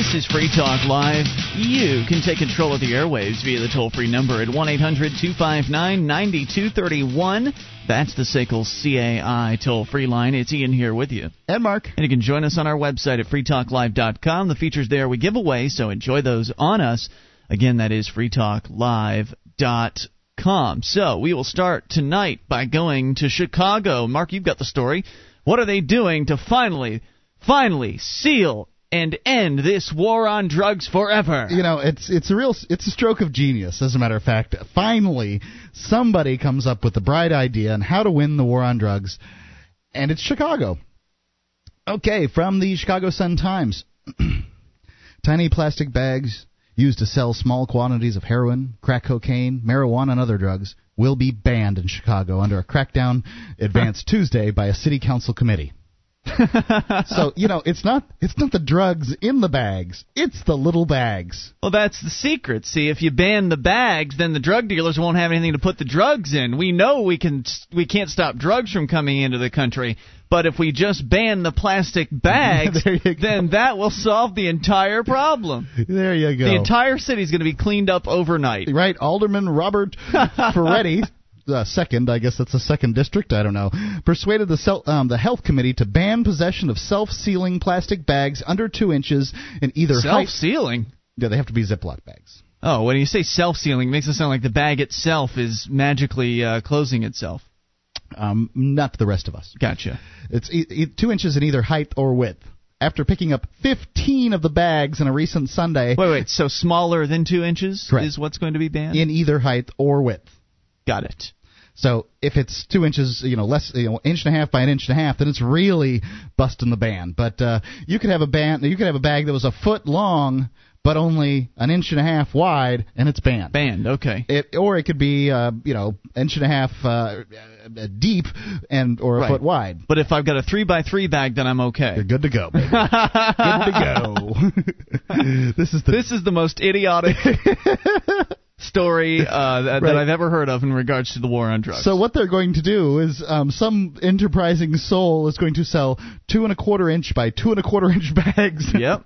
This is Free Talk Live. You can take control of the airwaves via the toll free number at 1 800 259 9231. That's the SACL CAI toll free line. It's Ian here with you. And Mark. And you can join us on our website at freetalklive.com. The features there we give away, so enjoy those on us. Again, that is freetalklive.com. So we will start tonight by going to Chicago. Mark, you've got the story. What are they doing to finally, finally seal and end this war on drugs forever. You know, it's it's a real it's a stroke of genius. As a matter of fact, finally somebody comes up with the bright idea on how to win the war on drugs, and it's Chicago. Okay, from the Chicago Sun Times, tiny plastic bags used to sell small quantities of heroin, crack cocaine, marijuana, and other drugs will be banned in Chicago under a crackdown advanced Tuesday by a city council committee. so you know it's not it's not the drugs in the bags. It's the little bags. Well that's the secret. See if you ban the bags then the drug dealers won't have anything to put the drugs in. We know we can we can't stop drugs from coming into the country but if we just ban the plastic bags then that will solve the entire problem. There you go. The entire city is going to be cleaned up overnight. Right alderman robert Fioretti uh, second, I guess that's the second district, I don't know, persuaded the, cel- um, the health committee to ban possession of self-sealing plastic bags under two inches in either height. self-sealing. Height- yeah, they have to be Ziploc bags. Oh, when you say self-sealing, it makes it sound like the bag itself is magically uh, closing itself. Um, not the rest of us. Gotcha. It's e- e- two inches in either height or width after picking up 15 of the bags in a recent Sunday. Wait, wait. So smaller than two inches Correct. is what's going to be banned in either height or width. Got it. So if it's two inches, you know, less, you know, inch and a half by an inch and a half, then it's really busting the band. But uh, you could have a band, you could have a bag that was a foot long, but only an inch and a half wide, and it's banned. Banned, okay. It, or it could be, uh, you know, inch and a half uh, deep and or a right. foot wide. But if I've got a three by three bag, then I'm okay. You're good to go, baby. good to go. this is the this is the most idiotic story uh, that, right. that, I've ever heard of in regards to the war on drugs. So what they're going to do is um, some enterprising soul is going to sell two and a quarter inch by two and a quarter inch bags. Yep.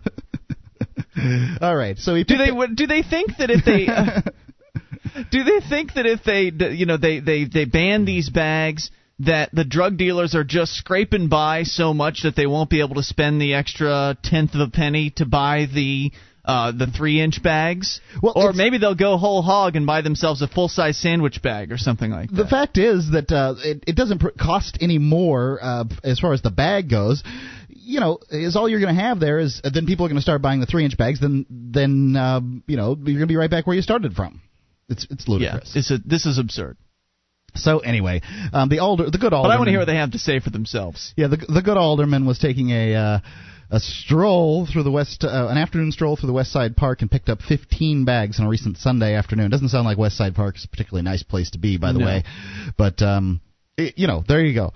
All right. So do they it. do they think that if they uh, do they think that if they you know they they they ban these bags that the drug dealers are just scraping by so much that they won't be able to spend the extra tenth of a penny to buy the uh, the three inch bags. Well, or maybe they'll go whole hog and buy themselves a full size sandwich bag or something like that. The fact is that uh, it, it doesn't pr- cost any more uh, as far as the bag goes. You know, is all you're going to have there is uh, then people are going to start buying the three inch bags. Then then uh, you know you're going to be right back where you started from. It's it's ludicrous. Yeah, it's a, this is absurd. So anyway, um, the alder, the good alderman. But I want to hear what they have to say for themselves. Yeah, the the good alderman was taking a uh, a stroll through the west, uh, an afternoon stroll through the West Side Park, and picked up 15 bags on a recent Sunday afternoon. Doesn't sound like West Side Park is a particularly nice place to be, by the no. way, but um, it, you know, there you go.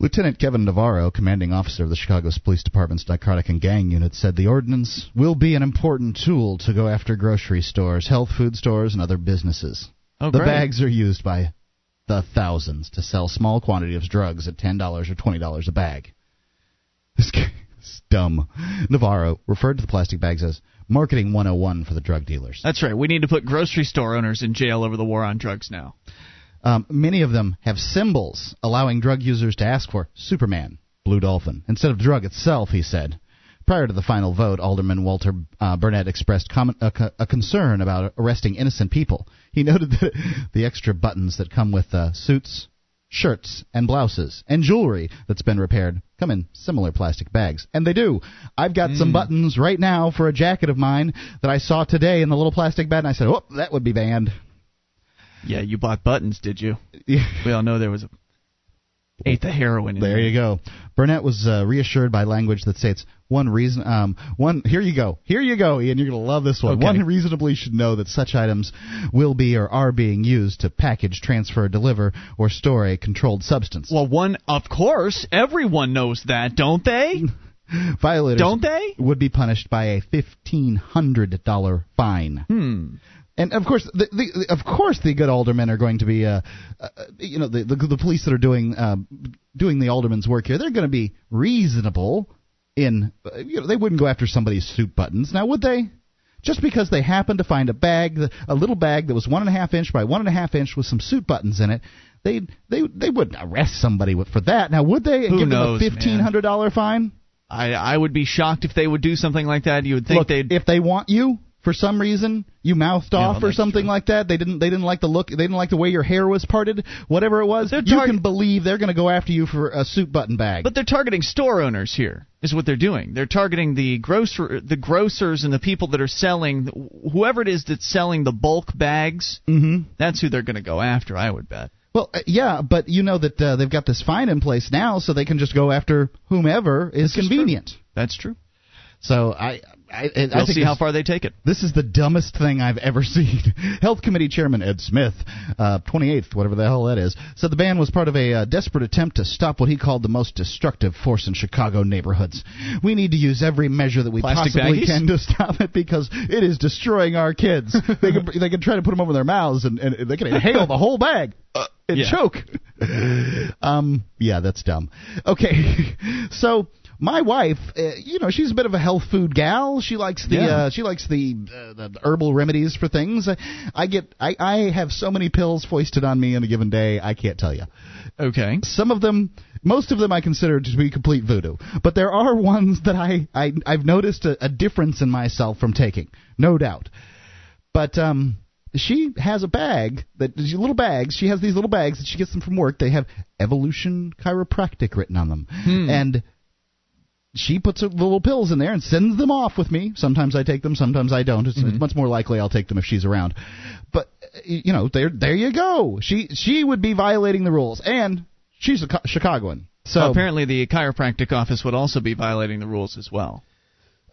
Lieutenant Kevin Navarro, commanding officer of the Chicago Police Department's Narcotic and Gang Unit, said the ordinance will be an important tool to go after grocery stores, health food stores, and other businesses. Oh, the great. bags are used by the thousands to sell small quantities of drugs at $10 or $20 a bag. This dumb. Navarro referred to the plastic bags as marketing 101 for the drug dealers. That's right. We need to put grocery store owners in jail over the war on drugs now. Um, many of them have symbols allowing drug users to ask for Superman, Blue Dolphin, instead of drug itself, he said. Prior to the final vote, Alderman Walter uh, Burnett expressed a, a, concern about arresting innocent people. He noted that the extra buttons that come with uh, suits, shirts, and blouses, and jewelry that's been repaired come in similar plastic bags. And they do. I've got mm. some buttons right now for a jacket of mine that I saw today in the little plastic bag, and I said, oh, that would be banned. Yeah, you bought buttons, did you? Yeah. we all know there was a ate the heroin. there you go. Burnett was uh, reassured by language that states one reason. Um, one here you go. Here you go, Ian. You're going to love this one. Okay. One reasonably should know that such items will be or are being used to package, transfer, deliver, or store a controlled substance. Well, one of course everyone knows that, don't they? Violators don't they would be punished by a fifteen hundred dollar fine. Hmm. And of course, the, the, of course, the good aldermen are going to be, uh, uh, you know, the, the the police that are doing uh, doing the alderman's work here. They're going to be reasonable. in. uh, You know, they wouldn't go after somebody's suit buttons. Now, would they? Just because they happened to find a bag, a little bag that was one and a half inch by one and a half inch with some suit buttons in it, they they they wouldn't arrest somebody for that. Now, would they? Who give knows, them a fifteen hundred dollar fine? I I would be shocked if they would do something like that. You would think Look, they'd. if they want you for some reason, you mouthed Yeah, off well, or something true. like that. They didn't. They didn't like the look. They didn't like the way your hair was parted. Whatever it was, They're you can believe they're going to go after you for a suit button bag. But they're targeting store owners here. Is what they're doing. They're targeting the grocer, the grocers, and the people that are selling whoever it is that's selling the bulk bags. hmm That's who they're going to go after. I would bet. Well, uh, yeah, but you know that uh, they've got this fine in place now, so they can just go after whomever is This is convenient. That's true. So I, I, I We'll think see this, how far they take it. this is the dumbest thing I've ever seen. Health Committee Chairman Ed Smith, uh, 28th, whatever the hell that is, said the ban was part of a uh, desperate attempt to stop what he called the most destructive force in Chicago neighborhoods. We need to use every measure that we Plastic possibly baggies? can to stop it because it is destroying our kids. they can they can try to put them over their mouths and, and they can inhale the whole bag and yeah. choke. um, yeah, that's dumb. Okay, so my wife, uh, you know, she's a bit of a health food gal. She likes the Yeah. uh, she likes the, uh, the herbal remedies for things. I, get I I have so many pills foisted on me in a given day. I can't tell you. Okay. Some of them, most of them, I consider to be complete voodoo. But there are ones that I, I I've noticed a, a difference in myself from taking, no doubt. But um, she has a bag that these little bags. She has these little bags that she gets them from work. They have Evolution Chiropractic written on them, and she puts little pills in there and sends them off with me. Sometimes I take them, sometimes I don't. It's, it's mm-hmm. much more likely I'll take them if she's around. But you know, there there you go. She she would be violating the rules, and she's a Chicagoan. So Well, apparently, the chiropractic office would also be violating the rules as well.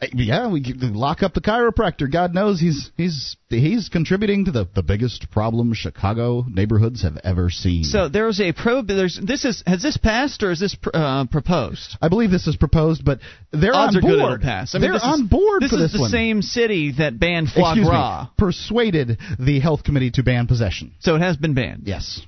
Uh, yeah, we lock up the chiropractor. God knows he's he's he's contributing to the the biggest problem Chicago neighborhoods have ever seen. So there's a probe. There's this is has this passed or is this pr- uh, proposed? I believe this is proposed, but they're Odds on are board. good it'll pass. I mean, they're is- on board This for is this the one. same city that banned foie Excuse gras, me, persuaded the health committee to ban possession. so it has been banned. Yes.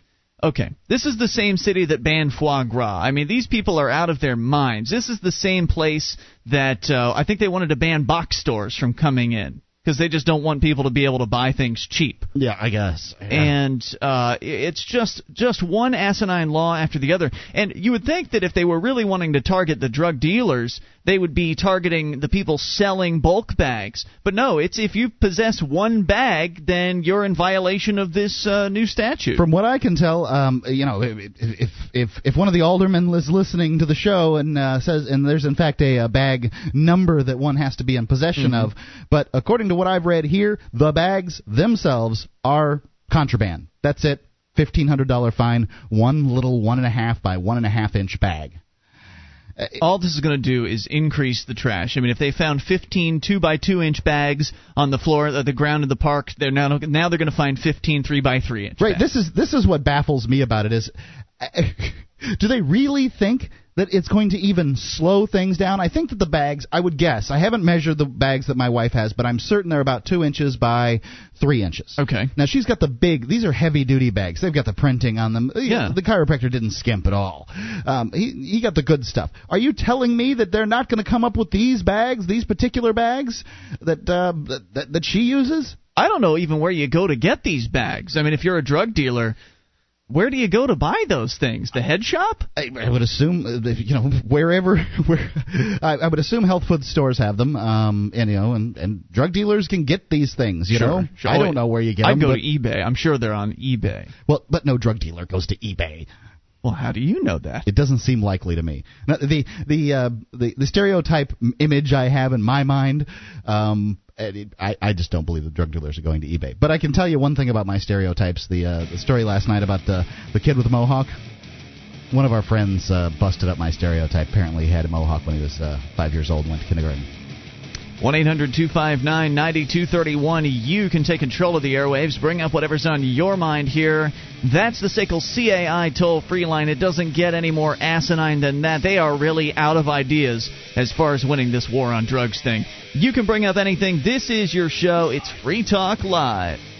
Okay. This is the same city that banned foie gras. I mean, these people are out of their minds. This is the same place that uh, I think they wanted to ban box stores from coming in because they just don't want people to be able to buy things cheap. Yeah, I guess. And uh, it's just just one asinine law after the other. And you would think that if they were really wanting to target the drug dealers, they would be targeting the people selling bulk bags. But no, it's if you possess one bag, then you're in violation of this uh, new statute. From what I can tell, um, you know, if if if one of the aldermen is listening to the show and uh, says, and there's in fact a, a bag number that one has to be in possession Mm-hmm. of, but according to what I've read here, the bags themselves are contraband. That's it. Fifteen hundred dollar fine. One little one and a half by one and a half inch bag. all this is going to do is increase the trash. I mean, if they found 15 2 by 2 inch bags on the floor, uh, the ground of the park, they're now now they're going to find 15 3 by 3 inch. Right. bags. This is this is what baffles me about it is, do they really think that it's going to even slow things down? I think that the bags, I would guess, I haven't measured the bags that my wife has, but I'm certain they're about two inches by three inches. Okay. Now she's got the big. These are heavy duty bags. They've got the printing on them. Yeah. The chiropractor didn't skimp at all. Um, he he got the good stuff. Are you telling me that they're not going to come up with these bags, these particular bags that uh, that, that that she uses? I don't know even where you go to get these bags. I mean, if you're a drug dealer, where do you go to buy those things? The head shop? I, I would assume, uh, you know, wherever, where I, I would assume health food stores have them, um, and you know, and, and drug dealers can get these things. You Sure, know, sure. I don't know where you get them. I'd them. go but, to eBay. I'm sure they're on eBay. well, but no drug dealer goes to eBay. Well, how do you know that? It doesn't seem likely to me. Now, The the uh, the the stereotype image I have in my mind, um, it, I I just don't believe the drug dealers are going to eBay. But I can tell you one thing about my stereotypes. The uh, the story last night about the the kid with the mohawk. One of our friends uh, busted up my stereotype. Apparently, he had a mohawk when he was uh, five years old and went to kindergarten. 1 800 259 9231. You can take control of the airwaves, bring up whatever's on your mind here. That's the SACL CAI toll free line. It doesn't get any more asinine than that. They are really out of ideas as far as winning this war on drugs thing. You can bring up anything. This is your show. It's Free Talk Live.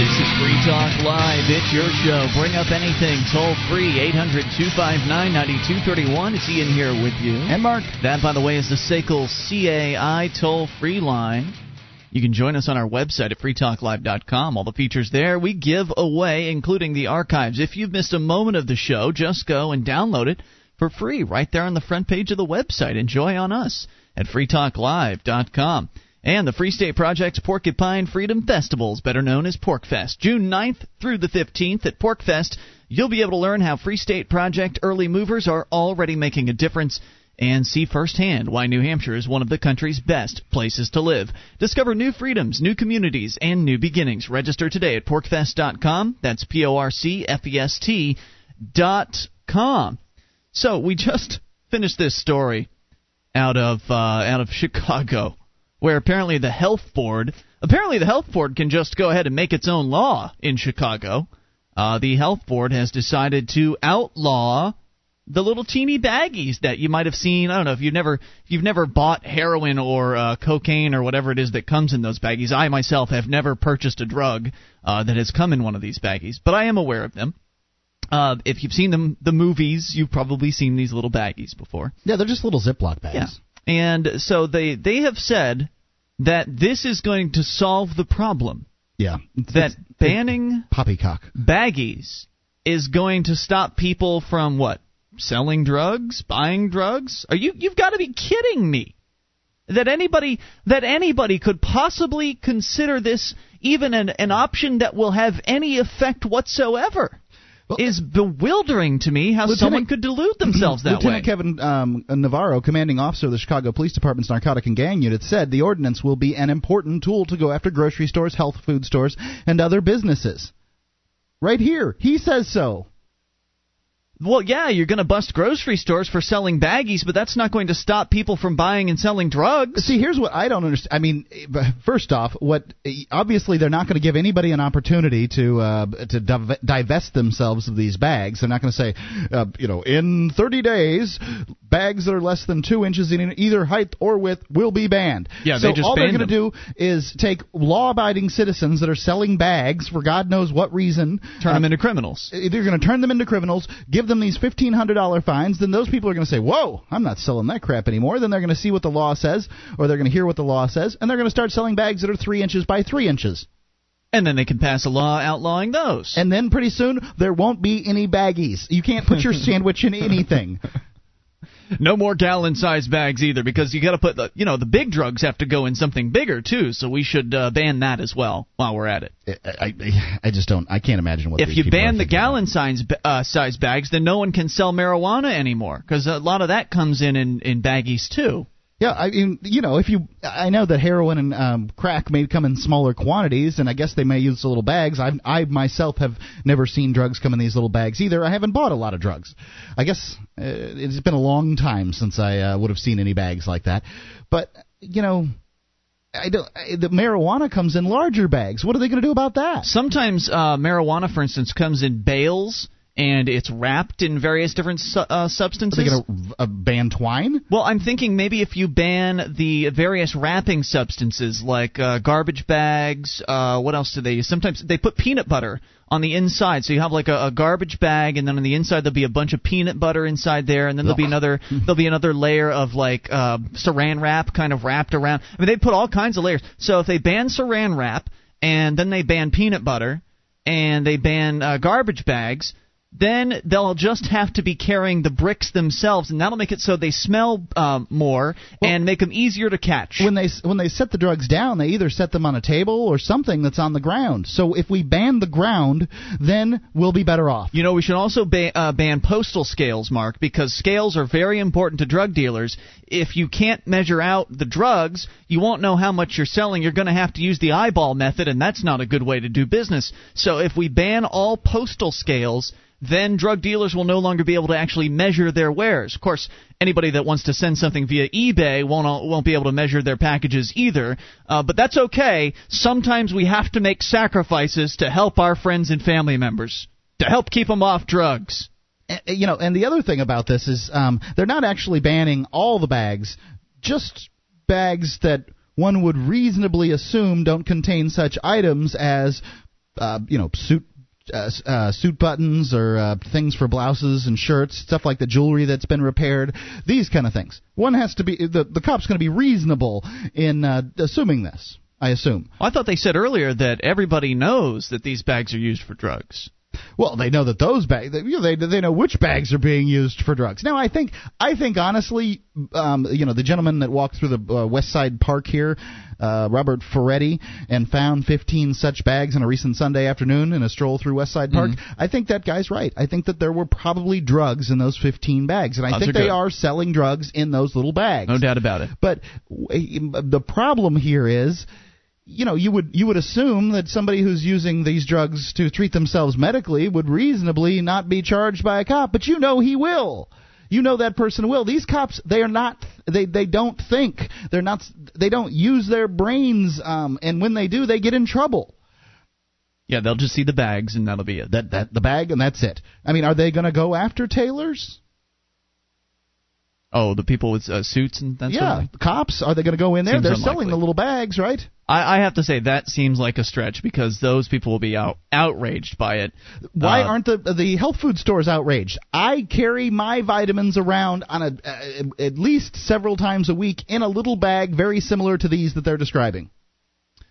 This is Free Talk Live. It's your show. Bring up anything. Toll free 800 259 9231. It's Ian here with you. And Mark. That, by the way, is the SACL CAI toll free line. You can join us on our website at freetalklive.com. All the features there we give away, including the archives. If you've missed a moment of the show, just go and download it for free right there on the front page of the website. Enjoy on us at freetalklive.com. And the Free State Project's Porcupine Freedom Festivals, better known as PorcFest. June 9th through the 15th at PorcFest, you'll be able to learn how Free State Project early movers are already making a difference and see firsthand why New Hampshire is one of the country's best places to live. Discover new freedoms, new communities, and new beginnings. Register today at porcfest.com. That's P O R C F E S T dot com. So we just finished this story out of uh, out of Chicago where apparently the health board apparently the health board can just go ahead and make its own law in Chicago. Uh, the health board has decided to outlaw the little teeny baggies that you might have seen. I don't know if you've never if you've never bought heroin or uh, cocaine or whatever it is that comes in those baggies. I myself have never purchased a drug uh, that has come in one of these baggies, but I am aware of them. Uh, if you've seen them, the movies, you've probably seen these little baggies before. Yeah, they're just little Ziploc bags. Yeah. And so they they have said that this is going to solve the problem. Yeah. That banning poppycock baggies is going to stop people from what? Selling drugs, buying drugs? Are you you've got to be kidding me. That anybody that anybody could possibly consider this even an, an option that will have any effect whatsoever well, is bewildering to me how Lieutenant, someone could delude themselves that Lieutenant way. Lieutenant Kevin um, Navarro, commanding officer of the Chicago Police Department's narcotic and gang unit, said the ordinance will be an important tool to go after grocery stores, health food stores, and other businesses. Right here, he says so. Well, yeah, you're going to bust grocery stores for selling baggies, but that's not going to stop people from buying and selling drugs. See, here's what I don't understand. I mean, first off, what obviously they're not going to give anybody an opportunity to uh, to divest themselves of these bags. They're not going to say, uh, you know, in 30 days, bags that are less than two inches in either height or width will be banned. Yeah, so they just all they're going to do is take law-abiding citizens that are selling bags for God knows what reason, turn uh, them into criminals. They're going to turn them into criminals, give them these $1,500 fines, then those people are going to say, whoa, I'm not selling that crap anymore. Then they're going to see what the law says, or they're going to hear what the law says, and they're going to start selling bags that are 3 inches by 3 inches. And then they can pass a law outlawing those. And then pretty soon there won't be any baggies. You can't put your sandwich in anything. No more gallon sized bags either because you got to put the you know the big drugs have to go in something bigger too so we should uh, ban that as well while we're at it. I, I, I just don't I can't imagine what if you ban the gallon size uh, size bags then no one can sell marijuana anymore because a lot of that comes in in, in baggies too yeah, I mean, you know, if you, I know that heroin and um, crack may come in smaller quantities, and I guess they may use the little bags. I, I myself have never seen drugs come in these little bags either. I haven't bought a lot of drugs. I guess uh, it's been a long time since I uh, would have seen any bags like that. But you know, I don't. The marijuana comes in larger bags. What are they going to do about that? Sometimes uh, marijuana, for instance, comes in bales and it's wrapped in various different su- uh, substances. Are they going to uh, ban twine? Well, I'm thinking maybe if you ban the various wrapping substances like uh, garbage bags, uh, what else do they use? Sometimes they put peanut butter on the inside, so you have like a, a garbage bag, and then on the inside there'll be a bunch of peanut butter inside there, and then there'll be another there'll be another layer of like uh, Saran wrap kind of wrapped around. I mean, they put all kinds of layers. So if they ban Saran wrap and then they ban peanut butter and they ban uh, garbage bags then they'll just have to be carrying the bricks themselves, and that'll make it so they smell um, more well, and make them easier to catch. When they when they set the drugs down, they either set them on a table or something that's on the ground. So if we ban the ground, then we'll be better off. You know, we should also ba- uh, ban postal scales, Mark, because scales are very important to drug dealers. If you can't measure out the drugs, you won't know how much you're selling. You're going to have to use the eyeball method, and that's not a good way to do business. So if we ban all postal scales then drug dealers will no longer be able to actually measure their wares. Of course, anybody that wants to send something via eBay won't won't be able to measure their packages either. Uh, but that's okay. Sometimes we have to make sacrifices to help our friends and family members to help keep them off drugs. You know, and the other thing about this is um, they're not actually banning all the bags, just bags that one would reasonably assume don't contain such items as uh, you know, suit uh, uh, suit buttons or uh, things for blouses and shirts, stuff like the jewelry that's been repaired, these kind of things. One has to be the the cop's going to be reasonable in uh, assuming this. I assume. I thought they said earlier that everybody knows that these bags are used for drugs. Well, they know that those bags, you know, they they know which bags are being used for drugs. Now, I think I think honestly, um, you know, the gentleman that walked through the uh, West Side Park here, uh, Robert Fioretti, and found 15 such bags on a recent Sunday afternoon in a stroll through West Side Park. Mm-hmm. I think that guy's right. I think that there were probably drugs in those 15 bags, and I Odds think are they are selling drugs in those little bags. No doubt about it. But w- the problem here is you know you would you would assume that somebody who's using these drugs to treat themselves medically would reasonably not be charged by a cop. But you know he will. You know that person will. These cops they are not they they don't think. They're not they don't use their brains um and when they do they get in trouble. Yeah, they'll just see the bags and that'll be it. that that the bag and that's it. I mean are they going to go after tailors Oh, the people with uh, suits and that sort of yeah cops are they going to go in there Seems they're unlikely. selling the little bags right I, I have to say that seems like a stretch because those people will be out outraged by it. Why Uh, aren't the the health food stores outraged? I carry my vitamins around on a uh, at least several times a week in a little bag very similar to these that they're describing.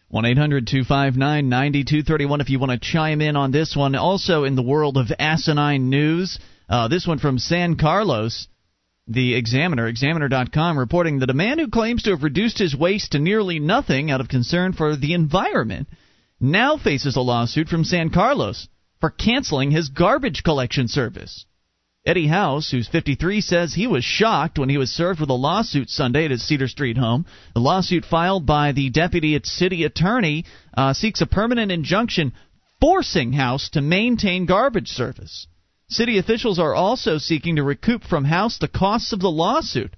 One eight hundred two five nine ninety two thirty one. If you want to chime in on this one, also in the world of asinine news, uh, this one from San Carlos, the Examiner, Examiner.com, reporting that a man who claims to have reduced his waste to nearly nothing out of concern for the environment now faces a lawsuit from San Carlos for canceling his garbage collection service. Eddie House, who's 53, says he was shocked when he was served with a lawsuit Sunday at his Cedar Street home. The lawsuit filed by the deputy city attorney uh, seeks a permanent injunction forcing House to maintain garbage service. City officials are also seeking to recoup from House the costs of the lawsuit.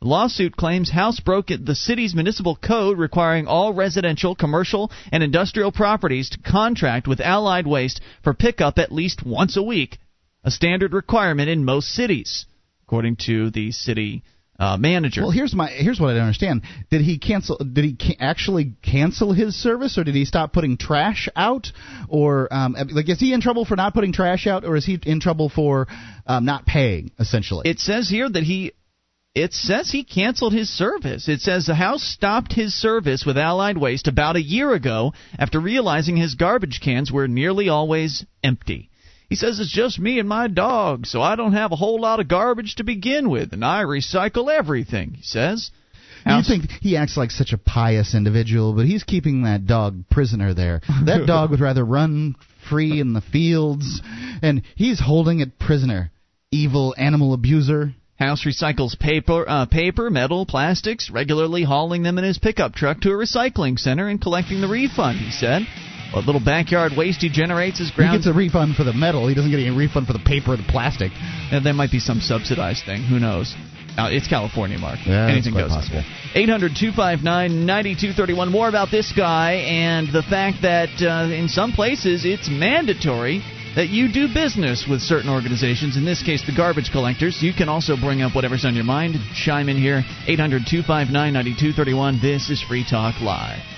The lawsuit claims House broke the city's municipal code requiring all residential, commercial, and industrial properties to contract with Allied Waste for pickup at least once a week, a standard requirement in most cities, according to the city uh, manager. Well, here's my here's what I don't understand. Did he cancel? Did he ca- actually cancel his service, or did he stop putting trash out? Or um, like, is he in trouble for not putting trash out, or is he in trouble for um, not paying? Essentially, It says here that he. It says he canceled his service. It says the house stopped his service with Allied Waste about a year ago after realizing his garbage cans were nearly always empty. He says it's just me and my dog, so I don't have a whole lot of garbage to begin with, and I recycle everything, he says. You think he acts like such a pious individual, but he's keeping that dog prisoner there. That dog would rather run free in the fields, and he's holding it prisoner. Evil animal abuser. House recycles paper, uh, paper, metal, plastics, regularly hauling them in his pickup truck to a recycling center and collecting the refund. He said, "What little backyard waste he generates is He gets a refund for the metal. He doesn't get any refund for the paper or the plastic. Uh, there might be some subsidized thing. Who knows? Uh, it's California, Mark. Yeah, that's Anything quite goes. possible. 800 259 9231. More about this guy and the fact that uh, in some places it's mandatory that you do business with certain organizations, in this case, the garbage collectors. You can also bring up whatever's on your mind. Chime in here. 800 259 9231. This is Free Talk Live.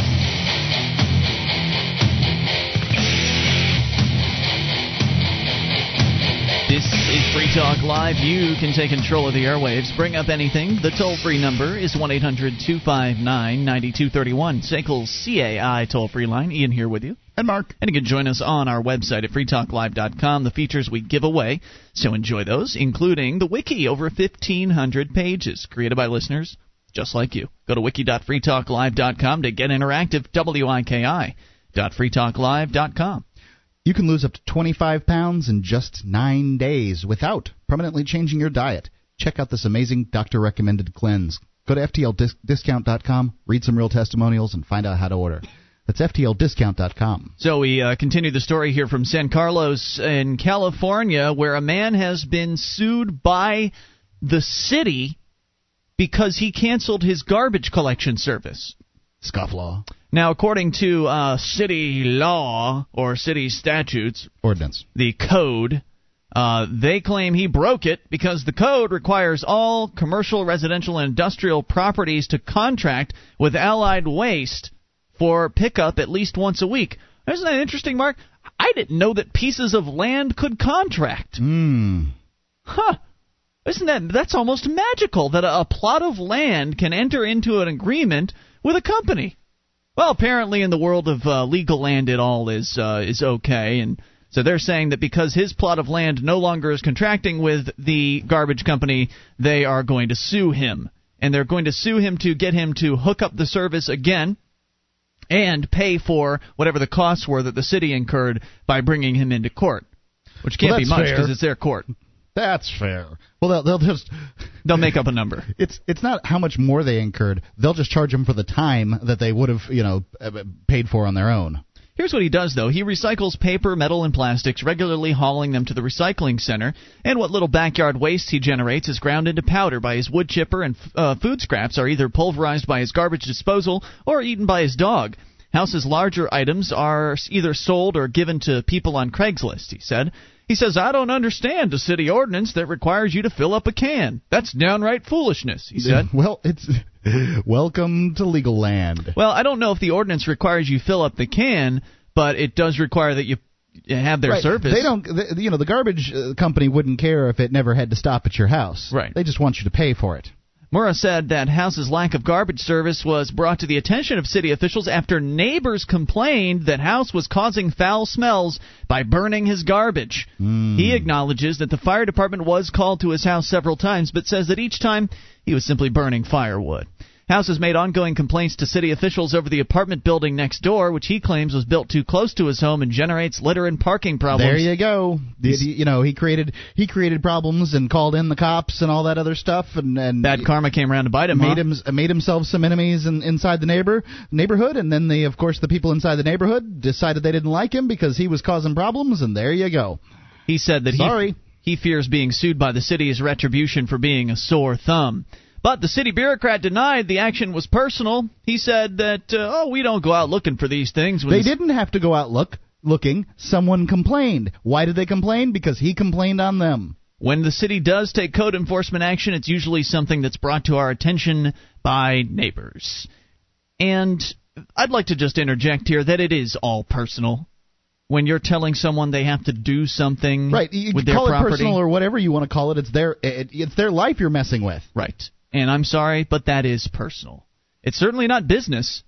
Free Talk Live. You can take control of the airwaves. Bring up anything. The toll free number is 1 800 259 9231. SACL's CAI toll free line. Ian here with you. And Mark. And you can join us on our website at freetalklive.com. The features we give away, so enjoy those, including the wiki, over 1,500 pages created by listeners just like you. Go to wiki.freetalklive.com to get interactive. W-I-K-I dot freetalklive.com. You can lose up to 25 pounds in just nine days without permanently changing your diet. Check out this amazing doctor recommended cleanse. Go to FTLdiscount.com, read some real testimonials, and find out how to order. That's FTLdiscount.com. So we uh, continue the story here from San Carlos in California, where a man has been sued by the city because he canceled his garbage collection service. Scofflaw. Now, according to uh, city law or city statutes, Ordinance. the code, uh, they claim he broke it because the code requires all commercial, residential, and industrial properties to contract with Allied Waste for pickup at least once a week. Isn't that interesting, Mark? I didn't know that pieces of land could contract. Hmm. Huh. Isn't that that's almost magical that a, a plot of land can enter into an agreement with a company? Well, apparently in the world of uh, legal land, it all is uh, is okay, and so they're saying that because his plot of land no longer is contracting with the garbage company, they are going to sue him, and they're going to sue him to get him to hook up the service again and pay for whatever the costs were that the city incurred by bringing him into court, which can't Well, be much because it's their court. That's fair. Well, they'll, they'll just. They'll make up a number. It's it's not how much more they incurred. They'll just charge them for the time that they would have, you know, uh, paid for on their own. Here's what he does, though. He recycles paper, metal, and plastics, regularly hauling them to the recycling center. And what little backyard waste he generates is ground into powder by his wood chipper, and uh, food scraps are either pulverized by his garbage disposal or eaten by his dog. House's larger items are either sold or given to people on Craigslist, he said. He says, I don't understand a city ordinance that requires you to fill up a can. That's downright foolishness, he said. Well, it's welcome to legal land. Well, I don't know if the ordinance requires you fill up the can, but it does require that you have their Right. service. They don't. They, you know, the garbage uh, company wouldn't care if it never had to stop at your house. Right. They just want you to pay for it. Murrah said that House's lack of garbage service was brought to the attention of city officials after neighbors complained that House was causing foul smells by burning his garbage. Hmm. He acknowledges that the fire department was called to his house several times, but says that each time he was simply burning firewood. House has made ongoing complaints to city officials over the apartment building next door, which he claims was built too close to his home and generates litter and parking problems. There you go. You know, he created he created problems and called in the cops and all that other stuff, and and Bad karma came around to bite him. made huh? him made himself some enemies in, inside the neighbor neighborhood, and then the of course the people inside the neighborhood decided they didn't like him because he was causing problems, and there you go. He said that Sorry. he he fears being sued by the city as retribution for being a sore thumb. But the city bureaucrat denied the action was personal. He said that uh, oh, we don't go out looking for these things. They didn't have to go out look looking. Someone complained. Why did they complain? Because he complained on them. When the city does take code enforcement action, it's usually something that's brought to our attention by neighbors. And I'd like to just interject here that it is all personal. When you're telling someone they have to do something Right. You with their call property, it personal or whatever you want to call it. It's their it, it's their life you're messing with. Right. And I'm sorry, but that is personal. It's certainly not business.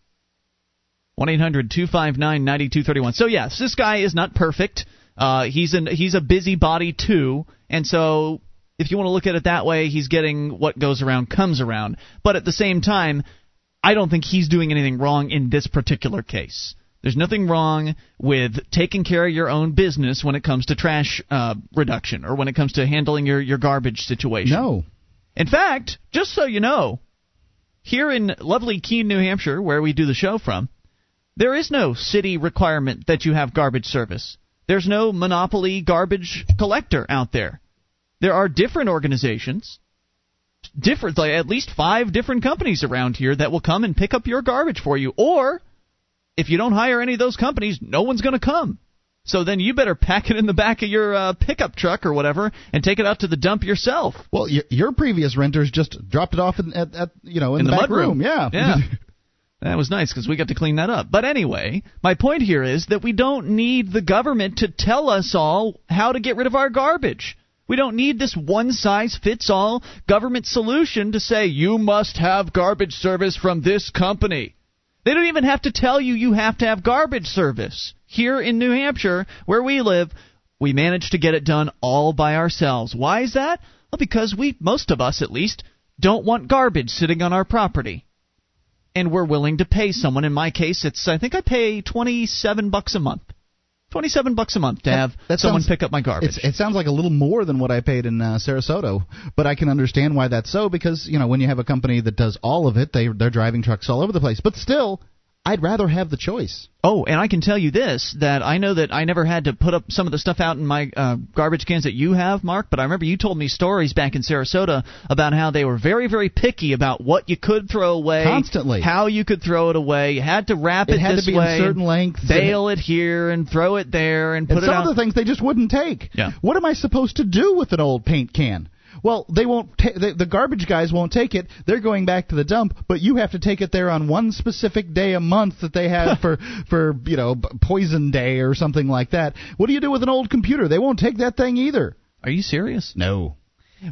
1 800 259 9231. So, yes, this guy is not perfect. Uh, he's, an, he's a busybody, too. And so, if you want to look at it that way, he's getting what goes around comes around. But at the same time, I don't think he's doing anything wrong in this particular case. There's nothing wrong with taking care of your own business when it comes to trash uh, reduction or when it comes to handling your, your garbage situation. No. In fact, just so you know, here in lovely Keene, New Hampshire, where we do the show from, there is no city requirement that you have garbage service. There's no monopoly garbage collector out there. There are different organizations, different like at least 5 different companies around here that will come and pick up your garbage for you or if you don't hire any of those companies, no one's going to come. So then you better pack it in the back of your uh, pickup truck or whatever and take it out to the dump yourself. Well, your, your previous renters just dropped it off in, at, at you know in, in the, back mud room. Yeah. yeah. That was nice because we got to clean that up. But anyway, my point here is that we don't need the government to tell us all how to get rid of our garbage. We don't need this one size fits all government solution to say you must have garbage service from this company. They don't even have to tell you you have to have garbage service. Here in New Hampshire, where we live, we manage to get it done all by ourselves. Why is that? Well, because we, most of us at least, don't want garbage sitting on our property. And we're willing to pay someone. In my case, it's I think I pay twenty seven bucks a month. Twenty seven bucks a month to have that someone sounds- pick up my garbage. It sounds like a little more than what I paid in uh, Sarasota, but I can understand why that's so because you know when you have a company that does all of it, they they're driving trucks all over the place. But still, I'd rather have the choice. Oh, and I can tell you this that I know that I never had to put up some of the stuff out in my uh, garbage cans that you have, Mark, but I remember you told me stories back in Sarasota about how they were very, very picky about what you could throw away. Constantly. How you could throw it away. You had to wrap it, It had this to be way, in certain lengths. Bale it here and throw it there and put and it some out. of the things they just wouldn't take. Yeah. What am I supposed to do with an old paint can? Well, they won't. Ta- the, the garbage guys won't take it. They're going back to the dump, but you have to take it there on one specific day a month that they have for for you know poison day or something like that. What do you do with an old computer? They won't take that thing either. Are you serious? No.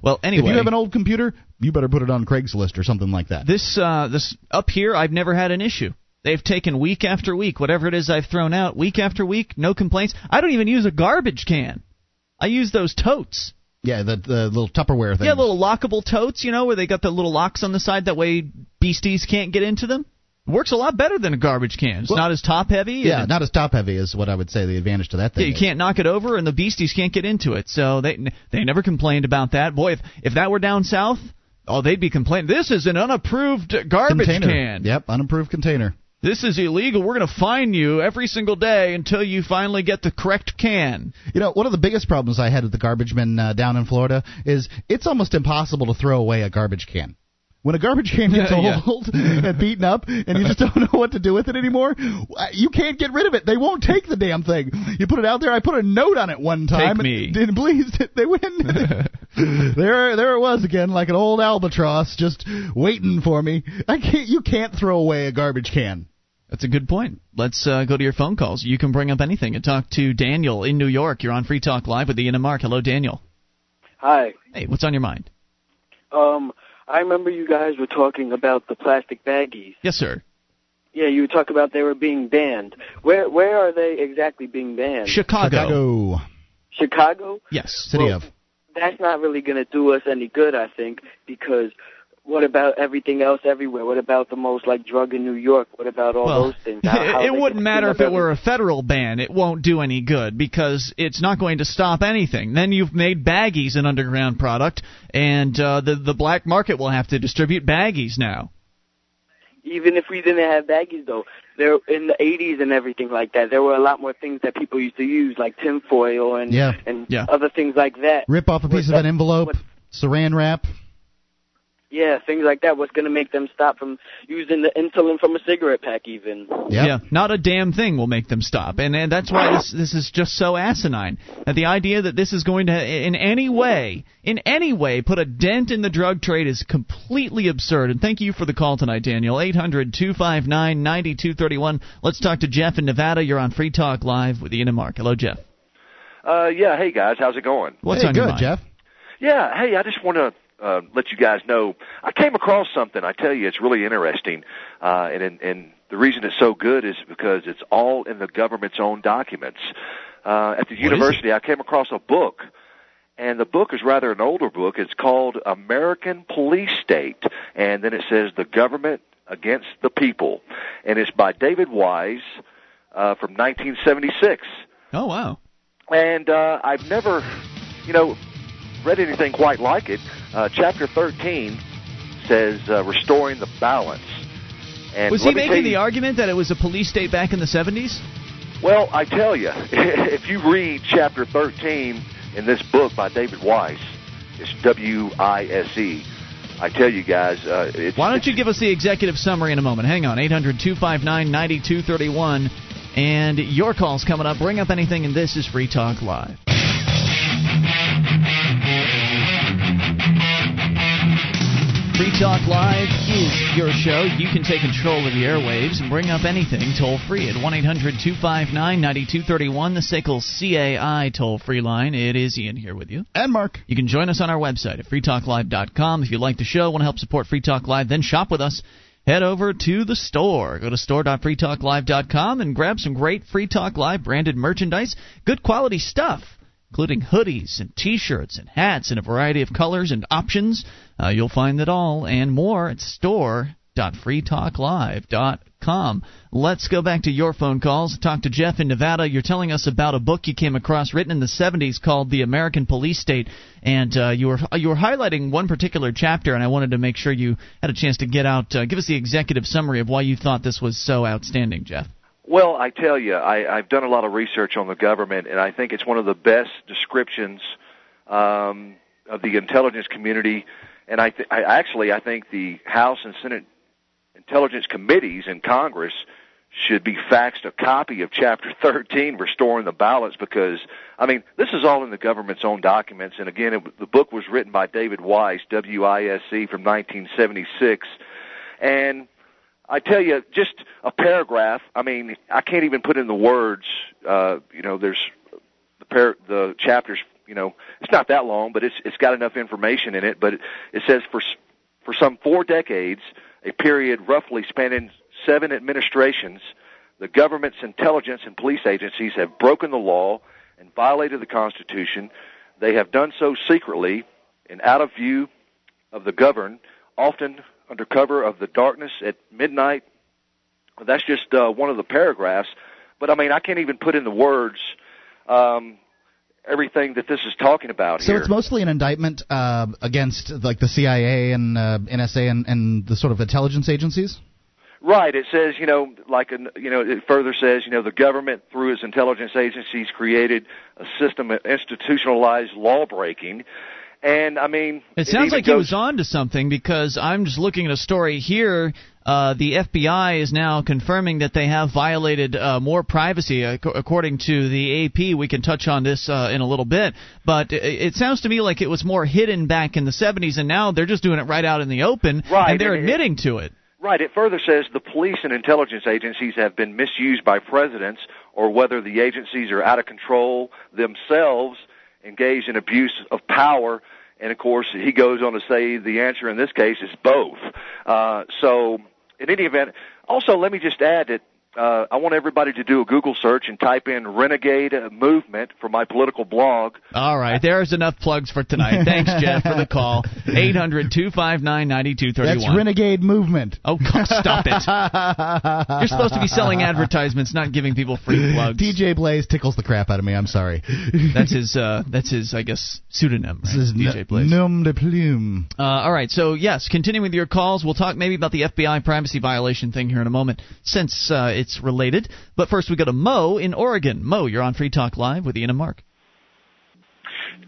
Well, anyway. If you have an old computer, you better put it on Craigslist or something like that. This uh, this up here, I've never had an issue. They've taken week after week, whatever it is I've thrown out, week after week, no complaints. I don't even use a garbage can. I use those totes. Yeah, the the little Tupperware thing. Yeah, little lockable totes, you know, where they got the little locks on the side. That way, beasties can't get into them. Works a lot better than a garbage can. It's Well, not as top heavy. Yeah, not as top heavy is what I would say the advantage to that thing. Yeah, you is. can't knock it over, and the beasties can't get into it. So they they never complained about that. Boy, if if that were down south, oh, they'd be complaining. This is an unapproved garbage container. can. Yep, unapproved container. This is illegal. We're going to fine you every single day until you finally get the correct can. You know, one of the biggest problems I had with the garbage men uh, down in Florida is it's almost impossible to throw away a garbage can. When a garbage can gets Yeah. old and beaten up, and you just don't know what to do with it anymore, uh, you can't get rid of it. They won't take the damn thing. You put it out there. I put a note on it one time. Take me. And, and please, they win. there, there it was again, like an old albatross, just waiting for me. I can't. You can't throw away a garbage can. That's a good point. Let's uh, go to your phone calls. You can bring up anything and talk to Daniel in New York. You're on Free Talk Live with Ian and Mark. Hello, Daniel. Hi. Hey, what's on your mind? Um, I remember you guys were talking about the plastic baggies. Yes, sir. Yeah, you were talking about they were being banned. Where where are they exactly being banned? Chicago. Chicago, Chicago? Yes. city Well, of. That's not really going to do us any good, I think, because what about everything else everywhere? What about the most like drug in New York? What about all Well, those things? How- how it, wouldn't matter if it were a federal ban. It won't do any good because it's not going to stop anything. Then you've made baggies an underground product, and uh, the the black market will have to distribute baggies now. Even if we didn't have baggies, though, there in the 80s and everything like that, there were a lot more things that people used to use, like tinfoil and Yeah. and Yeah. other things like that. Rip off a piece of an envelope, what- saran wrap. Yeah, things like that. What's going to make them stop from using the insulin from a cigarette pack, even? Yep. Yeah, not a damn thing will make them stop, and and that's why this this is just so asinine. That the idea that this is going to in any way, in any way, put a dent in the drug trade is completely absurd. And thank you for the call tonight, Daniel. Eight hundred two five nine ninety two thirty one. Let's talk to Jeff in Nevada. You're on Free Talk Live with Ian and Mark. Hello, Jeff. Uh, yeah. Hey guys, how's it going? What's hey, on good, your mind? Jeff. Yeah. Hey, I just want to uh, let you guys know I came across something. I tell you, it's really interesting, uh, and and and the reason it's so good is because it's all in the government's own documents. Uh, at the is university, I came across a book. And the book is rather an older book. It's called American Police State. And then it says The Government Against the People. And it's by David Wise uh, from 1976 Oh wow. and uh, I've never, you know, read anything quite like it. Uh, chapter 13 says uh, restoring the balance. And Was he making you- the argument that it was a police state back in the 70s? Well, I tell you, if you read chapter 13 in this book by David Wise, it's W-I-S-E. I tell you guys, uh, it's, Why don't you give us the executive summary in a moment? Hang on, 800 259 9231. And your call's coming up. Bring up anything, and this is Free Talk Live. Free Talk Live is your show. You can take control of the airwaves and bring up anything toll free at 1 800 259 9231, the SACL CAI toll free line. It is Ian here with you. And Mark. You can join us on our website at freetalklive.com. If you like the show, want to help support Free Talk Live, then shop with us. Head over to the store. Go to store.freetalklive.com and grab some great Free Talk Live branded merchandise. Good quality stuff, including hoodies and t-shirts and hats in a variety of colors and options. Uh, you'll find it all and more at store.freetalklive.com. Let's go back to your phone calls. Talk to Jeff in Nevada. You're telling us about a book you came across written in the 70s called The American Police State, and uh, you were you were highlighting one particular chapter, and I wanted to make sure you had a chance to get out, uh, give us the executive summary of why you thought this was so outstanding, Jeff. Well, I tell you, I, I've done a lot of research on the government, and I think it's one of the best descriptions um, of the intelligence community. And I, th- I actually, I think the House and Senate intelligence committees in Congress should be faxed a copy of Chapter 13, Restoring the Balance, because, I mean, this is all in the government's own documents. And again, it, the book was written by David Wise, W-I-S-E, from 1976. And I tell you, just a paragraph. I mean, I can't even put in the words. Uh, you know, there's the par- the chapters. You know, it's not that long, but it's it's got enough information in it. But it, it says for for some four decades, a period roughly spanning seven administrations, the government's intelligence and police agencies have broken the law and violated the Constitution. They have done so secretly and out of view of the governed, often under cover of the darkness at midnight. That's just uh, one of the paragraphs. But I mean, I can't even put in the words um, everything that this is talking about so here. it's mostly an indictment uh, against like the CIA and uh, NSA and, and the sort of intelligence agencies. Right. It says, you know, like, an, you know, it further says, you know, the government through its intelligence agencies created a system of institutionalized law breaking and I mean, it sounds it like goes, he was on to something because I'm just looking at a story here. Uh, the FBI is now confirming that they have violated uh, more privacy, uh, according to the AP. We can touch on this uh, in a little bit, but it, it, sounds to me like it was more hidden back in the 70s, and now they're just doing it right out in the open, right, and they're and admitting it, to it. Right. It further says the police and intelligence agencies have been misused by presidents, or whether the agencies are out of control themselves engaged in abuse of power. And of course, he goes on to say the answer in this case is both. Uh, so, in any event, also let me just add that uh, I want everybody to do a Google search and type in "renegade movement" for my political blog. All right, there's enough plugs for tonight. Thanks, Jeff, for the call. Eight hundred two five nine ninety two thirty one. That's renegade movement. Oh, stop it! You're supposed to be selling advertisements, not giving people free plugs. DJ Blaze tickles the crap out of me. I'm sorry. that's his. Uh, that's his. I guess pseudonym. Right? This is DJ Blaze. Nom de plume. Uh, all right. So yes, continuing with your calls, we'll talk maybe about the FBI privacy violation thing here in a moment, since. Uh, it's related. But first, we go to Mo in Oregon. Mo, you're on Free Talk Live with Ian and Mark.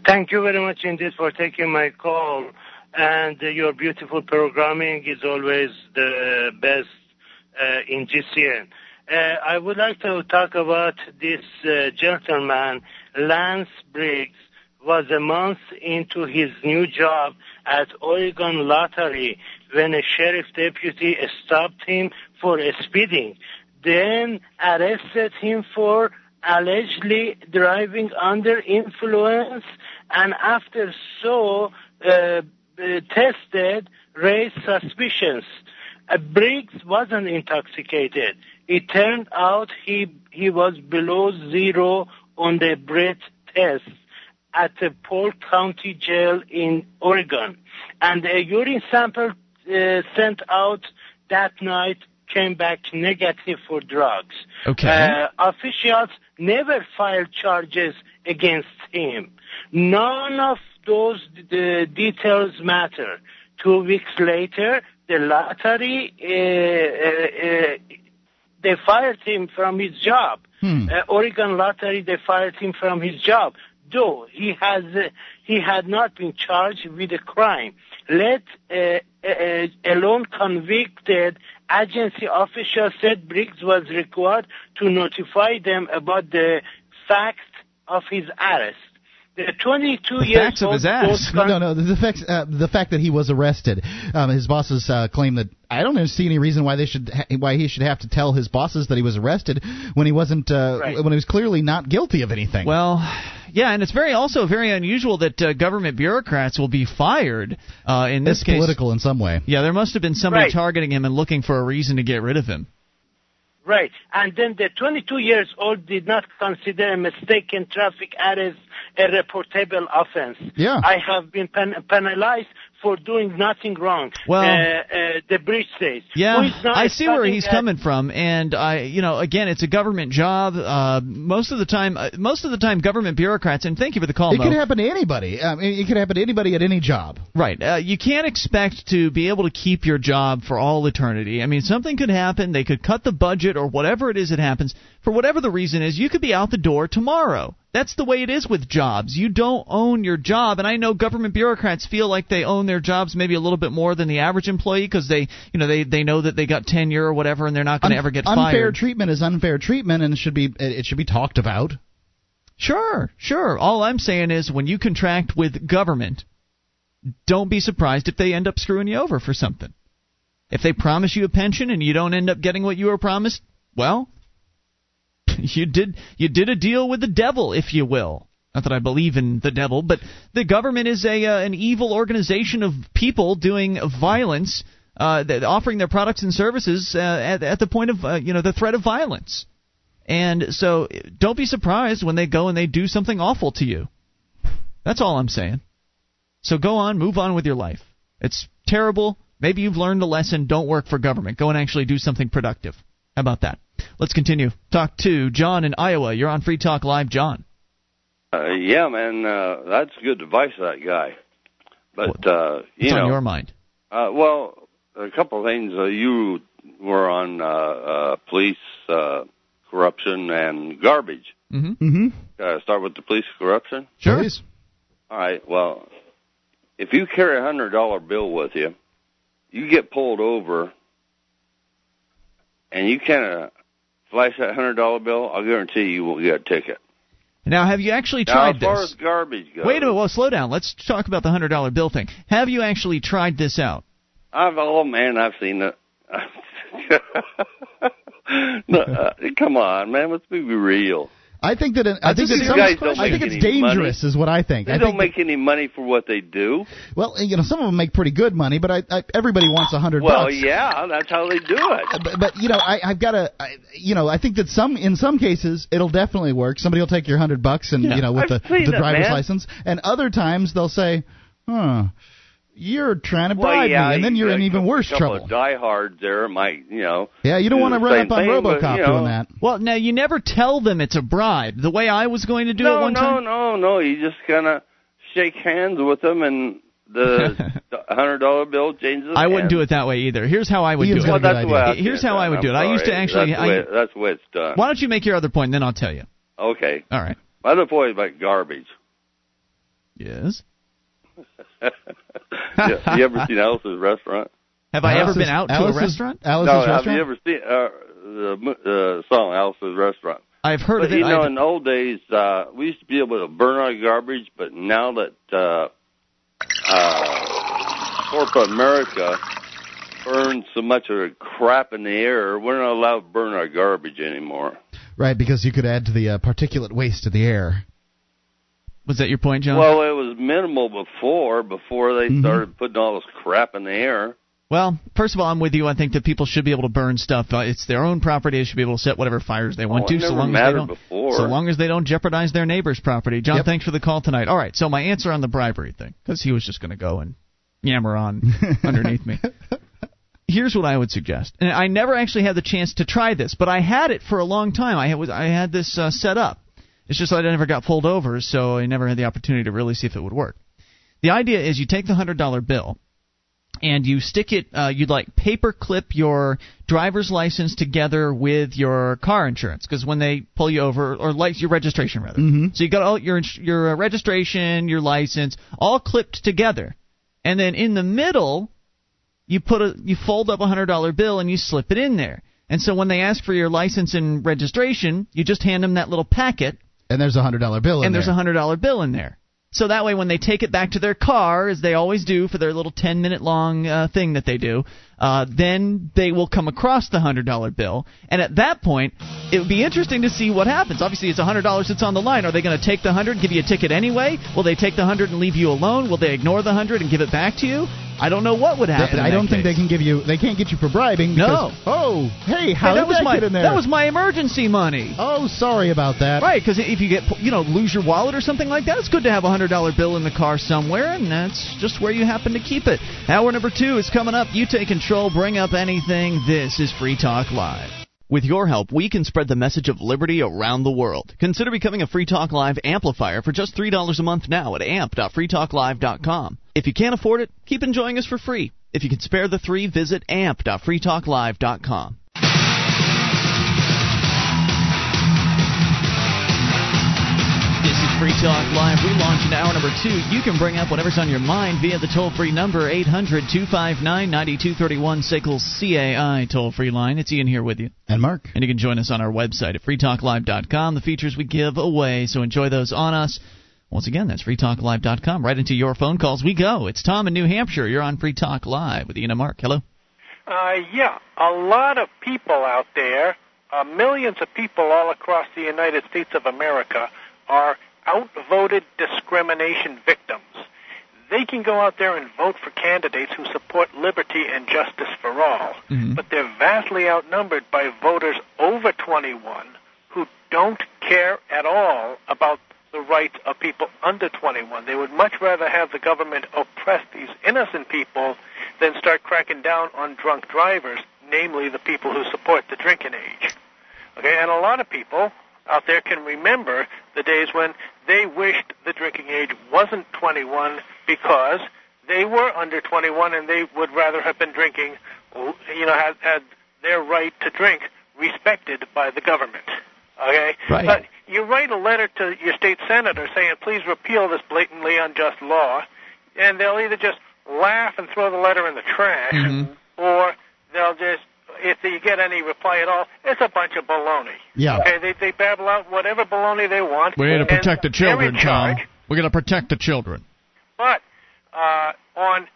Thank you very much indeed for taking my call. And uh, your beautiful programming is always the best uh, in GCN. Uh, I would like to talk about this uh, gentleman, Lance Briggs, was a month into his new job at Oregon Lottery when a sheriff deputy stopped him for speeding then arrested him for allegedly driving under influence and after so uh, uh, tested raised suspicions. Uh, Briggs wasn't intoxicated. It turned out he he was below zero on the breath test at the Polk County Jail in Oregon, and a urine sample uh, sent out that night came back negative for drugs. Okay. Uh, officials never filed charges against him. None of those the details matter. Two weeks later, the lottery, uh, uh, uh they fired him from his job. Hmm. Uh, Oregon Lottery, they fired him from his job. Though he has, uh, he had not been charged with a crime. Let alone convicted agency officials said Briggs was required to notify them about the fact of his arrest. The 22 the years facts of his ass. No, no, no. The fact, uh, the fact that he was arrested. Um, his bosses uh, claim that I don't see any reason why they should, ha- why he should have to tell his bosses that he was arrested when he wasn't, uh, Right. when he was clearly not guilty of anything. Well, yeah, and it's very also very unusual that uh, government bureaucrats will be fired. Uh, in this it's case, political in some way. Yeah, there must have been somebody Right. targeting him and looking for a reason to get rid of him. Right. And then the 22 years old did not consider a mistaken traffic arrest a reportable offense. Yeah. I have been pen- penalized for doing nothing wrong. Well- uh, uh, the bridge says. Yeah, Who is not I see where he's at- coming from, and I, you know, again, it's a government job. Uh, most of the time, uh, most of the time, government bureaucrats. And thank you for the call, It Mo. could happen to anybody. I mean, it could happen to anybody at any job. Right. Uh, you can't expect to be able to keep your job for all eternity. I mean, something could happen. They could cut the budget or whatever it is that happens. For whatever the reason is, you could be out the door tomorrow. That's the way it is with jobs. You don't own your job, and I know government bureaucrats feel like they own their jobs maybe a little bit more than the average employee because they, you know, they they know that they got tenure or whatever, and they're not going to Un- ever get unfair fired. Unfair treatment is unfair treatment, and it should be it it should be talked about. Sure, sure. All I'm saying is when you contract with government, don't be surprised if they end up screwing you over for something. If they promise you a pension and you don't end up getting what you were promised, well, you did you did a deal with the devil, if you will. Not that I believe in the devil, but the government is a uh, an evil organization of people doing violence, uh, offering their products and services uh, at, at the point of uh, you know the threat of violence. And so don't be surprised when they go and they do something awful to you. That's all I'm saying. So go on, move on with your life. It's terrible. Maybe you've learned a lesson. Don't work for government. Go and actually do something productive. How about that? Let's continue. Talk to John in Iowa. You're on Free Talk Live, John. Uh, yeah, man, uh, that's good advice, that guy. But uh, you What's know, on your mind? uh, well, a couple of things. Uh, you were on uh, uh, police uh, corruption and garbage. Mm-hmm. Mm-hmm. Uh, start with the police corruption. Sure. Please. All right. Well, if you carry a hundred dollar bill with you, you get pulled over, and you kind of flash that hundred dollar bill. I'll guarantee you, won't get a ticket. Now, have you actually Now, tried as far this? as garbage goes, Wait a minute. Well, slow down. Let's talk about the hundred dollar bill thing. Have you actually tried this out? I've oh man, I've seen it. no, uh, come on, man, let's be real. I think that it, I think that some, I think it's any money. dangerous, is what I think. They I don't think make any money for what they do. well, you know, some of them make pretty good money, but I, I everybody wants a hundred Well, bucks. yeah, that's how they do it. Uh, but, but you know, I, I've got to, you know, I think that some, in some cases, it'll definitely work. Somebody will take your hundred bucks and Yeah. you know with I've the, the driver's man. license, and other times they'll say, "Huh, you're trying to Well, bribe yeah, me," and then you you're got in even worse couple trouble. Of diehards there might, you know. Yeah, you don't do want to run up on thing, but, RoboCop you know, doing that. Well, now you never tell them it's a bribe. The way I was going to do no, it one no, time. no, no. No. You just kind of shake hands with them, and the hundred dollar bill changes. I wouldn't do it that way either. Here's how I would Ian's do it. a Well, that's the. I Here's see how I would I'm do it. I used to actually- That's the, I- way, that's the way it's done. Uh, Why don't you make your other point, and then I'll tell you. Okay. All right. My other point is about garbage. Yes. you, you ever seen Alice's restaurant? Have I ever been out to Alice's- a restaurant? Alice's Restaurant? have you ever seen uh, the uh, song Alice's Restaurant? I've heard But of it. you know, I've- in the old days, uh, we used to be able to burn our garbage, but now that uh, uh, corporate America burns so much of the crap in the air, we're not allowed to burn our garbage anymore. Right, because you could add to the uh, particulate waste of the air. Was that your point, John? Well, it was minimal before, before they Mhm. started putting all this crap in the air. Well, first of all, I'm with you. I think that people should be able to burn stuff. Uh, it's their own property. They should be able to set whatever fires they want Oh, to, so long as they don't. before. So long as they don't jeopardize their neighbor's property. John, Yep. thanks for the call tonight. All right, so my answer on the bribery thing, because he was just going to go and yammer on underneath me. Here's what I would suggest, and I never actually had the chance to try this, but I had it for a long time. I had, was- I had this uh, set up. It's just that I never got pulled over, so I never had the opportunity to really see if it would work. The idea is you take the hundred dollar bill and you stick it uh, you'd like paper clip your driver's license together with your car insurance because when they pull you over or like your registration rather Mhm. so you got all your ins- your uh, registration your license all clipped together and then in the middle you put a you fold up a hundred dollar bill and you slip it in there and so when they ask for your license and registration you just hand them that little packet And there's a hundred dollar bill in there. and there's there. a hundred dollar bill in there. So that way, when they take it back to their car, as they always do for their little ten minute long uh, thing that they do, uh, then they will come across the hundred dollar bill, and at that point, it would be interesting to see what happens. Obviously, it's a hundred dollars that's on the line. Are they going to take the hundred, give you a ticket anyway? Will they take the hundred and leave you alone? Will they ignore the hundred and give it back to you? I don't know what would happen. I don't think they can give you. They can't get you for bribing. No. Oh, hey, how Hey, did that was that my get in there? that was my emergency money. Oh, sorry about that. Right, because if you get you know lose your wallet or something like that, it's good to have a hundred dollar bill in the car somewhere, and that's just where you happen to keep it. Hour number two is coming up. You take control. Bring up anything. This is Free Talk Live. With your help, we can spread the message of liberty around the world. Consider becoming a Free Talk Live amplifier for just $3 a month now at amp.freetalklive.com. If you can't afford it, keep enjoying us for free. If you can spare the three, visit amp.freetalklive.com. This is Free Talk Live. We launch into hour number two. You can bring up whatever's on your mind via the toll free number 800 259 9231 SACL CAI toll free line. It's Ian here with you. And Mark. And you can join us on our website at freetalklive.com. The features we give away, so enjoy those on us. Once again, that's freetalklive.com. Right into your phone calls we go. It's Tom in New Hampshire. You're on Free Talk Live with Ian and Mark. Hello. Uh, yeah, a lot of people out there, uh, millions of people all across the United States of America, are outvoted discrimination victims. They can go out there and vote for candidates who support liberty and justice for all, Mhm. but they're vastly outnumbered by voters over 21 who don't care at all about the rights of people under 21. They would much rather have the government oppress these innocent people than start cracking down on drunk drivers, namely the people who support the drinking age. Okay, and a lot of people out there can remember the days when they wished the drinking age wasn't 21 because they were under 21 and they would rather have been drinking, you know, had, had their right to drink respected by the government. Okay? Right. But you write a letter to your state senator saying, please repeal this blatantly unjust law, and they'll either just laugh and throw the letter in the trash, Mhm. or they'll just, if you get any reply at all, it's a bunch of baloney. Yeah. Okay, they, they babble out whatever baloney they want. We're here to protect the children, Tom. We're going to protect the children. But uh, on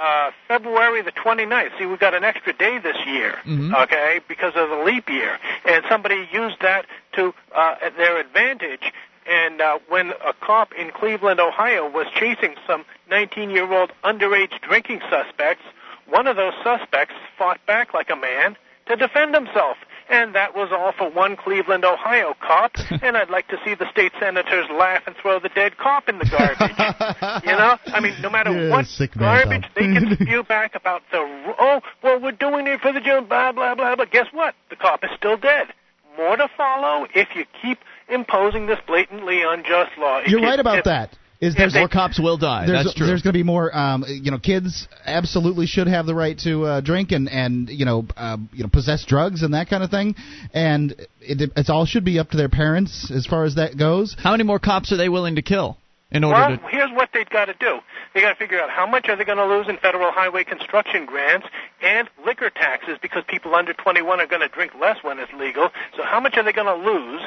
uh, February the 29th, see, we got an extra day this year, Mhm. okay, because of the leap year, and somebody used that to uh, at their advantage. And uh, when a cop in Cleveland, Ohio, was chasing some 19-year-old underage drinking suspects, one of those suspects fought back like a man to defend himself. And that was all for one Cleveland, Ohio cop. and I'd like to see the state senators laugh and throw the dead cop in the garbage. you know, I mean, no matter Yeah, what man, garbage Tom. they can spew back about the oh, well, we're doing it for the Jew, blah blah blah. But guess what? The cop is still dead. More to follow if you keep imposing this blatantly unjust law. You're you- right about if- that. Is if there's More cops will die. there's That's true. there's going to be more um, you know kids absolutely should have the right to uh, drink and and you know uh, you know possess drugs and that kind of thing and it it's all should be up to their parents as far as that goes How many more cops are they willing to kill in order to Well, to? here's what they've got to do. They got to figure out how much are they going to lose in federal highway construction grants and liquor taxes because people under 21 are going to drink less when it's legal. So how much are they going to lose?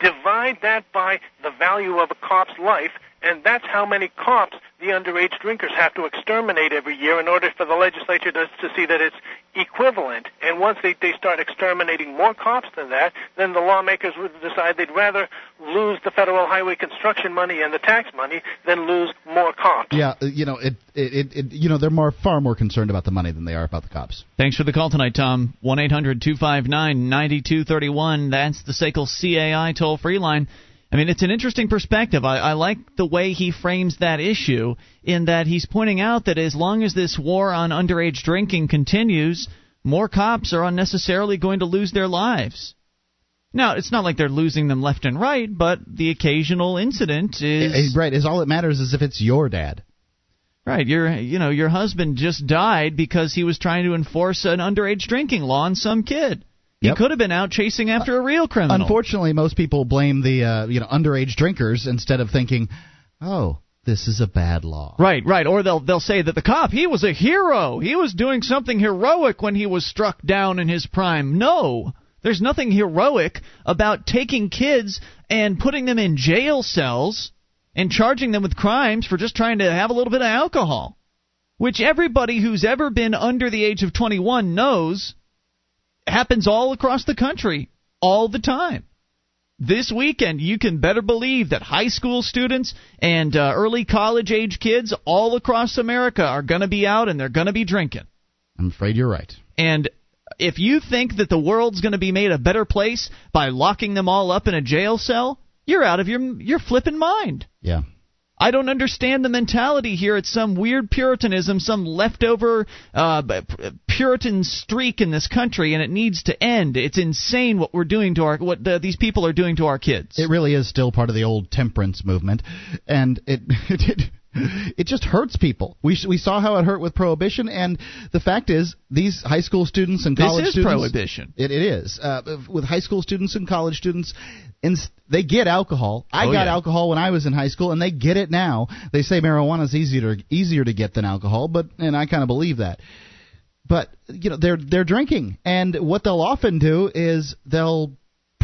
Divide that by the value of a cop's life, and that's how many cops the underage drinkers have to exterminate every year in order for the legislature to, to see that it's equivalent. And once they, they start exterminating more cops than that, then the lawmakers would decide they'd rather lose the federal highway construction money and the tax money than lose more cops. yeah uh, you know it, it it it you know they're more far more concerned about the money than they are about the cops Thanks for the call tonight, Tom. 1 800 259 9231. That's the SACL CAI toll free line. I mean, it's an interesting perspective. I, I like the way he frames that issue in that he's pointing out that as long as this war on underage drinking continues, more cops are unnecessarily going to lose their lives. Now, it's not like they're losing them left and right, but the occasional incident is Eh, right is all that matters is if it's your dad Right, your you know your husband just died because he was trying to enforce an underage drinking law on some kid. He Yep. could have been out chasing after a real criminal. Unfortunately, most people blame the uh, you know underage drinkers instead of thinking, "Oh, this is a bad law." Right, right. Or they'll they'll say that the cop he was a hero. He was doing something heroic when he was struck down in his prime. No. There's nothing heroic about taking kids and putting them in jail cells and charging them with crimes for just trying to have a little bit of alcohol. Which everybody who's ever been under the age of 21 knows happens all across the country all the time. this weekend, you can better believe that high school students and uh, early college age kids all across America are going to be out and they're going to be drinking. I'm afraid you're right. And if you think that the world's going to be made a better place by locking them all up in a jail cell, you're out of your your flipping mind. Yeah. I don't understand the mentality here. It's some weird Puritanism, some leftover uh, Puritan streak in this country, and it needs to end. It's insane what we're doing to our what the, these people are doing to our kids. It really is still part of the old temperance movement, and it it, it just hurts people. We we saw how it hurt with prohibition, and the fact is, these high school students and college this is students. prohibition. It, it is uh, with high school students and college students. and they get alcohol. I Oh, got yeah. alcohol when I was in high school, and they get it now. They say marijuana is easier easier to get than alcohol, but and I kind of believe that. But you know they're they're drinking, and what they'll often do is they'll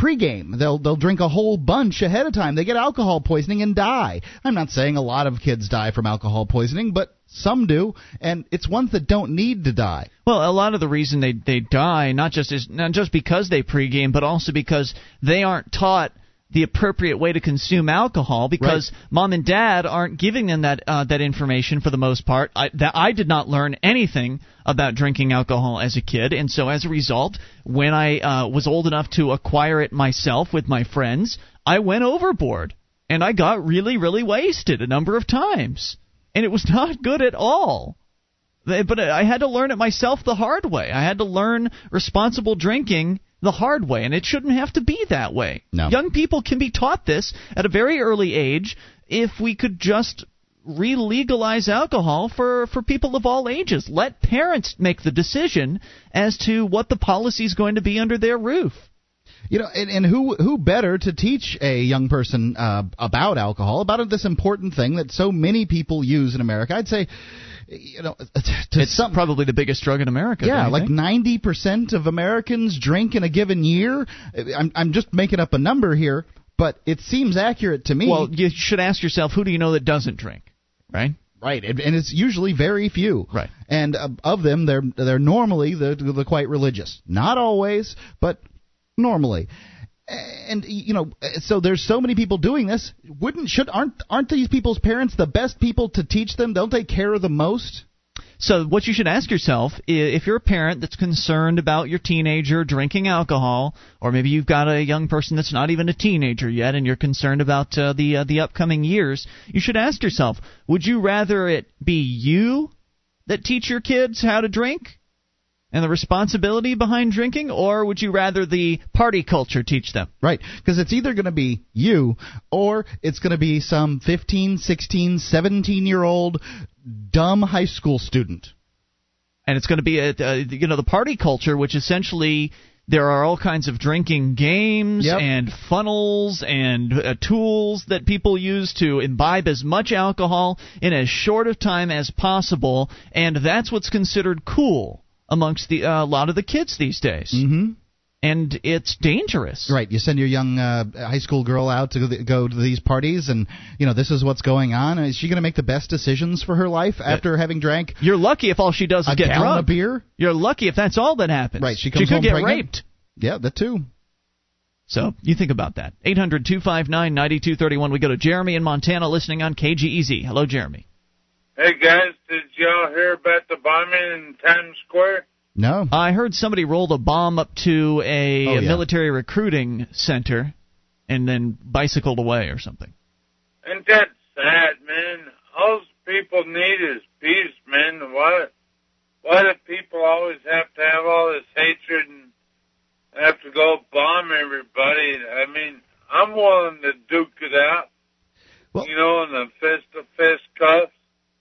pregame. They'll they'll drink a whole bunch ahead of time. They get alcohol poisoning and die. I'm not saying a lot of kids die from alcohol poisoning, but some do, and it's ones that don't need to die. Well, a lot of the reason they they die not just is not just because they pregame, but also because they aren't taught the appropriate way to consume alcohol because mom and dad aren't giving them that uh, that information for the most part. I, that I did not learn anything about drinking alcohol as a kid, and so as a result, when I uh, was old enough to acquire it myself with my friends, I went overboard and I got really really wasted a number of times, and it was not good at all. But I had to learn it myself the hard way. I had to learn responsible drinking the hard way, and it shouldn't have to be that way. No. Young people can be taught this at a very early age if we could just re-legalize alcohol for, for people of all ages. Let parents make the decision as to what the policy is going to be under their roof. You know, and, and who who better to teach a young person uh, about alcohol, about this important thing that so many people use in America? I'd say, you know, to It's some probably the biggest drug in America. Yeah, like ninety percent of Americans drink in a given year. I'm I'm just making up a number here, but it seems accurate to me. Well, you should ask yourself, who do you know that doesn't drink? Right? right, and, and it's usually very few. Right. and uh, of them, they're they're normally the the quite religious. Not always, but normally. And you know, so there's so many people doing this. Wouldn't should aren't aren't these people's parents the best people to teach them? Don't they care the most? So, what you should ask yourself if you're a parent that's concerned about your teenager drinking alcohol, or maybe you've got a young person that's not even a teenager yet, and you're concerned about uh, the uh, the upcoming years, you should ask yourself: Would you rather it be you that teach your kids how to drink and the responsibility behind drinking, or would you rather the party culture teach them? Right, because it's either going to be you or it's going to be some 15, 16, 17 year old dumb high school student. and it's going to be a, uh, you know the party culture, which essentially there are all kinds of drinking games Yep. and funnels and uh, tools that people use to imbibe as much alcohol in as short of time as possible, and that's what's considered cool amongst the uh, a lot of the kids these days. Mm-hmm. And it's dangerous. Right, you send your young uh, high school girl out to go, go to these parties, and you know this is what's going on. Is she going to make the best decisions for her life after having drank You're lucky if all she does is a get drunk. of beer? You're lucky if that's all that happens. Right, she comes could home get pregnant. raped. Yeah, that too. So you think about that. 800 259 9231. We go to Jeremy in Montana listening on KGEZ. Hello, Jeremy. Hey guys, did y'all hear about the bombing in Times Square? No. I heard somebody rolled a bomb up to a, Oh, yeah. military recruiting center and then bicycled away or something. Ain't that sad, man? All people need is peace, man. Why, why do people always have to have all this hatred and have to go bomb everybody? I mean, I'm willing to duke it out, Well- you know, in the fist to fist cuffs.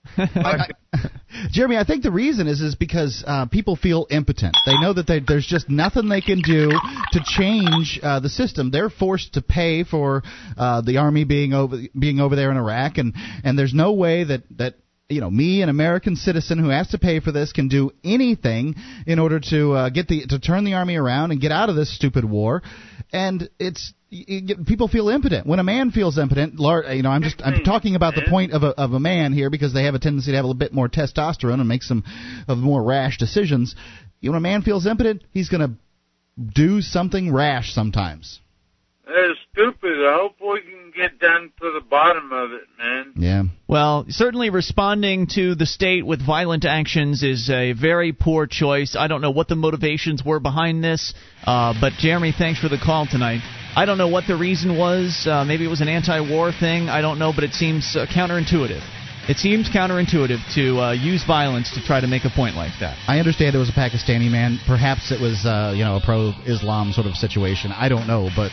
Jeremy, I think the reason is is because uh, people feel impotent. They know that they, there's just nothing they can do to change uh, the system. They're forced to pay for uh, the army being over being over there in Iraq, and and there's no way that that you know me, an American citizen who has to pay for this, can do anything in order to uh, get the to turn the army around and get out of this stupid war. And it's y- y- people feel impotent. When a man feels impotent, lar- you know, I'm just I'm talking about the point of a of a man here because they have a tendency to have a little bit more testosterone and make some of more rash decisions. You know, when a man feels impotent, he's going to do something rash sometimes. They're stupid. I hope we can get down to the bottom of it, man. Yeah. Well, certainly responding to the state with violent actions is a very poor choice. I don't know what the motivations were behind this, uh, but Jeremy, thanks for the call tonight. I don't know what the reason was. Uh, maybe it was an anti-war thing. I don't know, but it seems uh, counterintuitive. It seems counterintuitive to uh, use violence to try to make a point like that. I understand it was a Pakistani man. Perhaps it was, uh, you know, a pro-Islam sort of situation. I don't know, but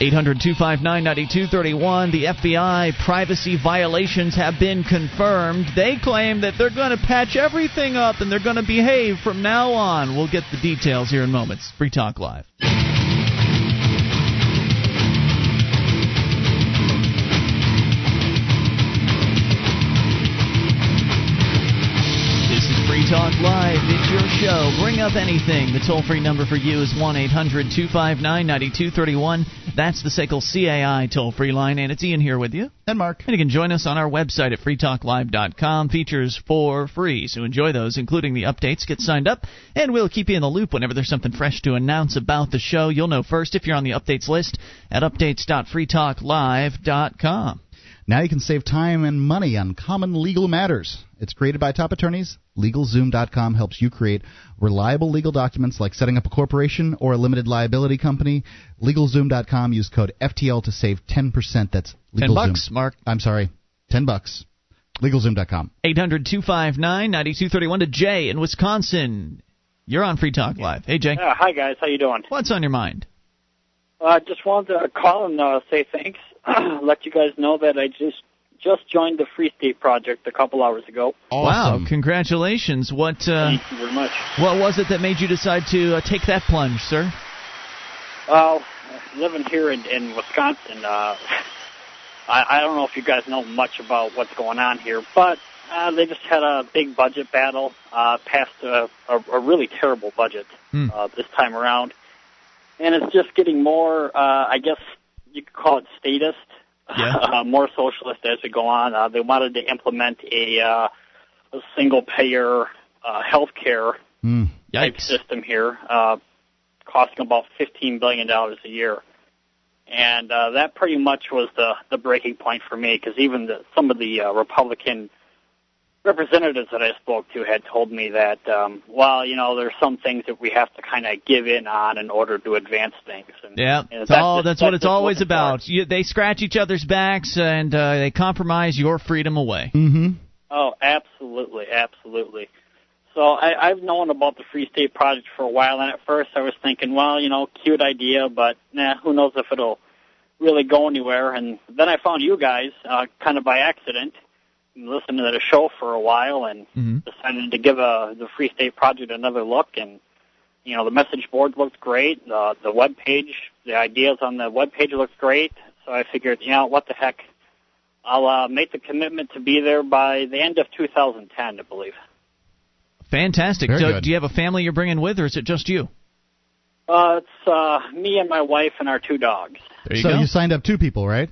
800 259 9231. The FBI privacy violations have been confirmed. They claim that they're going to patch everything up and they're going to behave from now on. We'll get the details here in moments. Free Talk Live. Talk Live. It's your show. Bring up anything. The toll free number for you is 1 800 259 9231. That's the SACL CAI toll free line, and it's Ian here with you. and Mark. And you can join us on our website at freetalklive.com. Features for free, so enjoy those, including the updates. Get signed up, and we'll keep you in the loop whenever there's something fresh to announce about the show. You'll know first if you're on the updates list at updates.freetalklive.com. Now you can save time and money on common legal matters. It's created by top attorneys. LegalZoom.com helps you create reliable legal documents like setting up a corporation or a limited liability company. LegalZoom.com. Use code FTL to save 10%. That's Ten LegalZoom. bucks, Mark. I'm sorry, 10 bucks. LegalZoom.com. 800 259 9231 to Jay in Wisconsin. You're on Free Talk Live. Hey, Jay. Uh, hi guys, how you doing? What's on your mind? I uh, just wanted to call and uh, say thanks. Let you guys know that I just just joined the Free State Project a couple hours ago. Wow, congratulations. What uh, Thank you very much. what was it that made you decide to uh, take that plunge, sir? Well, living here in, in Wisconsin, uh, I, I don't know if you guys know much about what's going on here, but uh, they just had a big budget battle, uh, passed a, a, a really terrible budget Hmm. uh, this time around, and it's just getting more. Uh, I guess you could call it statist, Yeah. uh, more socialist as we go on. Uh, they wanted to implement a, uh, a single payer uh, health care Mm. type system here, uh, costing about fifteen billion dollars a year, and uh, that pretty much was the the breaking point for me because even the, some of the uh, Republican representatives that I spoke to had told me that, um, well, you know, there's some things that we have to kind of give in on in order to advance things. And, Yeah, and it's all, just- that's what it's always about. You, they scratch each other's backs and uh, they compromise your freedom away. Mm-hmm. Oh, absolutely, absolutely. So I, I've known about the Free State Project for a while, and at first I was thinking, well, you know, cute idea, but nah, who knows if it'll really go anywhere. And then I found you guys, uh, kind of by accident, listening to the show for a while, and Mhm. decided to give uh the Free State Project another look. And you know, the message board looked great. The the web page, the ideas on the web page looked great. So I figured, you know, what the heck. I'll uh, make the commitment to be there by the end of 2010, I believe. Fantastic. Very so, good. do you have a family you're bringing with, or is it just you? Uh, it's uh, me and my wife and our two dogs. There you so go. you signed up two people, right?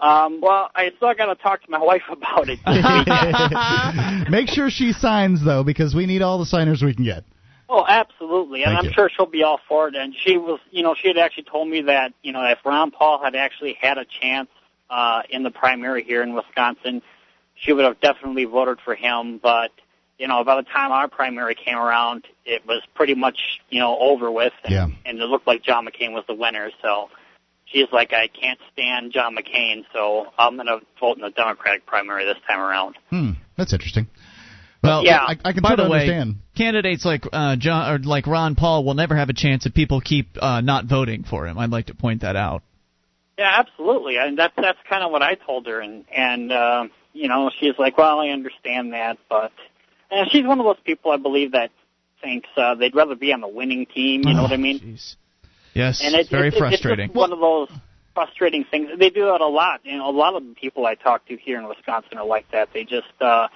Um, well, I still got to talk to my wife about it. Make sure she signs though, because we need all the signers we can get. oh, absolutely, and Thank I'm you. sure she'll be all for it. And she was, you know, she had actually told me that, you know, if Ron Paul had actually had a chance uh, in the primary here in Wisconsin, she would have definitely voted for him. But you know, by the time our primary came around, it was pretty much, you know, over with, and, Yeah. and it looked like John McCain was the winner. So she's like, I can't stand John McCain, so I'm going to vote in the Democratic primary this time around. Hmm, that's interesting. Well, Yeah. I, I can by sort the way, understand. candidates like uh, John or like Ron Paul will never have a chance if people keep uh, not voting for him. I'd like to point that out. Yeah, absolutely, and that's that's kind of what I told her, and and uh, you know, she's like, well, I understand that, but and she's one of those people I believe that thinks uh, they'd rather be on the winning team. You know what I mean? Jeez. Yes, And it, very it, frustrating. It's one of those frustrating things. They do that a lot. You know, a lot of the people I talk to here in Wisconsin are like that. They just, uh,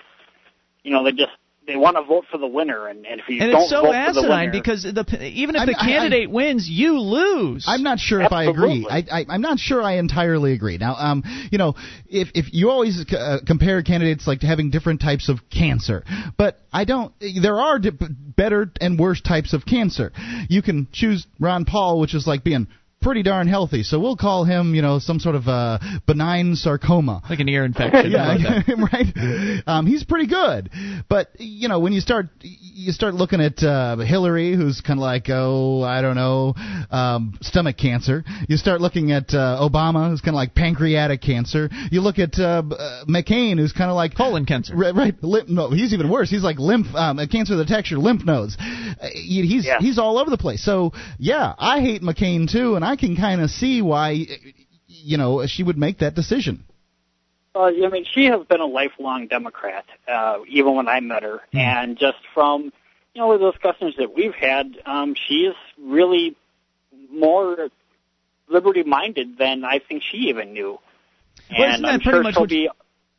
you know, they just they want to vote for the winner, and, and if you and don't it's so vote for the asinine winner, because the even if I'm- the I- I- candidate wins, you lose. I'm not sure if I agree. I, I, I'm not sure I entirely agree. Now, um, you know, if if you always uh, compare candidates like to having different types of cancer, but I don't. There are di- better and worse types of cancer. You can choose Ron Paul, which is like being pretty darn healthy, so we'll call him, you know, some sort of uh, benign sarcoma. Like an ear infection. yeah, right. Um, he's pretty good, but you know, when you start you start looking at uh, Hillary, who's kind of like, oh, I don't know, um, stomach cancer. You start looking at uh, Obama, who's kind of like pancreatic cancer. You look at uh, uh, McCain, who's kind of like colon cancer. Right, right. Lymph, no, he's even worse. He's like lymph um, cancer of the texture, lymph nodes. Uh, he's yeah. he's all over the place. So yeah, I hate McCain too, and I can kind of see why, you know, she would make that decision. Uh, I mean, she has been a lifelong Democrat, uh, even when I met her, Mm. and just from you know the discussions that we've had, um, she is really more liberty-minded than I think she even knew. Well, and I'm sure much she'll be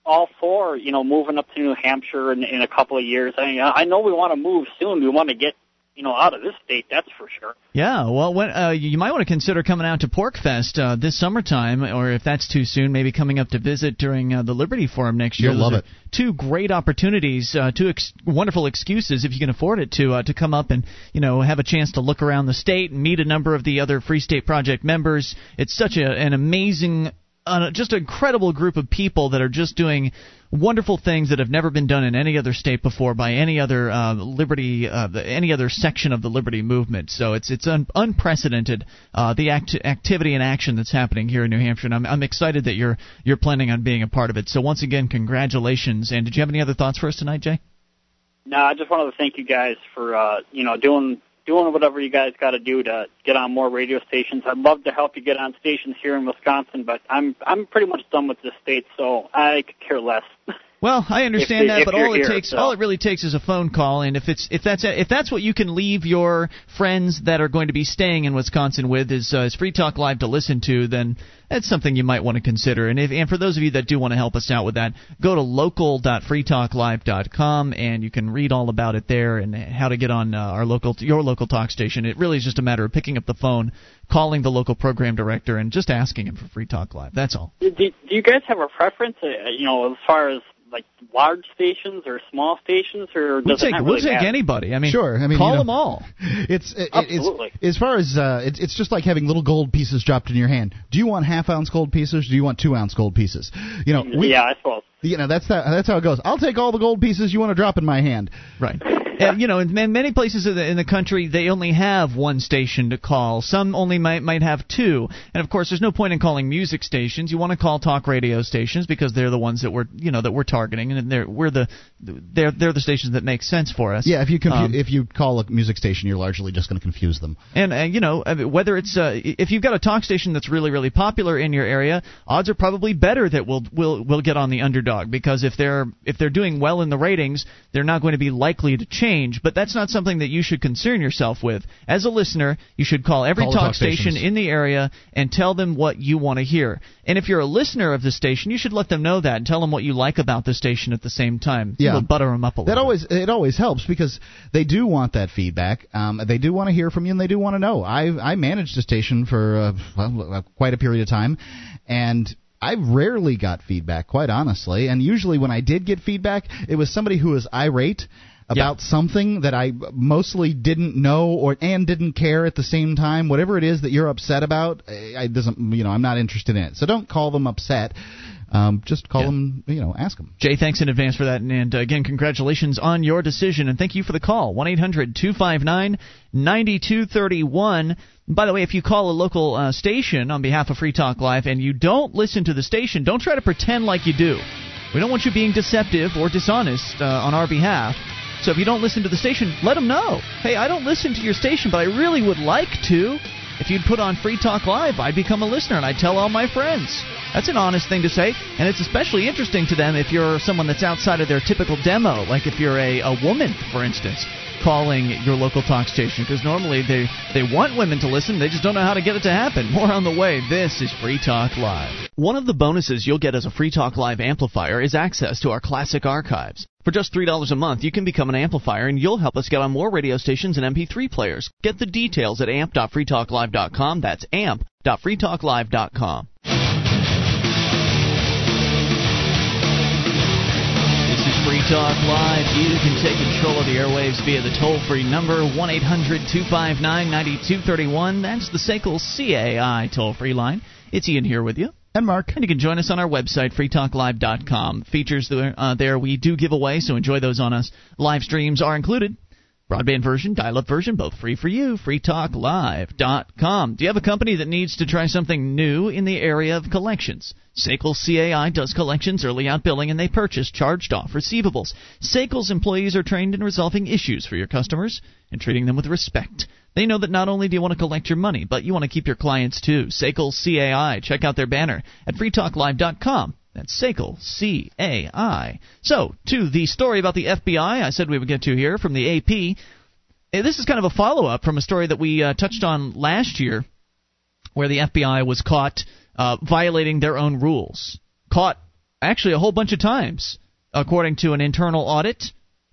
all for you know moving up to New Hampshire in, in a couple of years. I mean, I know we want to move soon. We want to get you know out of this state. That's for sure. Yeah, well, when, uh, you might want to consider coming out to PorcFest uh, this summertime, or if that's too soon, maybe coming up to visit during uh, the Liberty Forum next year. You'll love it. Two great opportunities, uh, two ex- wonderful excuses if you can afford it to uh, to come up and you know have a chance to look around the state and meet a number of the other Free State Project members. It's such a, an amazing just an incredible group of people that are just doing wonderful things that have never been done in any other state before by any other uh, liberty, uh, any other section of the liberty movement. So it's it's un- unprecedented uh, the act- activity and action that's happening here in New Hampshire, and I'm, I'm excited that you're you're planning on being a part of it. So once again, congratulations! And did you have any other thoughts for us tonight, Jay? No, I just wanted to thank you guys for uh, you know doing doing whatever you guys got to do to get on more radio stations. I'd love to help you get on stations here in Wisconsin, but I'm I'm pretty much done with this state, so I could care less. Well, I understand If- that, if but all it here, takes so. all it really takes is a phone call, and if it's if that's if that's what you can leave your friends that are going to be staying in Wisconsin with is, uh, is Free Talk Live to listen to, then that's something you might want to consider. And if and for those of you that do want to help us out with that, go to local.freetalklive.com and you can read all about it there and how to get on uh, our local your local talk station. It really is just a matter of picking up the phone, calling the local program director, and just asking him for Free Talk Live. That's all. do, do you guys have a preference, uh, you know, as far as like large stations or small stations, or does We'll it take not we'll take matter? anybody. I mean, Sure, I mean, call you know- them all. It's it, Absolutely. It's, as far as uh, it's it's just like having little gold pieces dropped in your hand. Do you want half ounce gold pieces? Do you want two ounce gold pieces? You know, we, yeah, I suppose. You know that's how, that's how it goes. I'll take all the gold pieces you want to drop in my hand. Right. And, you know, in ma- many places in the, in the country, they only have one station to call. Some only might might have two. And of course, there's no point in calling music stations. You want to call talk radio stations because they're the ones that we're you know that we're targeting, and they're we're the they're they're the stations that make sense for us. Yeah, if you confu- Um, if you call a music station, you're largely just going to confuse them. And uh, you know, whether it's uh, if you've got a talk station that's really really popular in your area, odds are probably better that we'll we'll we'll get on the underdog because if they're if they're doing well in the ratings, they're not going to be likely to change. But that's not something that you should concern yourself with. As a listener, you should call every Call talk, talk station in the area and tell them what you want to hear. And if you're a listener of the station, you should let them know that and tell them what you like about the station at the same time. Yeah. It'll butter them up a That little. always it always helps because they do want that feedback. Um, they do want to hear from you, and they do want to know. I I managed a station for uh, well, uh, quite a period of time, and. I rarely got feedback, quite honestly, and usually when I did get feedback, it was somebody who was irate about something that I mostly didn't know or and didn't care at the same time. Whatever it is that you're upset about, I I doesn't you know I'm not interested in it. So don't call them upset. Um, just call Yeah. them, you know, ask them. Jay, thanks in advance for that. And, and uh, again, congratulations on your decision. And thank you for the call. 1 800 259 9231. By the way, if you call a local uh, station on behalf of Free Talk Live and you don't listen to the station, don't try to pretend like you do. We don't want you being deceptive or dishonest uh, on our behalf. So if you don't listen to the station, let them know. Hey, I don't listen to your station, but I really would like to. If you'd put on Free Talk Live, I'd become a listener and I'd tell all my friends. That's an honest thing to say, and it's especially interesting to them if you're someone that's outside of their typical demo, like if you're a, a woman, for instance, calling your local talk station, because normally they, they want women to listen, they just don't know how to get it to happen. More on the way. This is Free Talk Live. One of the bonuses you'll get as a Free Talk Live amplifier is access to our classic archives. For just $3 a month, you can become an amplifier and you'll help us get on more radio stations and MP3 players. Get the details at amp.freetalklive.com. That's amp.freetalklive.com. Free Talk Live. You can take control of the airwaves via the toll free number 1 800 259 9231. That's the SACL CAI toll free line. It's Ian here with you. And Mark. And you can join us on our website, freetalklive.com. Features there, uh, there we do give away, so enjoy those on us. Live streams are included. Broadband version, dial up version, both free for you. FreeTalkLive.com. Do you have a company that needs to try something new in the area of collections? SACL CAI does collections, early out billing, and they purchase charged off receivables. SACL's employees are trained in resolving issues for your customers and treating them with respect. They know that not only do you want to collect your money, but you want to keep your clients too. SACL CAI. Check out their banner at freetalklive.com. That's SACL, C A I. So, to the story about the FBI I said we would get to here from the AP. Eh, This is kind of a follow up from a story that we uh, touched on last year where the FBI was caught uh, violating their own rules. Caught actually a whole bunch of times, according to an internal audit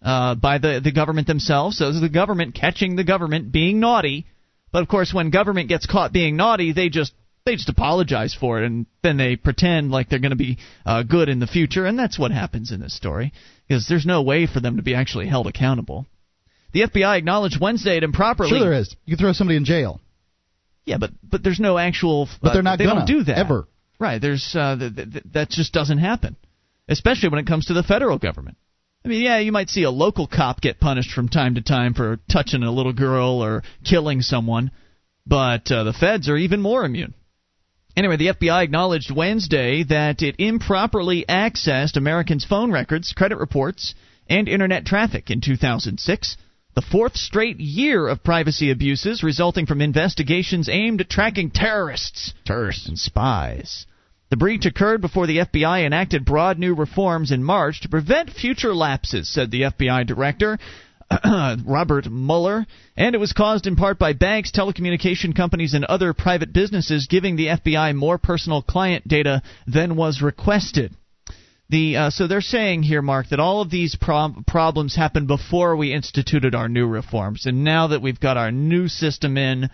uh, by the, the government themselves. So, the government catching the government being naughty. But of course, when government gets caught being naughty, they just they just apologize for it and then they pretend like they're going to be uh, good in the future and that's what happens in this story because there's no way for them to be actually held accountable the fbi acknowledged wednesday it improperly Sure, there is. You can throw somebody in jail. yeah but but there's no actual But uh, they're not they gonna, don't do that ever. right there's uh, th- th- th- that just doesn't happen especially when it comes to the federal government I mean, yeah, you might see a local cop get punished from time to time for touching a little girl or killing someone, but uh, the feds are even more immune. Anyway, the FBI acknowledged Wednesday that it improperly accessed Americans' phone records, credit reports, and internet traffic in 2006, the fourth straight year of privacy abuses resulting from investigations aimed at tracking terrorists, terrorists and spies. The breach occurred before the FBI enacted broad new reforms in March to prevent future lapses, said the FBI director. Robert Mueller, and it was caused in part by banks, telecommunication companies, and other private businesses giving the FBI more personal client data than was requested. The uh, so they're saying here, Mark, that all of these prob- problems happened before we instituted our new reforms, and now that we've got our new system in,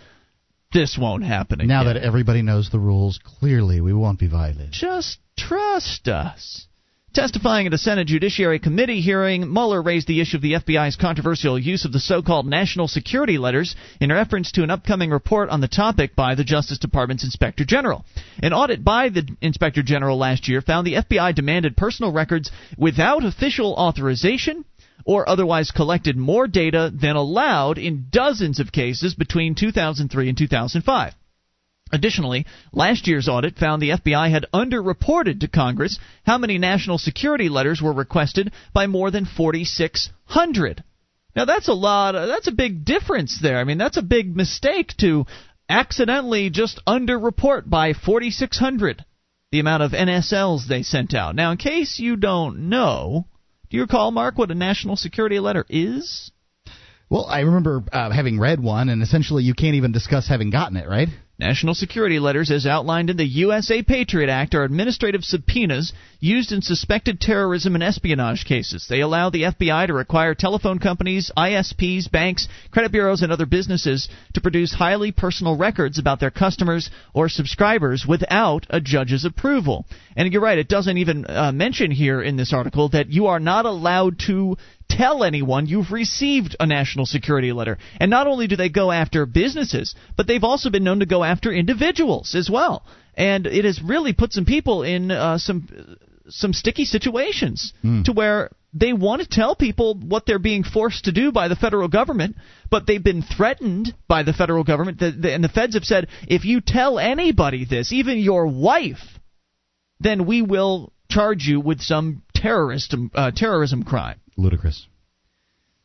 this won't happen again. Now that everybody knows the rules, clearly we won't be violated. Just trust us. Testifying at a Senate Judiciary Committee hearing, Mueller raised the issue of the FBI's controversial use of the so called national security letters in reference to an upcoming report on the topic by the Justice Department's Inspector General. An audit by the Inspector General last year found the FBI demanded personal records without official authorization or otherwise collected more data than allowed in dozens of cases between 2003 and 2005. Additionally, last year's audit found the FBI had underreported to Congress how many national security letters were requested by more than 4,600. Now that's a lot. That's a big difference there. I mean, that's a big mistake to accidentally just underreport by 4,600 the amount of NSLs they sent out. Now, in case you don't know, do you recall, Mark, what a national security letter is? Well, I remember uh, having read one, and essentially you can't even discuss having gotten it, right? National security letters, as outlined in the USA Patriot Act, are administrative subpoenas used in suspected terrorism and espionage cases. They allow the FBI to require telephone companies, ISPs, banks, credit bureaus, and other businesses to produce highly personal records about their customers or subscribers without a judge's approval. And you're right, it doesn't even uh, mention here in this article that you are not allowed to tell anyone you've received a national security letter. And not only do they go after businesses, but they've also been known to go after individuals as well. And it has really put some people in uh, some some sticky situations to where they want to tell people what they're being forced to do by the federal government, but they've been threatened by the federal government. The, the, and the feds have said, if you tell anybody this, even your wife, then we will charge you with some terrorist uh, terrorism crime. Ludicrous.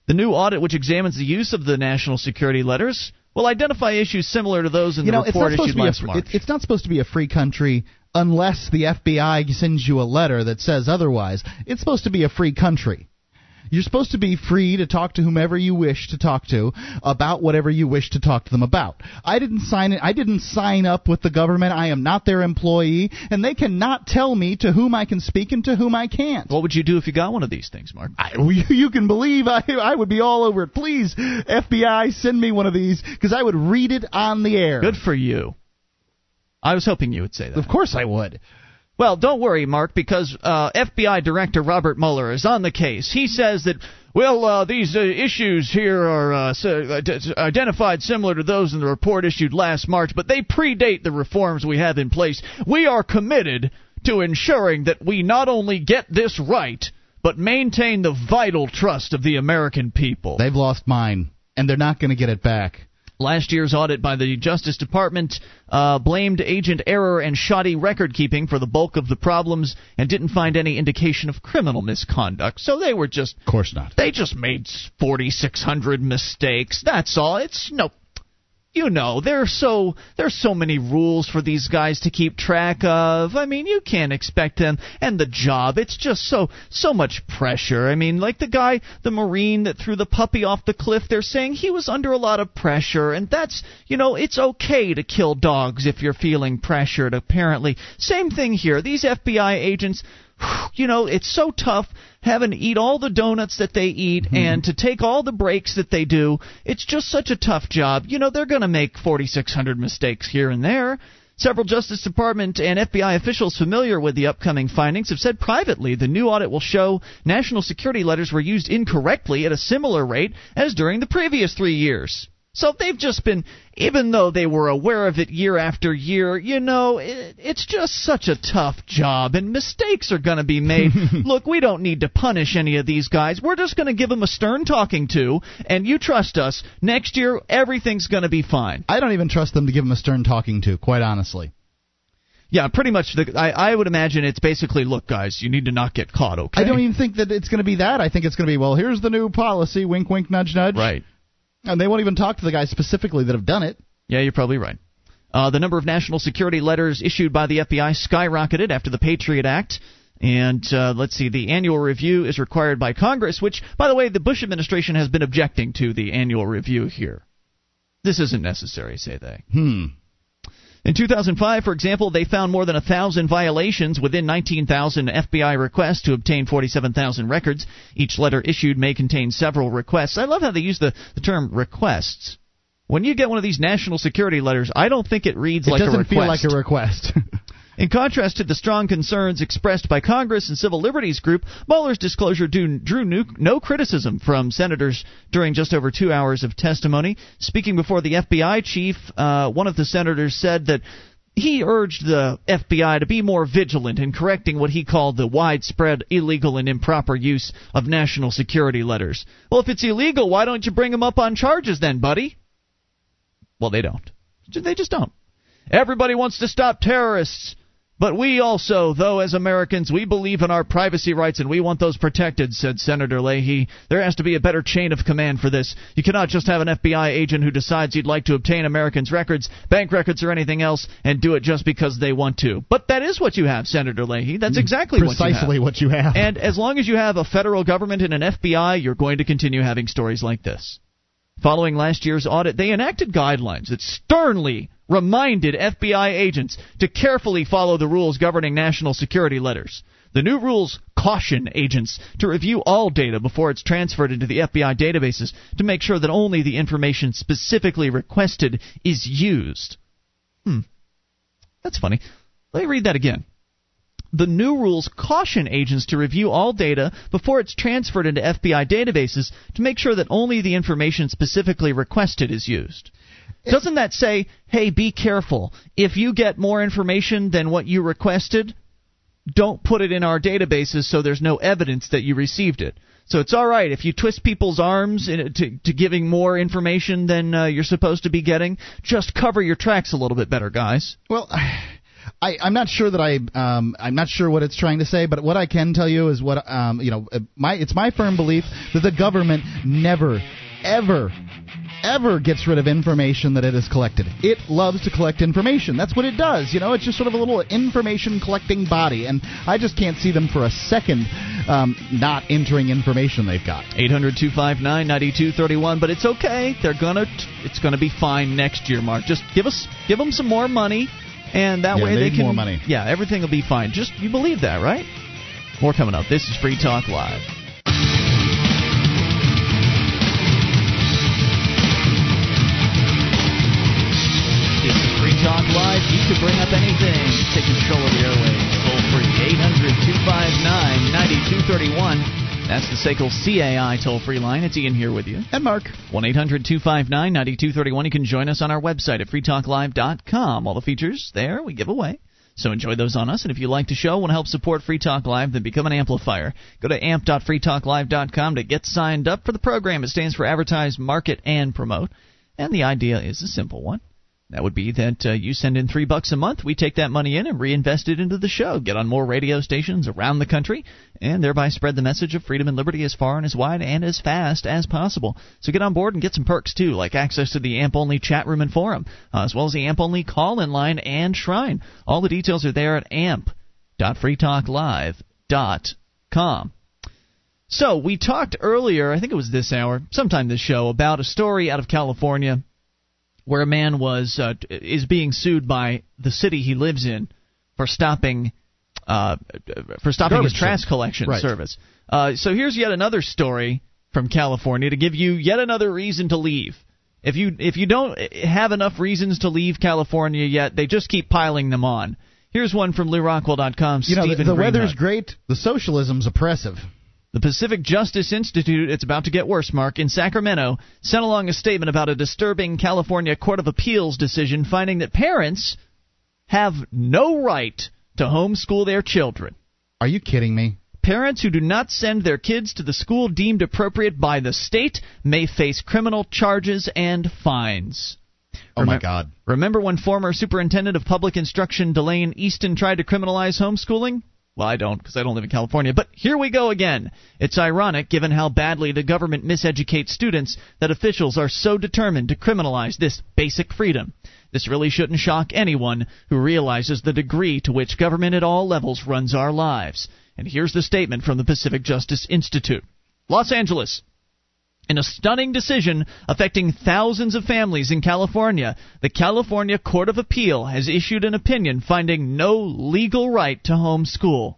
The new audit, which examines the use of the national security letters, will identify issues similar to those in you the know, report issued last fr- March. it- it's not supposed to be a free country unless the FBI sends you a letter that says otherwise. It's supposed to be a free country. You're supposed to be free to talk to whomever you wish to talk to about whatever you wish to talk to them about. I didn't sign it. I didn't sign up with the government. I am not their employee, and they cannot tell me to whom I can speak and to whom I can't. What would you do if you got one of these things, Mark? I, you, you can believe I, I would be all over it. Please, FBI, send me one of these because I would read it on the air. Good for you. I was hoping you would say that. Of course I would. Well, don't worry, Mark, because uh, FBI Director Robert Mueller is on the case. He says that, well, uh, these uh, issues here are uh, so, identified similar to those in the report issued last March, but they predate the reforms we have in place. We are committed to ensuring that we not only get this right, but maintain the vital trust of the American people. They've lost mine, and they're not going to get it back. Last year's audit by the Justice Department uh, blamed agent error and shoddy record keeping for the bulk of the problems and didn't find any indication of criminal misconduct. So they were just. Of course not. They just made 4,600 mistakes. That's all. It's no you know there's so there's so many rules for these guys to keep track of. I mean you can't expect them. And the job it's just so so much pressure. I mean like the guy the marine that threw the puppy off the cliff they're saying he was under a lot of pressure. And that's you know it's okay to kill dogs if you're feeling pressured apparently. Same thing here. These fbi agents you know, it's so tough having to eat all the donuts that they eat mm-hmm. and to take all the breaks that they do. It's just such a tough job. You know, they're going to make 4,600 mistakes here and there. Several Justice Department and FBI officials familiar with the upcoming findings have said privately the new audit will show national security letters were used incorrectly at a similar rate as during the previous three years. So they've just been, even though they were aware of it year after year, you know, it, it's just such a tough job, and mistakes are going to be made. Look, we don't need to punish any of these guys. We're just going to give them a stern talking to, and you trust us. Next year, everything's going to be fine. I don't even trust them to give them a stern talking to, quite honestly. Yeah, pretty much. The, I, I would imagine it's basically, look, guys, you need to not get caught. Okay. I don't even think that it's going to be that. I think it's going to be, well, here's the new policy. Wink, wink, nudge, nudge. Right. And they won't even talk to the guys specifically that have done it. Yeah, you're probably right. Uh, the number of national security letters issued by the FBI skyrocketed after the Patriot Act. And uh, let's see, the annual review is required by Congress, which, by the way, the Bush administration has been objecting to the annual review here. This isn't necessary, say they. Hmm. In 2005, for example, they found more than 1,000 violations within 19,000 FBI requests to obtain 47,000 records. Each letter issued may contain several requests. I love how they use the, the term requests. When you get one of these national security letters, I don't think it reads it like a request. It doesn't feel like a request. In contrast to the strong concerns expressed by Congress and civil liberties group, Mueller's disclosure drew no criticism from senators during just over two hours of testimony. Speaking before the FBI chief, uh, one of the senators said that he urged the FBI to be more vigilant in correcting what he called the widespread illegal and improper use of national security letters. Well, if it's illegal, why don't you bring them up on charges then, buddy? Well, they don't. They just don't. Everybody wants to stop terrorists. But we also, though, as Americans, we believe in our privacy rights and we want those protected, said Senator Leahy. There has to be a better chain of command for this. You cannot just have an FBI agent who decides he'd like to obtain Americans' records, bank records, or anything else, and do it just because they want to. But that is what you have, Senator Leahy. That's mm, exactly Precisely what you have. what you have. And as long as you have a federal government and an FBI, you're going to continue having stories like this. Following last year's audit, they enacted guidelines that sternly reminded FBI agents to carefully follow the rules governing national security letters. The new rules caution agents to review all data before it's transferred into the FBI databases to make sure that only the information specifically requested is used. Hmm. That's funny. Let me read that again. The new rules caution agents to review all data before it's transferred into FBI databases to make sure that only the information specifically requested is used. Doesn't that say, hey, be careful. If you get more information than what you requested, don't put it in our databases so there's no evidence that you received it. So it's all right if you twist people's arms to, to giving more information than uh, you're supposed to be getting. Just cover your tracks a little bit better, guys. Well. I, I'm not sure that I um, I'm not sure what it's trying to say, but what I can tell you is what um, you know. Uh, my it's my firm belief that the government never, ever, ever gets rid of information that it has collected. It loves to collect information. That's what it does. You know, it's just sort of a little information collecting body, and I just can't see them for a second um, not entering information they've got. 800 259 9231, but it's okay. They're gonna, it's gonna be fine next year, Mark. Just give us, give them some more money and that yeah, way they, they can more money. Yeah, everything will be fine. Just you believe that, right? More coming up. This is Free Talk Live. Talk Live. You can bring up anything. Take control of the airwaves. 9231. That's the SACL CAI toll free line. It's Ian here with you. And Mark. 1 800 259 9231. You can join us on our website at freetalklive.com. All the features there we give away. So enjoy those on us. And if you like the show, want to help support Free Talk Live, then become an amplifier. Go to amp.freetalklive.com to get signed up for the program. It stands for Advertise, Market, and Promote. And the idea is a simple one. That would be that uh, you send in three bucks a month. We take that money in and reinvest it into the show, get on more radio stations around the country, and thereby spread the message of freedom and liberty as far and as wide and as fast as possible. So get on board and get some perks too, like access to the AMP only chat room and forum, uh, as well as the AMP only call in line and shrine. All the details are there at amp.freetalklive.com. So we talked earlier, I think it was this hour, sometime this show, about a story out of California where a man was uh, is being sued by the city he lives in for stopping uh, for stopping Garbage his trash service. collection Right. service. Uh, so here's yet another story from California to give you yet another reason to leave. If you if you don't have enough reasons to leave California yet, they just keep piling them on. Here's one from LewRockwell.com. You know, the, Stephen the weather's great. The socialism's oppressive. The Pacific Justice Institute, it's about to get worse, Mark, in Sacramento, sent along a statement about a disturbing California Court of Appeals decision finding that parents have no right to homeschool their children. Are you kidding me? Parents who do not send their kids to the school deemed appropriate by the state may face criminal charges and fines. Oh my God. Remember when former Superintendent of Public Instruction Delaine Eastin tried to criminalize homeschooling? Well, I don't because I don't live in California, but here we go again. It's ironic, given how badly the government miseducates students, that officials are so determined to criminalize this basic freedom. This really shouldn't shock anyone who realizes the degree to which government at all levels runs our lives. And here's the statement from the Pacific Justice Institute Los Angeles. In a stunning decision affecting thousands of families in California, the California Court of Appeal has issued an opinion finding no legal right to homeschool.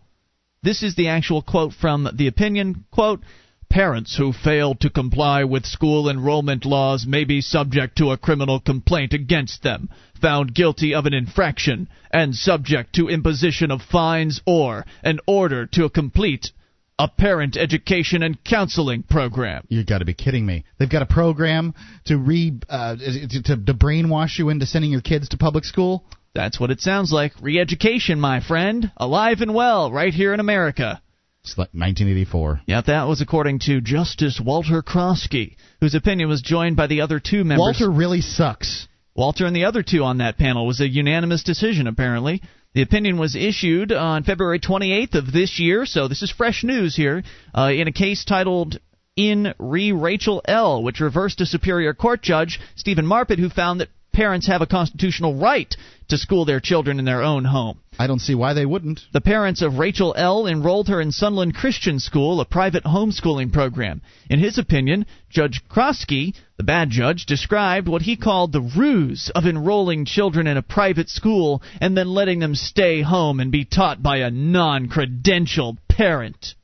This is the actual quote from the opinion. Quote, Parents who fail to comply with school enrollment laws may be subject to a criminal complaint against them, found guilty of an infraction, and subject to imposition of fines or an order to complete a parent education and counseling program. You've got to be kidding me. They've got a program to re uh, to, to brainwash you into sending your kids to public school. That's what it sounds like. Re education, my friend. Alive and well, right here in America. It's like 1984. Yeah, that was according to Justice Walter Croskey, whose opinion was joined by the other two members. Walter really sucks. Walter and the other two on that panel was a unanimous decision, apparently. The opinion was issued on February 28th of this year, so this is fresh news here, uh, in a case titled In Re Rachel L., which reversed a Superior Court judge, Stephen Marpet, who found that parents have a constitutional right to school their children in their own home. I don't see why they wouldn't. The parents of Rachel L. enrolled her in Sunland Christian School, a private homeschooling program. In his opinion, Judge Croskey, the bad judge, described what he called the ruse of enrolling children in a private school and then letting them stay home and be taught by a non credentialed parent.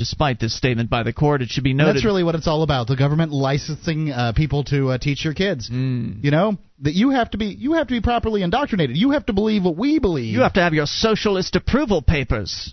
Despite this statement by the court, it should be noted. That's really what it's all about. The government licensing uh, people to uh, teach your kids. Mm. You know that you have to be you have to be properly indoctrinated. You have to believe what we believe. You have to have your socialist approval papers.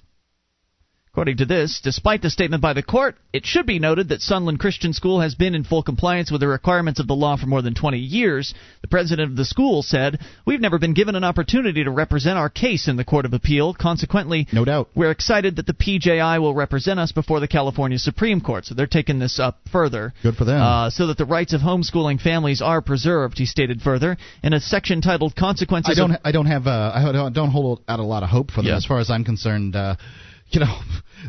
According to this, despite the statement by the court, it should be noted that Sunland Christian School has been in full compliance with the requirements of the law for more than 20 years. The president of the school said, We've never been given an opportunity to represent our case in the Court of Appeal. Consequently, no doubt. we're excited that the PJI will represent us before the California Supreme Court. So they're taking this up further. Good for them. Uh, so that the rights of homeschooling families are preserved, he stated further. In a section titled Consequences I don't. of I don't have. Uh, I don't, don't hold out a lot of hope for them Yeah. as far as I'm concerned. Uh, you know,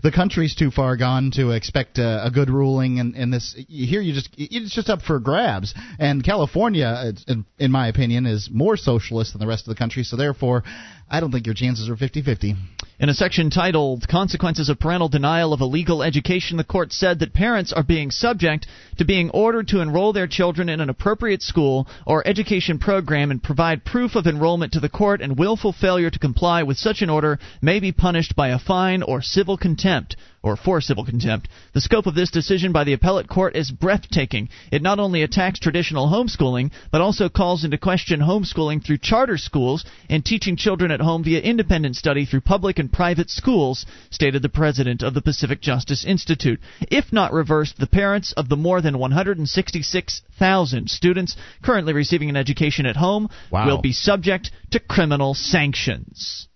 the country's too far gone to expect uh, a good ruling, and, and this here you just it's just up for grabs. And California, in, in my opinion, is more socialist than the rest of the country. So therefore, I don't think your chances are 50-50. In a section titled Consequences of Parental Denial of a Legal Education, the court said that parents are being subject to being ordered to enroll their children in an appropriate school or education program and provide proof of enrollment to the court, and willful failure to comply with such an order may be punished by a fine or civil contempt contempt or for civil contempt. The scope of this decision by the appellate court is breathtaking. It not only attacks traditional homeschooling, but also calls into question homeschooling through charter schools and teaching children at home via independent study through public and private schools, stated the president of the Pacific Justice Institute. If not reversed, the parents of the more than 166,000 students currently receiving an education at home Wow. will be subject to criminal sanctions.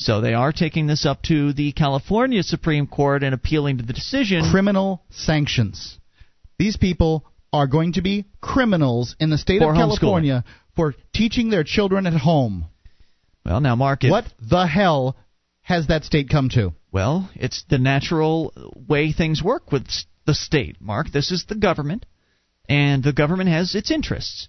So they are taking this up to the California Supreme Court and appealing to the decision. Criminal sanctions. These people are going to be criminals in the state For of. California for teaching their children at home. Well, now, Mark, What the hell has that state come to? Well, it's the natural way things work with the state, Mark. This is the government, and the government has its interests.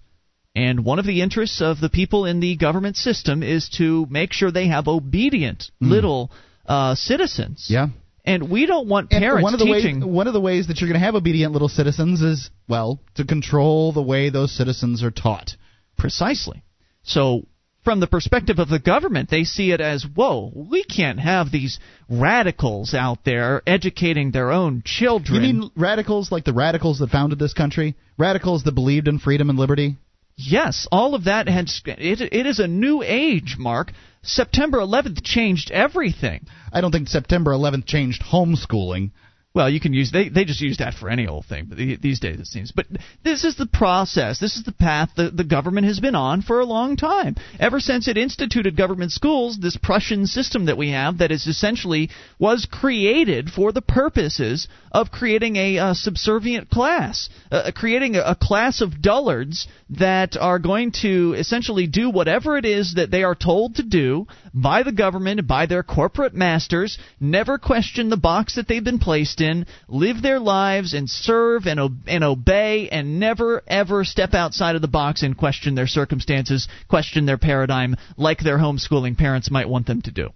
And one of the interests of the people in the government system is to make sure they have obedient little uh, citizens. Yeah. And we don't want And parents one of the teaching. ways one of the ways that you're going to have obedient little citizens is well to control the way those citizens are taught. Precisely. So, from the perspective of the government, they see it as, whoa, we can't have these radicals out there educating their own children. You mean radicals like the radicals that founded this country? Radicals that believed in freedom and liberty? Yes, all of that has. It, it is a new age, Mark. September 11th changed everything. I don't think September 11th changed homeschooling. Well, you can use they they just use that for any old thing, but these days it seems. But this is the process. This is the path that the government has been on for a long time. Ever since it instituted government schools, this Prussian system that we have that is essentially was created for the purposes of creating a uh, subservient class, uh, creating a, a class of dullards that are going to essentially do whatever it is that they are told to do by the government, by their corporate masters, never question the box that they've been placed in, live their lives and serve and, and obey, and never ever step outside of the box and question their circumstances, question their paradigm, like their homeschooling parents might want them to do.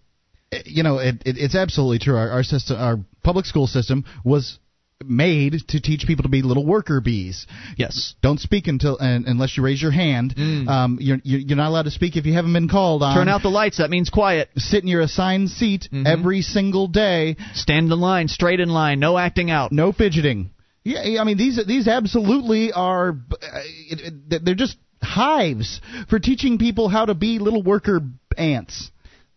Eh, you know, it, it, it's absolutely true. Our, our system, our public school system, was made to teach people to be little worker bees. Yes. Don't speak until un unless you raise your hand. Um, you're you're you're not allowed to speak if you haven't been called on. Turn out the lights. That means quiet. Sit in your assigned seat Mhm. every single day. Stand in line, straight in line, no acting out. No fidgeting. Yeah, I mean these these absolutely are. Uh, they're just hives for teaching people how to be little worker ants.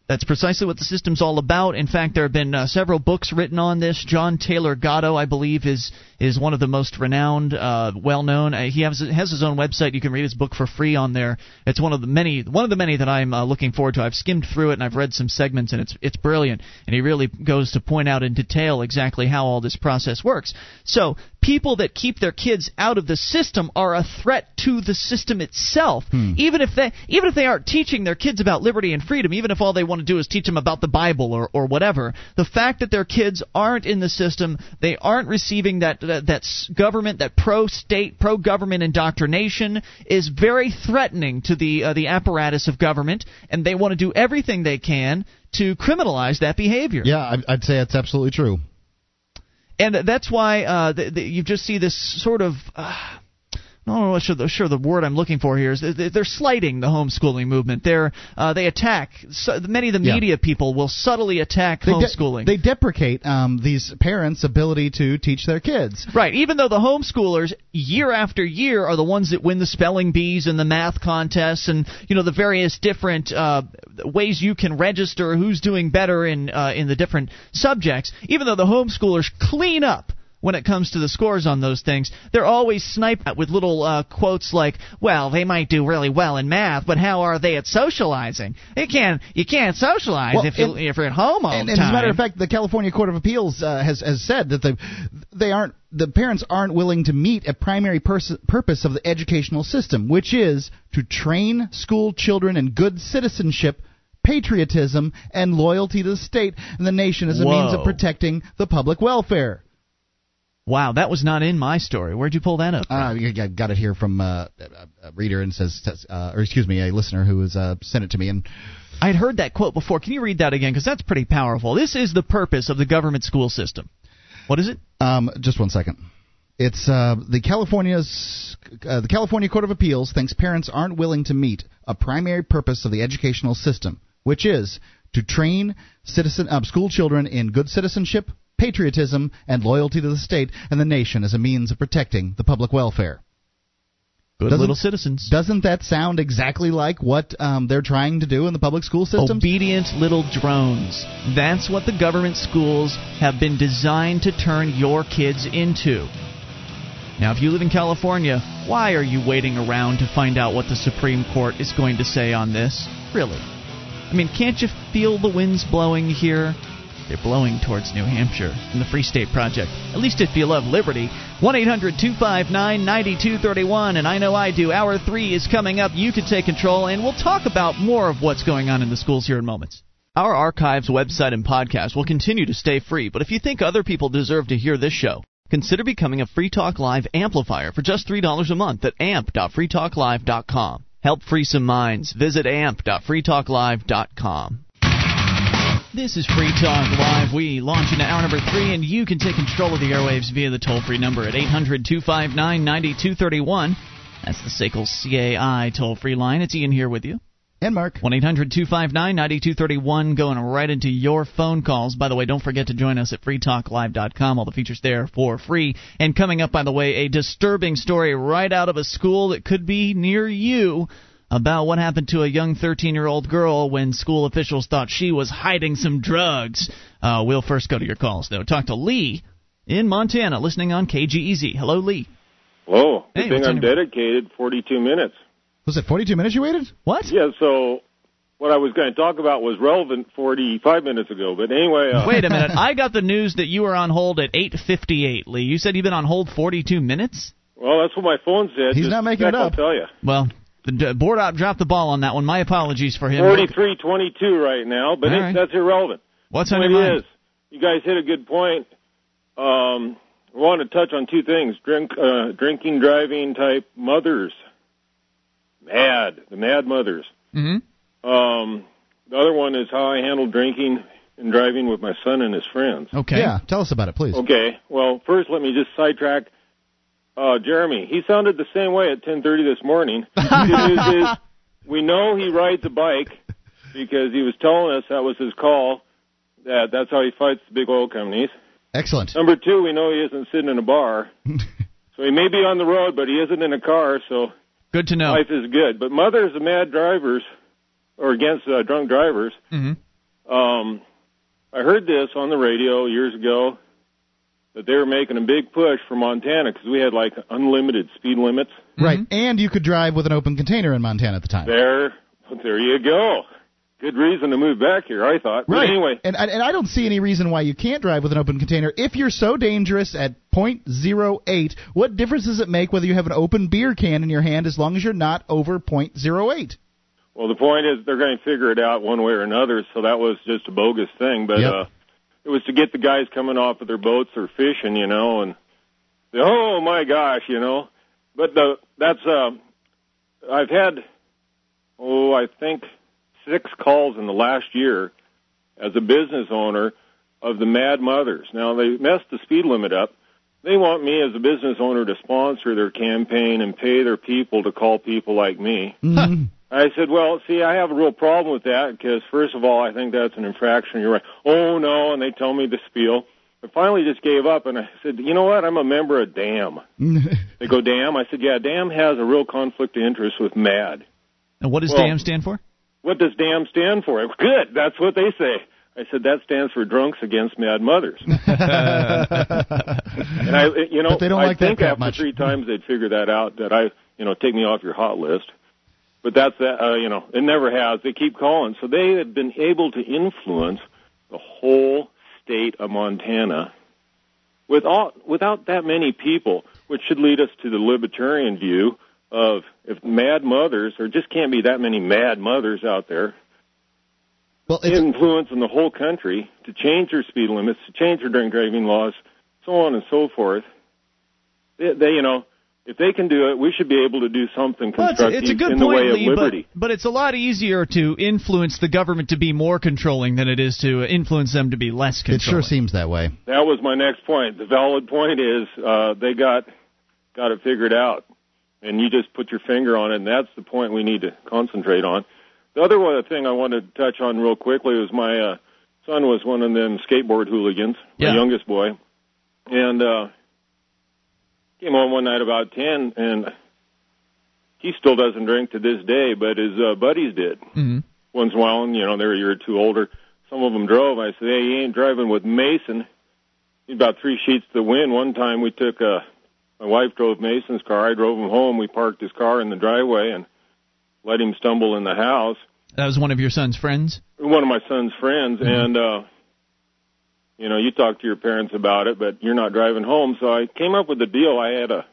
That's precisely what the system's all about. In fact, there have been uh, several books written on this. John Taylor Gatto, I believe, is is one of the most renowned, uh, well known. Uh, he has has his own website. You can read his book for free on there. It's one of the many one of the many that I'm uh, looking forward to. I've skimmed through it and I've read some segments, and it's it's brilliant. And he really goes to point out in detail exactly how all this process works. So people that keep their kids out of the system are a threat to the system itself. Even if they even if they aren't teaching their kids about liberty and freedom, even if all they want to do is teach them about the Bible or, or whatever, the fact that their kids aren't in the system, they aren't receiving that that, that government, that pro state, pro government indoctrination is very threatening to the uh, the apparatus of government, and they want to do everything they can to criminalize that behavior. Yeah, I'd say that's absolutely true. And that's why uh, the, the, you just see this sort of. Uh, I don't know what sure the, sure the word I'm looking for here is they- they're slighting the homeschooling movement. They're uh, they attack so, many of the Yeah. media people will subtly attack They de- homeschooling. they deprecate um, these parents' ability to teach their kids. Right, even though the homeschoolers year after year are the ones that win the spelling bees and the math contests and you know the various different uh, ways you can register who's doing better in uh, in the different subjects, even though the homeschoolers clean up when it comes to the scores on those things, they're always sniped at with little uh, quotes like, "Well, they might do really well in math, but how are they at socializing? You can't you can't socialize Well, if you and- if you're at home all And, the and as a matter of fact, the California Court of Appeals uh, has has said that the they aren't the parents aren't willing to meet a primary pers- purpose of the educational system, which is to train school children in good citizenship. Patriotism and loyalty to the state and the nation as a means of protecting the public welfare. Wow, that was not in my story. Where'd you pull that up? Uh, I got it here from uh, a, reader and says, says uh, or excuse me, a listener who has uh, sent it to me. And I'd heard that quote before. Can you read that again? Because that's pretty powerful. This is the purpose of the government school system. What is it? Um, just one second. It's uh, the California's uh, the California Court of Appeals thinks parents aren't willing to meet a primary purpose of the educational system, which is to train citizen uh, school children in good citizenship, patriotism, and loyalty to the state and the nation as a means of protecting the public welfare. Good Doesn't- little citizens. Doesn't that sound exactly like what um, they're trying to do in the public school system? Obedient little drones. That's what the government schools have been designed to turn your kids into. Now, if you live in California, why are you waiting around to find out what the Supreme Court is going to say on this? Really? I mean, can't you feel the winds blowing here? They're blowing towards New Hampshire in the Free State Project. At least if you love liberty. 1 800 259 9231. And I know I do. Hour 3 is coming up. You can take control, and we'll talk about more of what's going on in the schools here in moments. Our archives, website, and podcast will continue to stay free, but if you think other people deserve to hear this show, consider becoming a Free Talk Live amplifier for just $3 a month at amp.freetalklive.com. Help free some minds. Visit amp.freetalklive.com. This is Free Talk Live. We launch into hour number three, and you can take control of the airwaves via the toll free number at 800 259 9231. That's the SACL CAI toll free line. It's Ian here with you. And Mark. 1 800 259 9231, going right into your phone calls. By the way, don't forget to join us at freetalklive.com. All the features there for free. And coming up, by the way, a disturbing story right out of a school that could be near you about what happened to a young 13 year old girl when school officials thought she was hiding some drugs. Uh, we'll first go to your calls, though. Talk to Lee in Montana, listening on KGEZ. Hello, Lee. Whoa, good Hey, thing I'm your- dedicated 42 minutes. Was it 42 minutes you waited? What? Yeah, so what I was going to talk about was relevant 45 minutes ago. But anyway, uh, Wait a minute. I got the news that you were on hold at 8:58, Lee. You said you've been on hold 42 minutes? well, that's what my phone said. He's Just not making it up. I'll tell you. Well, the board op dropped the ball on that one. My apologies for him. 43-22 right now, but All it, right. that's irrelevant. What's on Point your mind? is, you guys hit a good point. Um, I want to touch on two things: drink, uh, drinking, driving type mothers. Mad, the mad mothers. Mm-hmm. Um, the other one is how I handle drinking and driving with my son and his friends. Okay. Yeah, tell us about it, please. Okay. Well, first let me just sidetrack. Uh, Jeremy, he sounded the same way at 10:30 this morning. The news is we know he rides a bike because he was telling us that was his call. That that's how he fights the big oil companies. Excellent. Number two, we know he isn't sitting in a bar, so he may be on the road, but he isn't in a car. So Good to know. life is good. But mothers of mad drivers or against uh, drunk drivers. Mm-hmm. Um, I heard this on the radio years ago that they were making a big push for Montana because we had like unlimited speed limits. Right, and you could drive with an open container in Montana at the time. There, there you go. Good reason to move back here, I thought. But Right. anyway, And, and and I don't see any reason why you can't drive with an open container. If you're so dangerous at .08, what difference does it make whether you have an open beer can in your hand as long as you're not over .08? well, the point is they're going to figure it out one way or another. So that was just a bogus thing. But Yep. uh, it was to get the guys coming off of their boats or fishing, you know, and oh my gosh, you know. But the that's uh, I've had oh I think six calls in the last year as a business owner of the Mad Mothers. Now they messed the speed limit up. They want me as a business owner to sponsor their campaign and pay their people to call people like me. Mhm. I said, well, see, I have a real problem with that because, first of all, I think that's an infraction. You're right. Oh, no, and they tell me the spiel. I finally just gave up and I said, you know what? I'm a member of DAM. They go, DAM? I said, yeah, DAM has a real conflict of interest with MAD. And what does Well- DAM stand for? What does DAM stand for? Good, that's what they say. I said, that stands for Drunks Against Mad Mothers. And I, you know, But they don't I like that think crap after much. three times they'd figure that out. That I, you know, take me off your hot list. But that's that. Uh, you know, it never has. They keep calling, so they have been able to influence the whole state of Montana with all, without that many people, which should lead us to the libertarian view of if mad mothers, there just can't be that many mad mothers out there Well, influencing the whole country to change their speed limits, to change their drink driving laws, so on and so forth. They, they you know, if they can do it, we should be able to do something Well, it's, constructive it's a good in the point, way of but, liberty. but it's a lot easier to influence the government to be more controlling than it is to influence them to be less controlling. it sure seems that way. That was my next point. The valid point is uh, they got got it figured out, and you just put your finger on it, and that's the point we need to concentrate on. The other one thing I wanted to touch on real quickly was my uh, son was one of them skateboard hooligans, my youngest boy, and uh, came home one night about ten, and he still doesn't drink to this day, but his uh, buddies did. Mhm. Once in a while, and, you know, they're a year or two older. Some of them drove. I said, "Hey, you ain't driving with Mason." He's about three sheets to the wind. One time, we took uh, my wife drove Mason's car. I drove him home. We parked his car in the driveway and let him stumble in the house That was one of your son's friends. one of my son's friends and uh you know you talk to your parents about it but you're not driving home. So i came up with a deal. I had a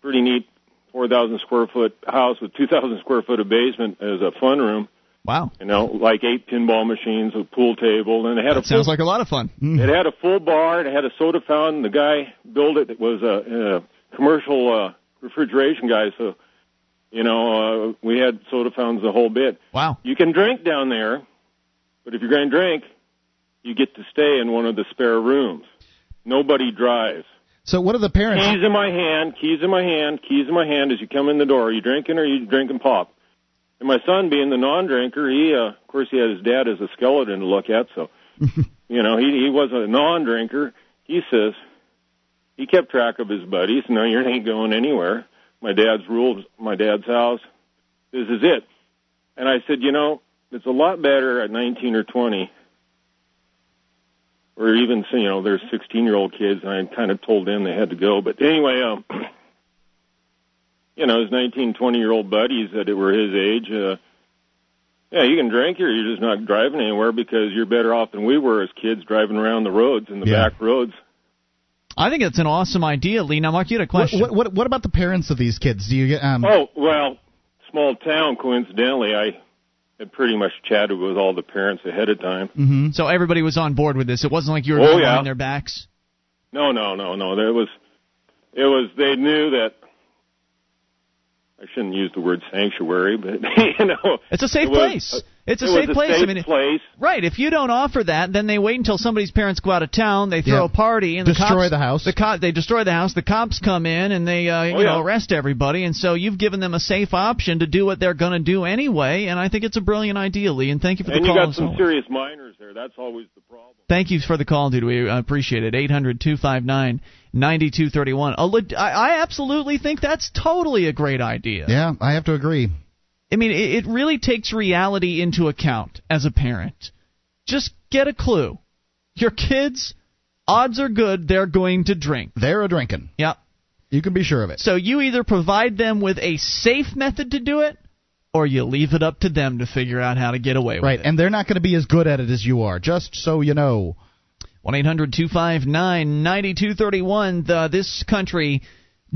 pretty neat four thousand square foot house with two thousand square foot of basement as a fun room. Wow. you know like eight pinball machines a pool table and it had That a full, sounds like a lot of fun. it had a full bar it had a soda fountain. The guy built it. It was a, a commercial uh refrigeration guy. So you know uh we had soda fountains the whole bit. Wow. you can drink down there, but if you're going to drink, you get to stay in one of the spare rooms. Nobody drives. So what are the parents? Keys in my hand, keys in my hand, keys in my hand as you come in the door. Are you drinking or are you drinking pop? And my son, being the non-drinker, he, uh, of course, he had his dad as a skeleton to look at, so, you know, he, he wasn't a non-drinker. He says, he kept track of his buddies. No, you ain't going anywhere. My dad's rules, my dad's house. This is it. And I said, you know, it's a lot better at 19 or 20, or even, you know, there's 16 year old kids, and I kind of told them they had to go. But anyway, um, you know, his 19, 20 year old buddies that were his age, uh, yeah, you can drink here. You're just not driving anywhere because you're better off than we were as kids driving around the roads and the Yeah. back roads. I think it's an awesome idea, Lee. Now, Mark, you had a question. what, what, what about the parents of these kids? Do you get? Um, Oh, well, small town, coincidentally, I had pretty much chatted with all the parents ahead of time. mhm. So everybody was on board with this. It wasn't like you were Oh, yeah. on their backs. No, no, no, no. There was, it was. They knew that. I shouldn't use the word sanctuary, but you know, It's a safe it was- place. It's a it safe was place. A I safe mean, place. Right. If you don't offer that, then they wait until somebody's parents go out of town. They throw Yeah. a party and Destroy the cops, the house. The co- they destroy the house. The cops come in and they uh, you Oh, yeah. know arrest everybody. And so you've given them a safe option to do what they're going to do anyway. And I think it's a brilliant idea, Lee. And thank you for And the you call. got some always. serious minors there. That's always the problem. Thank you for the call, dude. We uh, appreciate it. Eight hundred two five nine ninety two thirty one. I I absolutely think that's totally a great idea. Yeah, I have to agree. I mean, it, it really takes reality into account as a parent. Just get a clue. Your kids, odds are good they're going to drink. They're a drinking. Yeah. You can be sure of it. So you either provide them with a safe method to do it, or you leave it up to them to figure out how to get away with Right, it. Right, and they're not going to be as good at it as you are. Just so you know. 1 800 259 9231. This country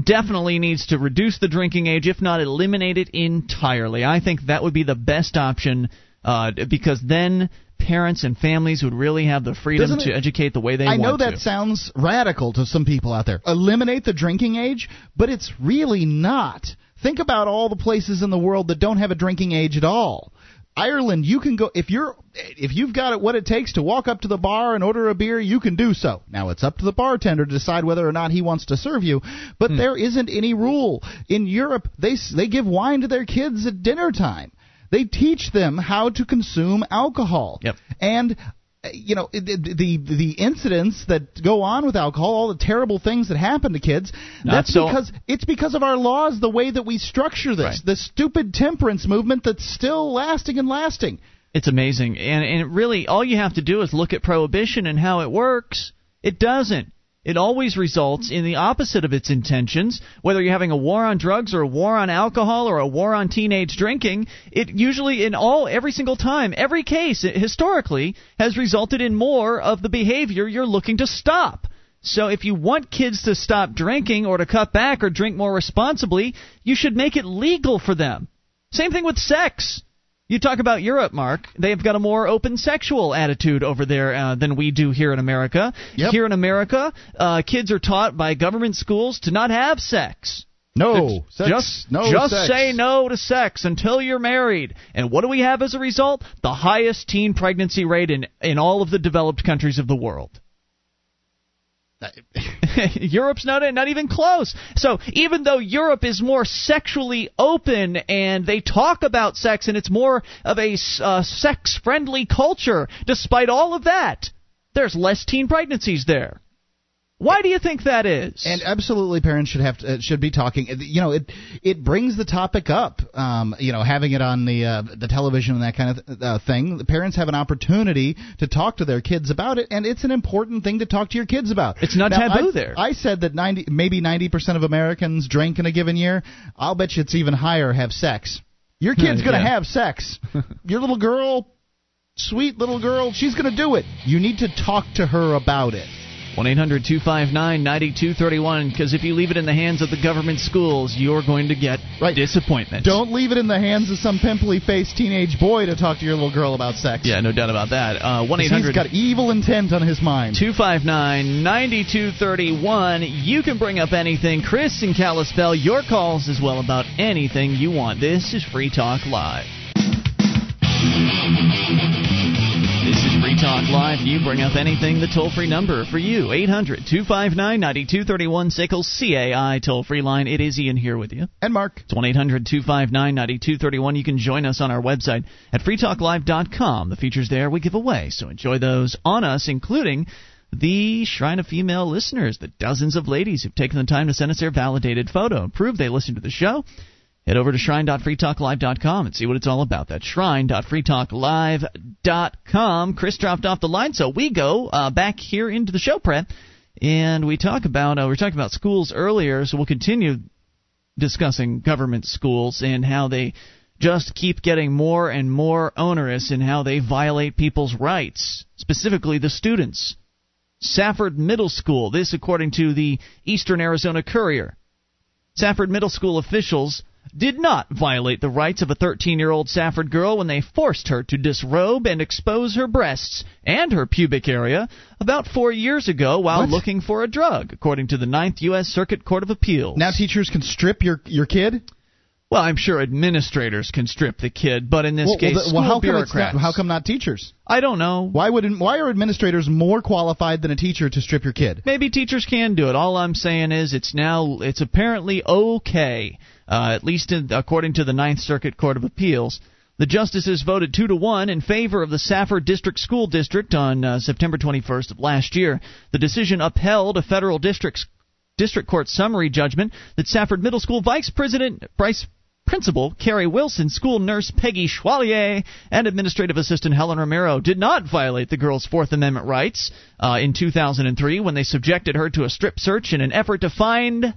definitely needs to reduce the drinking age, if not eliminate it entirely. I think that would be the best option uh, because then parents and families would really have the freedom Doesn't to educate the way they want. to. I know that sounds radical to some people out there. Eliminate the drinking age, but it's really not. Think about all the places in the world that don't have a drinking age at all. Ireland, you can go if you're if you've got what it takes to walk up to the bar and order a beer, you can do so. Now it's up to the bartender to decide whether or not he wants to serve you, but Hmm. there isn't any rule. In Europe, they they give wine to their kids at dinner time. They teach them how to consume alcohol. Yep. And you know the, the the incidents that go on with alcohol, all the terrible things that happen to kids. Not that's so- because it's because of our laws, the way that we structure this, Right. the stupid temperance movement that's still lasting and lasting. It's amazing. And, and really, all you have to do is look at prohibition and how it works. It doesn't. It always results in the opposite of its intentions. Whether you're having a war on drugs or a war on alcohol or a war on teenage drinking, it usually, in all, every single time, every case, historically, has resulted in more of the behavior you're looking to stop. So if you want kids to stop drinking or to cut back or drink more responsibly, you should make it legal for them. Same thing with sex. You talk about Europe, Mark. They've got a more open sexual attitude over there uh, than we do here in America. Yep. Here in America, uh, kids are taught by government schools to not have sex. No, sex, just no just sex. say no to sex until you're married. And what do we have as a result? The highest teen pregnancy rate in in all of the developed countries of the world. Europe's not not even close. So even though Europe is more sexually open and they talk about sex and it's more of a uh, sex-friendly culture, despite all of that, there's less teen pregnancies there. Why do you think that is? And absolutely, parents should have to, uh, should be talking. You know, it it brings the topic up. Um, you know, having it on the uh, the television and that kind of uh, thing. The parents have an opportunity to talk to their kids about it, and it's an important thing to talk to your kids about. It's not now, taboo I, there. I said that ninety, maybe ninety percent of Americans drink in a given year. I'll bet you it's even higher. Have sex. Your kid's going to Yeah. have sex. Your little girl, sweet little girl, she's going to do it. You need to talk to her about it. 1 800 259 9231, because if you leave it in the hands of the government schools, you're going to get disappointment. Don't leave it in the hands of some pimply faced teenage boy to talk to your little girl about sex. Yeah, no doubt about that. Uh, 1 'Cause 800 He's got evil intent on his mind. 259 9231. You can bring up anything. Chris and Kalispell, your calls as well about anything you want. This is Free Talk Live. This is Free Talk Live. You bring up anything, the toll free number for you 800 259 9231 Sickles CAI toll free line. It is Ian here with you. And Mark. It's 1 800 259 9231. You can join us on our website at freetalklive.com. The features there we give away, so enjoy those on us, including the Shrine of Female Listeners, the dozens of ladies who've taken the time to send us their validated photo and prove they listen to the show. Head over to shrine.freetalklive.com and see what it's all about. That's shrine.freetalklive.com. Chris dropped off the line, so we go uh, back here into the show prep, and we talk about uh, we were talking about schools earlier, so we'll continue discussing government schools and how they just keep getting more and more onerous in how they violate people's rights, specifically the students. Safford Middle School, this according to the Eastern Arizona Courier. Safford Middle School officials did not violate the rights of a 13 year old Safford girl when they forced her to disrobe and expose her breasts and her pubic area about four years ago while What? looking for a drug, according to the Ninth U.S. Circuit Court of Appeals. Now teachers can strip your your kid. Well, I'm sure administrators can strip the kid, but in this well, case, well, the- school well, how come bureaucrats. not, how come not teachers? I don't know. Why would why are administrators more qualified than a teacher to strip your kid? Maybe teachers can do it. All I'm saying is it's now it's apparently okay, uh, at least in, according to the Ninth Circuit Court of Appeals. The justices voted two to one in favor of the Safford District School District on uh, September 21st of last year. The decision upheld a federal district district court summary judgment that Safford Middle School Vice President Bryce Principal Kerry Wilson, school nurse Peggy Schwallier, and administrative assistant Helen Romero did not violate the girl's Fourth Amendment rights uh, in 2003 when they subjected her to a strip search in an effort to find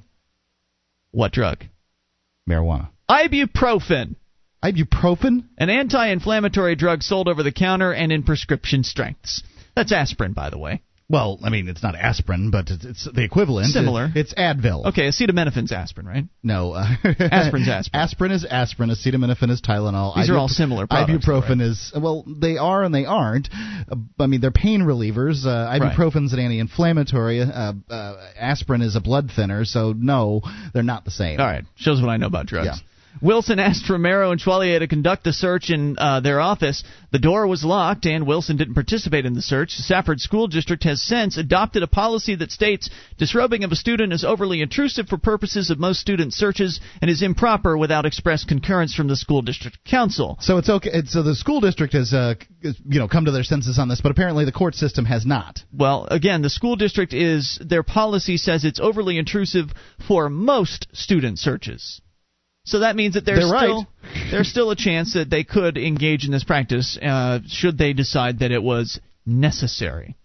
what drug? Marijuana. Ibuprofen, Ibuprofen. an anti inflammatory drug sold over the counter and in prescription strengths. That's aspirin, by the way. Well, I mean, it's not aspirin, but it's, it's the equivalent. Similar. It's Advil. Okay, acetaminophen's aspirin, right? No. Uh, Aspirin's aspirin. Aspirin is aspirin. Acetaminophen is Tylenol. These are all similar products, Ibuprofen is well, they are and they aren't. Uh, I mean, they're pain relievers. Uh, ibuprofen's an anti-inflammatory. Uh, uh, aspirin is a blood thinner. So no, they're not the same. All right, shows what I know about drugs. Yeah. Wilson asked Romero and Schwallier to conduct a search in uh, their office. The door was locked, and Wilson didn't participate in the search. The Safford School District has since adopted a policy that states disrobing of a student is overly intrusive for purposes of most student searches and is improper without express concurrence from the school district council. So it's okay. So the school district has, uh, you know, come to their senses on this, but apparently the court system has not. Well, again, the school district is their policy says it's overly intrusive for most student searches. So that means that there's They're right. still there's still a chance that they could engage in this practice uh, should they decide that it was necessary.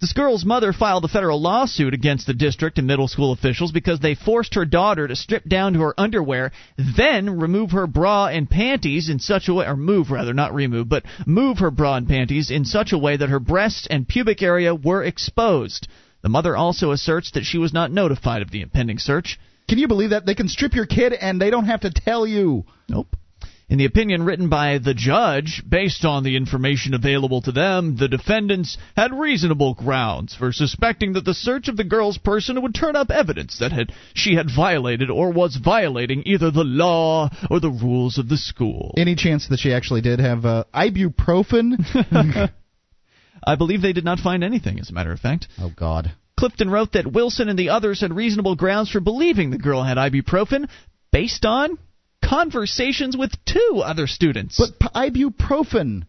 This girl's mother filed a federal lawsuit against the district and middle school officials because they forced her daughter to strip down to her underwear, then remove her bra and panties in such a way, or move rather, not remove, but move her bra and panties in such a way that her breasts and pubic area were exposed. The mother also asserts that she was not notified of the impending search. Can you believe that they can strip your kid and they don't have to tell you? Nope. In the opinion written by the judge, based on the information available to them, the defendants had reasonable grounds for suspecting that the search of the girl's person would turn up evidence that had, she had violated or was violating either the law or the rules of the school. Any chance that she actually did have uh, ibuprofen? I believe they did not find anything, as a matter of fact. oh God. Clifton wrote that Wilson and the others had reasonable grounds for believing the girl had ibuprofen based on conversations with two other students. But p- ibuprofen.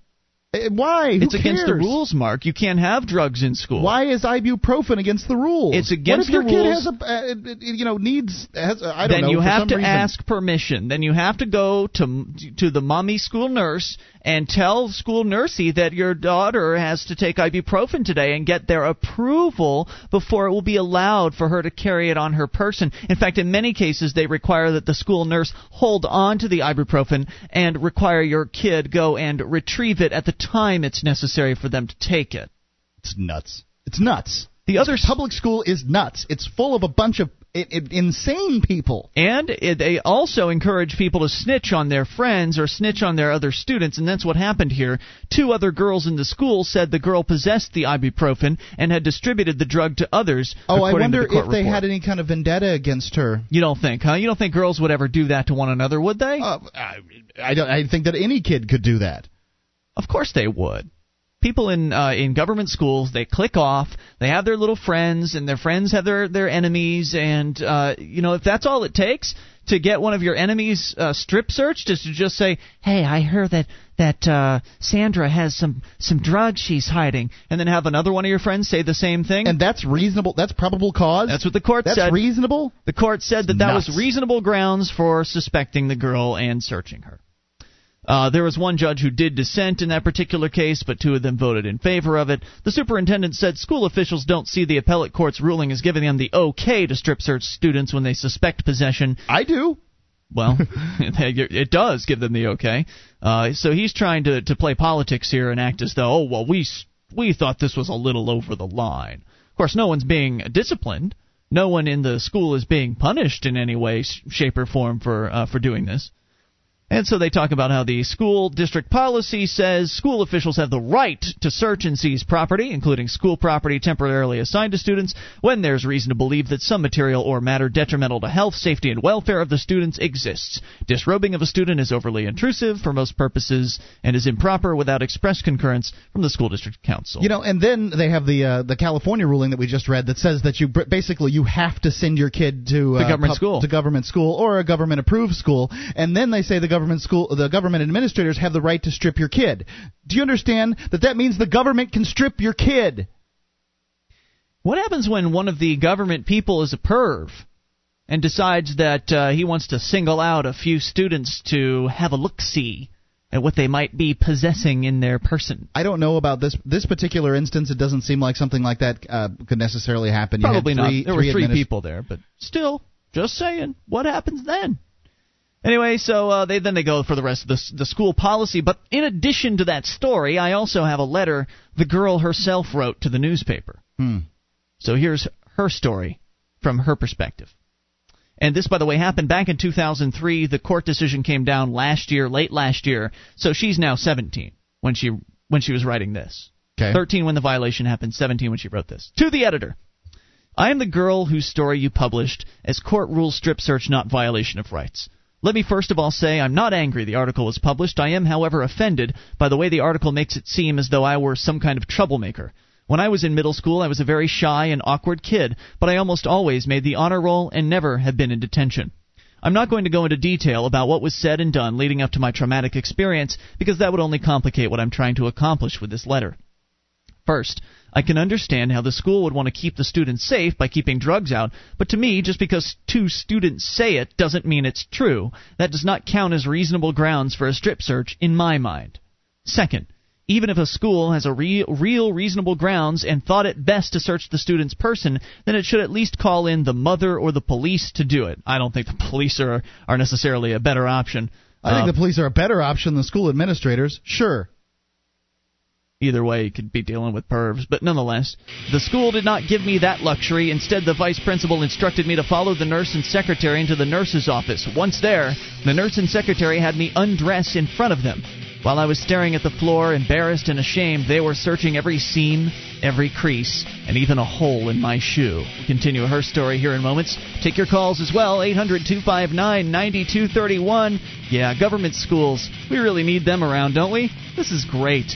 eh, Why? Who it's against the rules, Mark. You can't have drugs in school. Why is ibuprofen against the rules? It's against the rules. what if your the kid has a, uh, you know, needs has uh, I don't then know. you for have to reason. ask permission. Then you have to go to to the mommy school nurse and tell school nursey that your daughter has to take ibuprofen today and get their approval before it will be allowed for her to carry it on her person. In fact, in many cases they require that the school nurse hold on to the ibuprofen and require your kid go and retrieve it at the time it's necessary for them to take it. It's nuts. It's nuts. The other public school is nuts. It's full of a bunch of i i insane people. And it, they also encourage people to snitch on their friends or snitch on their other students, and that's what happened here. Two other girls in the school said the girl possessed the ibuprofen and had distributed the drug to others. Oh, I wonder the if they report. had any kind of vendetta against her. You don't think, huh? You don't think girls would ever do that to one another, would they? Uh, I, I don't. I think that any kid could do that. Of course they would. People in uh, in government schools they click off. They have their little friends, and their friends have their their enemies. And uh, you know if that's all it takes to get one of your enemies uh, strip searched is to just say, "Hey, I heard that that uh, Sandra has some some drugs she's hiding," and then have another one of your friends say the same thing. And that's reasonable. That's probable cause. That's what the court That's said. That's reasonable. The court said that that was reasonable grounds for suspecting the girl and searching her. Uh, there was one judge who did dissent in that particular case, but two of them voted in favor of it. The superintendent said school officials don't see the appellate court's ruling as giving them the okay to strip search students when they suspect possession. I do. Well, it does give them the okay. Uh, so he's trying to to play politics here and act as though, oh well, we we thought this was a little over the line. Of course, no one's being disciplined. No one in the school is being punished in any way, shape, or form for uh, for doing this. And so they talk about how the school district policy says school officials have the right to search and seize property, including school property temporarily assigned to students, when there's reason to believe that some material or matter detrimental to health, safety, and welfare of the students exists. Disrobing of a student is overly intrusive for most purposes and is improper without express concurrence from the school district council. You know, and then they have the uh, the California ruling that we just read that says that you basically you have to send your kid to uh, The government school. to government school or a government approved school, and then they say the government school the government administrators have the right to strip your kid. Do you understand that that means the government can strip your kid? What happens when one of the government people is a perv and decides that uh, he wants to single out a few students to have a look see at what they might be possessing in their person? I don't know about this this particular instance. It doesn't seem like something like that uh, could necessarily happen. Probably not. three- There were three adminis- people there, but still, just saying, what happens then? Anyway, so uh, they then they go for the rest of the, the school policy. But in addition to that story, I also have a letter the girl herself wrote to the newspaper. Hmm. So here's her story from her perspective. And this, by the way, happened back in 2003. The court decision came down last year, late last year. So she's now 17 when she when she was writing this. Okay. 13 when the violation happened, 17 when she wrote this. To the editor. I am the girl whose story you published as court rules strip search not violation of rights. Let me first of all say I'm not angry the article was published. I am, however, offended by the way the article makes it seem as though I were some kind of troublemaker. When I was in middle school, I was a very shy and awkward kid, but I almost always made the honor roll and never have been in detention. I'm not going to go into detail about what was said and done leading up to my traumatic experience because that would only complicate what I'm trying to accomplish with this letter. First, I can understand how the school would want to keep the students safe by keeping drugs out, but to me, just because two students say it doesn't mean it's true. That does not count as reasonable grounds for a strip search in my mind. Second, even if a school has a real, real reasonable grounds and thought it best to search the student's person, then it should at least call in the mother or the police to do it. I don't think the police are are necessarily a better option. I think Um, the police are a better option than school administrators. Sure. Either way, you could be dealing with pervs, but nonetheless, the school did not give me that luxury. Instead, the vice principal instructed me to follow the nurse and secretary into the nurse's office. Once there, the nurse and secretary had me undress in front of them. While I was staring at the floor, embarrassed and ashamed, they were searching every seam, every crease, and even a hole in my shoe. Continue her story here in moments. Take your calls as well, 800 259 9231. Yeah, government schools. We really need them around, don't we? This is great.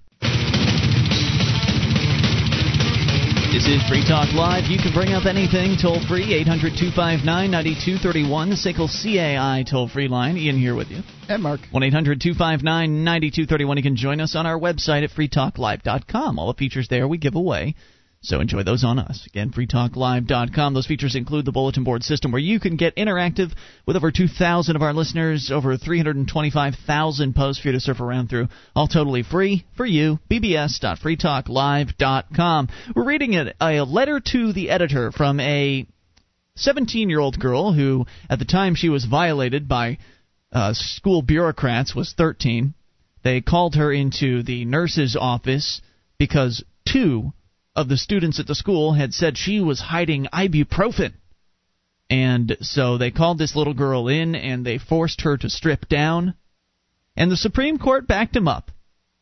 This is Free Talk Live. You can bring up anything toll free, 800 259 9231, the SACL CAI toll free line. Ian here with you. And Mark. 1 800 259 9231. You can join us on our website at freetalklive.com. All the features there we give away. So enjoy those on us. Again, freetalklive.com. Those features include the bulletin board system where you can get interactive with over 2,000 of our listeners, over 325,000 posts for you to surf around through, all totally free for you. bbs.freetalklive.com. We're reading a, a letter to the editor from a 17 year old girl who, at the time she was violated by uh, school bureaucrats, was 13. They called her into the nurse's office because two of the students at the school had said she was hiding ibuprofen. And so they called this little girl in and they forced her to strip down. And the Supreme Court backed him up.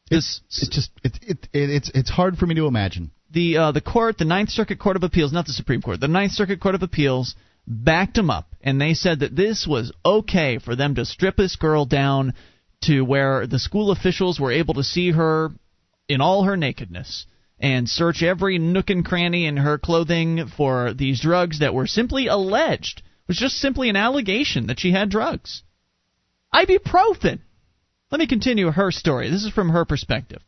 This it's, it's just it, it, it, it's it's hard for me to imagine. The uh, the court, the Ninth Circuit Court of Appeals, not the Supreme Court, the Ninth Circuit Court of Appeals backed him up, and they said that this was okay for them to strip this girl down to where the school officials were able to see her in all her nakedness and search every nook and cranny in her clothing for these drugs that were simply alleged. It was just simply an allegation that she had drugs. Ibuprofen. Let me continue her story. This is from her perspective.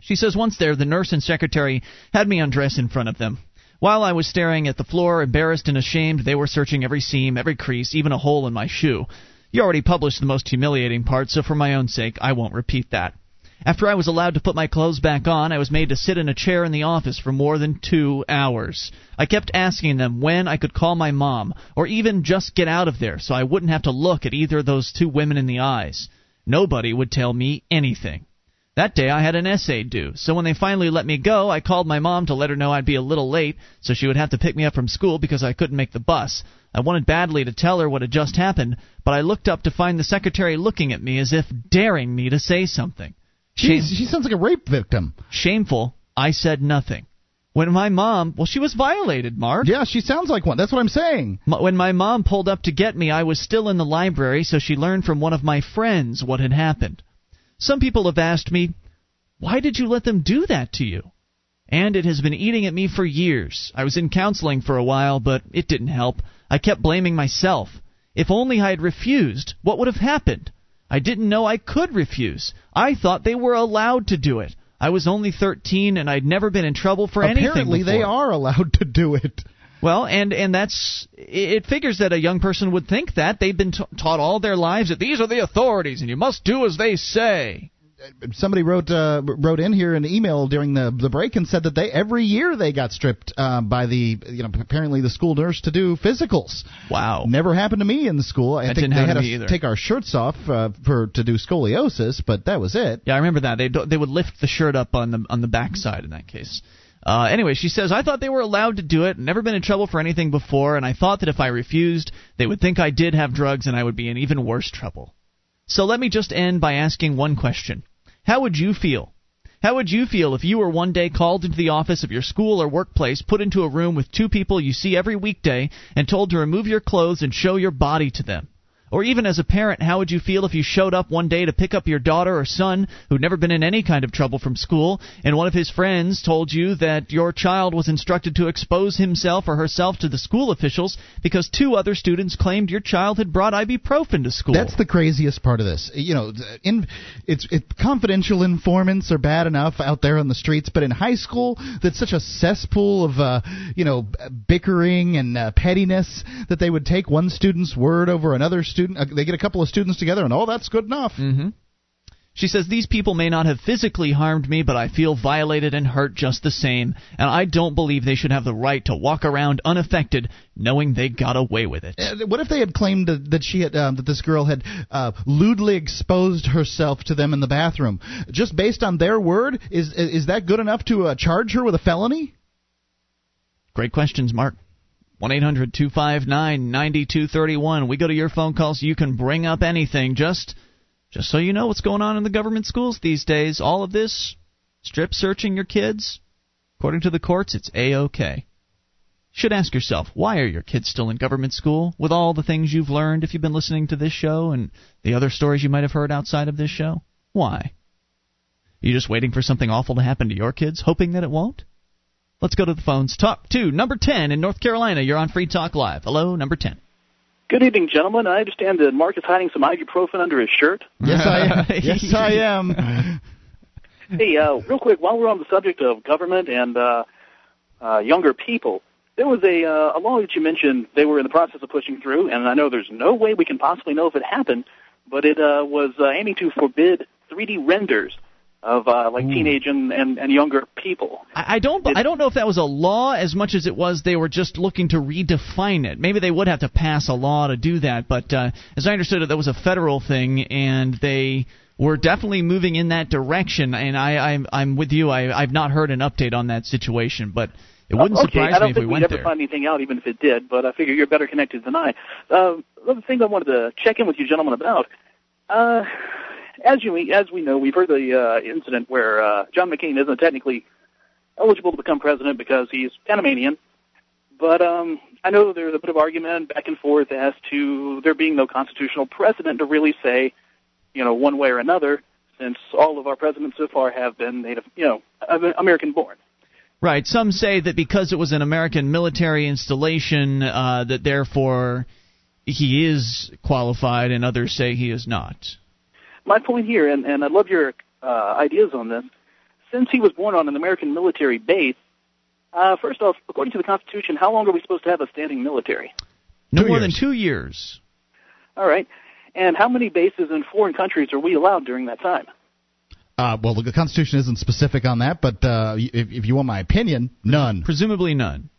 She says once there, the nurse and secretary had me undress in front of them. While I was staring at the floor, embarrassed and ashamed, they were searching every seam, every crease, even a hole in my shoe. You already published the most humiliating part, so for my own sake, I won't repeat that. After I was allowed to put my clothes back on, I was made to sit in a chair in the office for more than two hours. I kept asking them when I could call my mom, or even just get out of there so I wouldn't have to look at either of those two women in the eyes. Nobody would tell me anything. That day I had an essay due, so when they finally let me go, I called my mom to let her know I'd be a little late, so she would have to pick me up from school because I couldn't make the bus. I wanted badly to tell her what had just happened, but I looked up to find the secretary looking at me as if daring me to say something. Shame, she sounds like a rape victim. Shameful. I said nothing. When my mom, well, she was violated, Mark. Yeah, she sounds like one. That's what I'm saying. When my mom pulled up to get me, I was still in the library, so she learned from one of my friends what had happened. Some people have asked me, why did you let them do that to you? And it has been eating at me for years. I was in counseling for a while, but it didn't help. I kept blaming myself. If only I had refused, what would have happened? I didn't know I could refuse. I thought they were allowed to do it. I was only 13 and I'd never been in trouble for Apparently anything. Apparently, they are allowed to do it. Well, and and that's it figures that a young person would think that they've been t- taught all their lives that these are the authorities and you must do as they say somebody wrote uh, wrote in here an email during the the break and said that they every year they got stripped uh, by the you know apparently the school nurse to do physicals. Wow, never happened to me in the school. I that think didn't they had to us either. take our shirts off uh, for to do scoliosis, but that was it. Yeah, I remember that they they would lift the shirt up on the on the backside in that case. Uh, anyway, she says, I thought they were allowed to do it, never been in trouble for anything before, and I thought that if I refused, they would think I did have drugs and I would be in even worse trouble. So let me just end by asking one question. How would you feel? How would you feel if you were one day called into the office of your school or workplace, put into a room with two people you see every weekday, and told to remove your clothes and show your body to them? Or even as a parent, how would you feel if you showed up one day to pick up your daughter or son who'd never been in any kind of trouble from school, and one of his friends told you that your child was instructed to expose himself or herself to the school officials because two other students claimed your child had brought ibuprofen to school? That's the craziest part of this. You know, in it's it, confidential informants are bad enough out there on the streets, but in high school, that's such a cesspool of uh, you know bickering and uh, pettiness that they would take one student's word over another student student. Uh, they get a couple of students together, and oh, that's good enough. Mm-hmm. She says these people may not have physically harmed me, but I feel violated and hurt just the same, and I don't believe they should have the right to walk around unaffected, knowing they got away with it. Uh, what if they had claimed that she had um, that this girl had uh, lewdly exposed herself to them in the bathroom, just based on their word? Is is that good enough to uh, charge her with a felony? Great questions, Mark. 1 800 259 9231. We go to your phone calls. You can bring up anything. Just, just so you know what's going on in the government schools these days. All of this strip searching your kids, according to the courts, it's a okay. Should ask yourself, why are your kids still in government school with all the things you've learned if you've been listening to this show and the other stories you might have heard outside of this show? Why? Are you just waiting for something awful to happen to your kids, hoping that it won't? Let's go to the phones. Talk to number 10 in North Carolina. You're on Free Talk Live. Hello, number 10. Good evening, gentlemen. I understand that Mark is hiding some ibuprofen under his shirt. Yes, I am. yes I am. hey, uh, real quick, while we're on the subject of government and uh, uh, younger people, there was a, uh, a law that you mentioned they were in the process of pushing through, and I know there's no way we can possibly know if it happened, but it uh, was uh, aiming to forbid 3D renders of uh, like Ooh. teenage and, and, and younger people. I I don't. I don't know if that was a law as much as it was they were just looking to redefine it. Maybe they would have to pass a law to do that. But uh, as I understood it, that was a federal thing, and they were definitely moving in that direction. And I, I'm, I'm with you. I, I've not heard an update on that situation, but it wouldn't okay, surprise I don't me if think we we'd ever there. find anything out, even if it did. But I figure you're better connected than I. Uh, other thing I wanted to check in with you, gentlemen, about. Uh, as you as we know, we've heard the uh, incident where uh, John McCain isn't technically eligible to become president because he's Panamanian. But um, I know there's a bit of argument back and forth as to there being no constitutional precedent to really say, you know, one way or another, since all of our presidents so far have been native, you know, American born. Right. Some say that because it was an American military installation, uh, that therefore he is qualified, and others say he is not. My point here, and, and I love your uh, ideas on this. Since he was born on an American military base, uh, first off, according to the Constitution, how long are we supposed to have a standing military? No Two more years. than two years. All right. And how many bases in foreign countries are we allowed during that time? Uh, well, the Constitution isn't specific on that, but uh, if, if you want my opinion, none. Presumably none.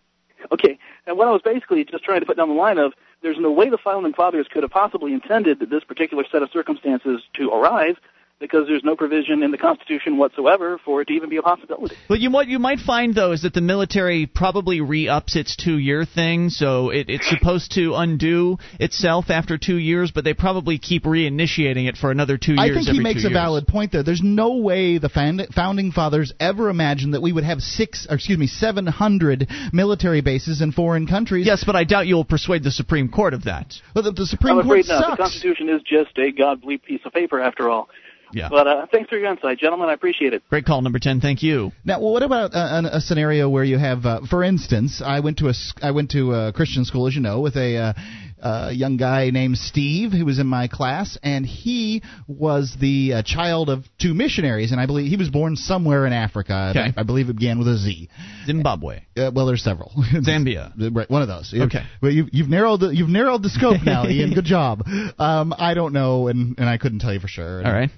Okay. And what I was basically just trying to put down the line of, there's no way the founding fathers could have possibly intended that this particular set of circumstances to arise because there's no provision in the Constitution whatsoever for it to even be a possibility. But you, what you might find though is that the military probably re-ups its two-year thing, so it, it's supposed to undo itself after two years, but they probably keep reinitiating it for another two years. I think he makes a years. valid point there. There's no way the founding fathers ever imagined that we would have six, or excuse me, 700 military bases in foreign countries. Yes, but I doubt you'll persuade the Supreme Court of that. But the, the Supreme I'm Court afraid not. The. Constitution is just a god-bleep piece of paper after all. Yeah. But uh, thanks for your insight, gentlemen. I appreciate it. Great call, number ten. Thank you. Now, well, what about uh, a, a scenario where you have, uh, for instance, I went to a s- I went to a Christian school, as you know, with a uh, uh, young guy named Steve who was in my class, and he was the uh, child of two missionaries, and I believe he was born somewhere in Africa. Okay. I, I believe it began with a Z. Zimbabwe. Uh, well, there's several. Zambia. right, one of those. Okay. Well, you, you've narrowed the, you've narrowed the scope now, Ian. Good job. Um, I don't know, and and I couldn't tell you for sure. All right.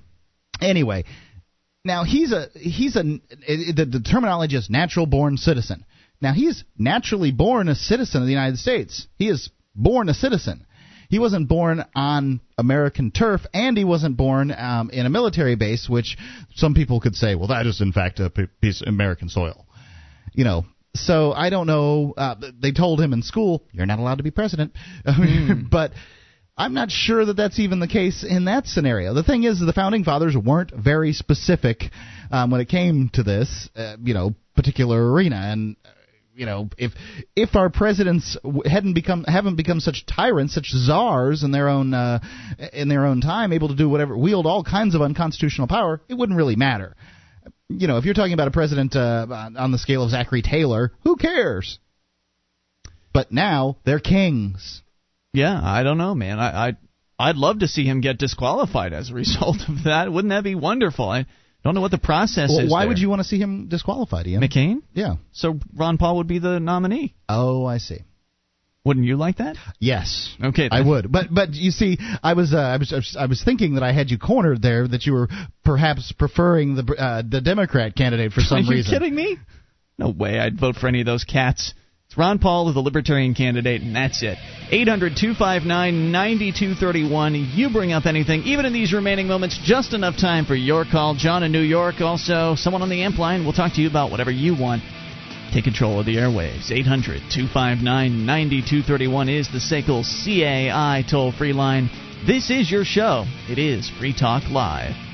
Anyway, now he's a he's a the, the terminology is natural born citizen. Now he's naturally born a citizen of the United States. He is born a citizen. He wasn't born on American turf, and he wasn't born um, in a military base, which some people could say, well, that is in fact a piece of American soil. You know, so I don't know. Uh, they told him in school, you're not allowed to be president, but. I'm not sure that that's even the case in that scenario. The thing is, the founding fathers weren't very specific um, when it came to this, uh, you know, particular arena. And uh, you know, if if our presidents hadn't become haven't become such tyrants, such czars in their own uh, in their own time, able to do whatever, wield all kinds of unconstitutional power, it wouldn't really matter. You know, if you're talking about a president uh, on on the scale of Zachary Taylor, who cares? But now they're kings. Yeah, I don't know, man. I, I I'd love to see him get disqualified as a result of that. Wouldn't that be wonderful? I don't know what the process Well, is. why there. would you want to see him disqualified, Ian? McCain? Yeah. So Ron Paul would be the nominee. Oh, I see. Wouldn't you like that? Yes. Okay. I would, but but you see, I was, uh, I was I was thinking that I had you cornered there, that you were perhaps preferring the uh, the Democrat candidate for some reason. Are you kidding me? No way I'd vote for any of those cats. Ron Paul is the Libertarian candidate, and that's it. 800 259 9231. You bring up anything, even in these remaining moments, just enough time for your call. John in New York, also someone on the amp line. We'll talk to you about whatever you want. Take control of the airwaves. 800 259 9231 is the SACL CAI toll free line. This is your show. It is Free Talk Live.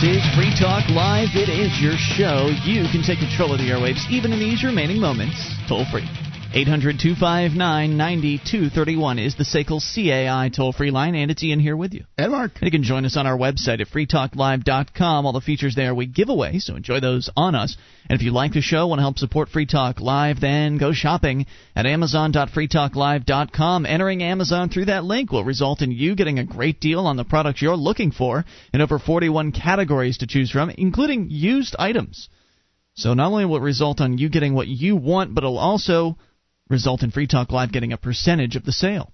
This is Free Talk Live. It is your show. You can take control of the airwaves even in these remaining moments. Toll free. 800 259 9231 is the SACL CAI toll free line, and it's Ian here with you. And Mark. And you can join us on our website at freetalklive.com. All the features there we give away, so enjoy those on us. And if you like the show, want to help support Free Talk Live, then go shopping at amazon.freetalklive.com. Entering Amazon through that link will result in you getting a great deal on the products you're looking for in over 41 categories to choose from, including used items. So not only will it result on you getting what you want, but it'll also result in Free Talk Live getting a percentage of the sale.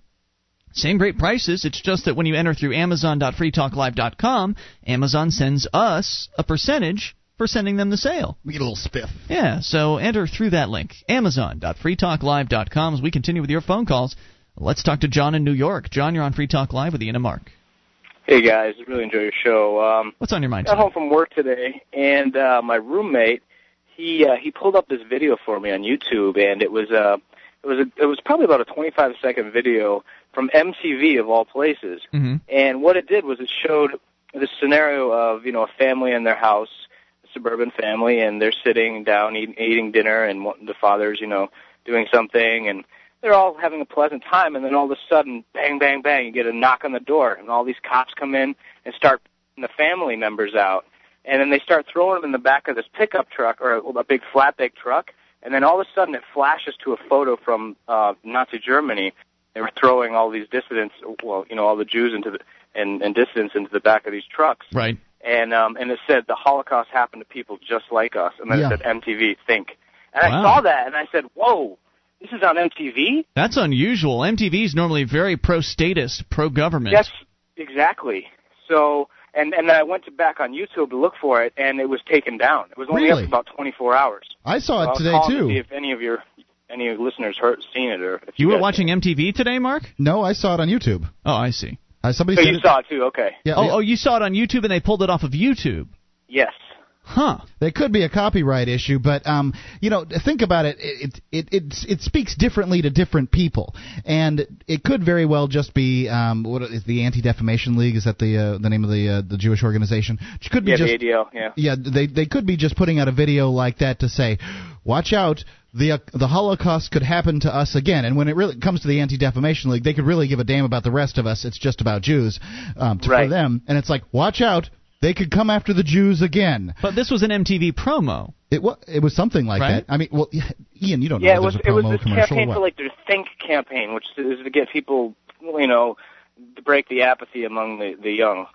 Same great prices, it's just that when you enter through amazon.freetalklive.com, Amazon sends us a percentage for sending them the sale. We get a little spiff. Yeah, so enter through that link, amazon.freetalklive.com. As we continue with your phone calls, let's talk to John in New York. John, you're on Free Talk Live with Ian and Mark. Hey guys, really enjoy your show. Um, What's on your mind? I got today? home from work today, and uh, my roommate he uh, he pulled up this video for me on YouTube, and it was uh it was a, it was probably about a 25 second video from MTV of all places. Mm-hmm. And what it did was it showed this scenario of you know a family in their house, a suburban family, and they're sitting down eating, eating dinner, and the father's you know doing something, and they're all having a pleasant time, and then all of a sudden, bang, bang, bang, you get a knock on the door, and all these cops come in and start the family members out, and then they start throwing them in the back of this pickup truck or a, a big flatbed truck, and then all of a sudden it flashes to a photo from uh, Nazi Germany. They were throwing all these dissidents, well, you know, all the Jews into the and, and dissidents into the back of these trucks Right. and um, and it said the Holocaust happened to people just like us, and then Yeah. it said MTV think, and Wow. I saw that and I said, whoa, this is on MTV. That's unusual. MTV is normally very pro statist, pro government. Yes, exactly. So and and then I went to back on YouTube to look for it, and it was taken down. It was only Really? up for about 24 hours. I saw it was today calling to too. see if any of your any of your listeners heard seen it or if You were guys- watching MTV today, Mark? No, I saw it on YouTube. Oh, I see. Uh, somebody So you it- saw it too, okay? Yeah, oh, yeah. oh, you saw it on YouTube and they pulled it off of YouTube. Yes. Huh. There could be a copyright issue, but um, you know, think about it. It it it it speaks differently to different people, and it could very well just be um, what is the Anti Defamation League? Is that the uh, the name of the uh, the Jewish organization? It could be Yeah, just the ADL. Yeah. yeah. They they could be just putting out a video like that to say, watch out. The, uh, the Holocaust could happen to us again, and when it really comes to the Anti Defamation League, they could really give a damn about the rest of us. It's just about Jews um, to, Right. for them, and it's like, watch out, they could come after the Jews again. But this was an MTV promo. It was it was something like Right? that. I mean, well, Ian, you don't know Yeah, it was there's a it was promo this campaign what. for like their Think campaign, which is to get people, you know, to break the apathy among the the young.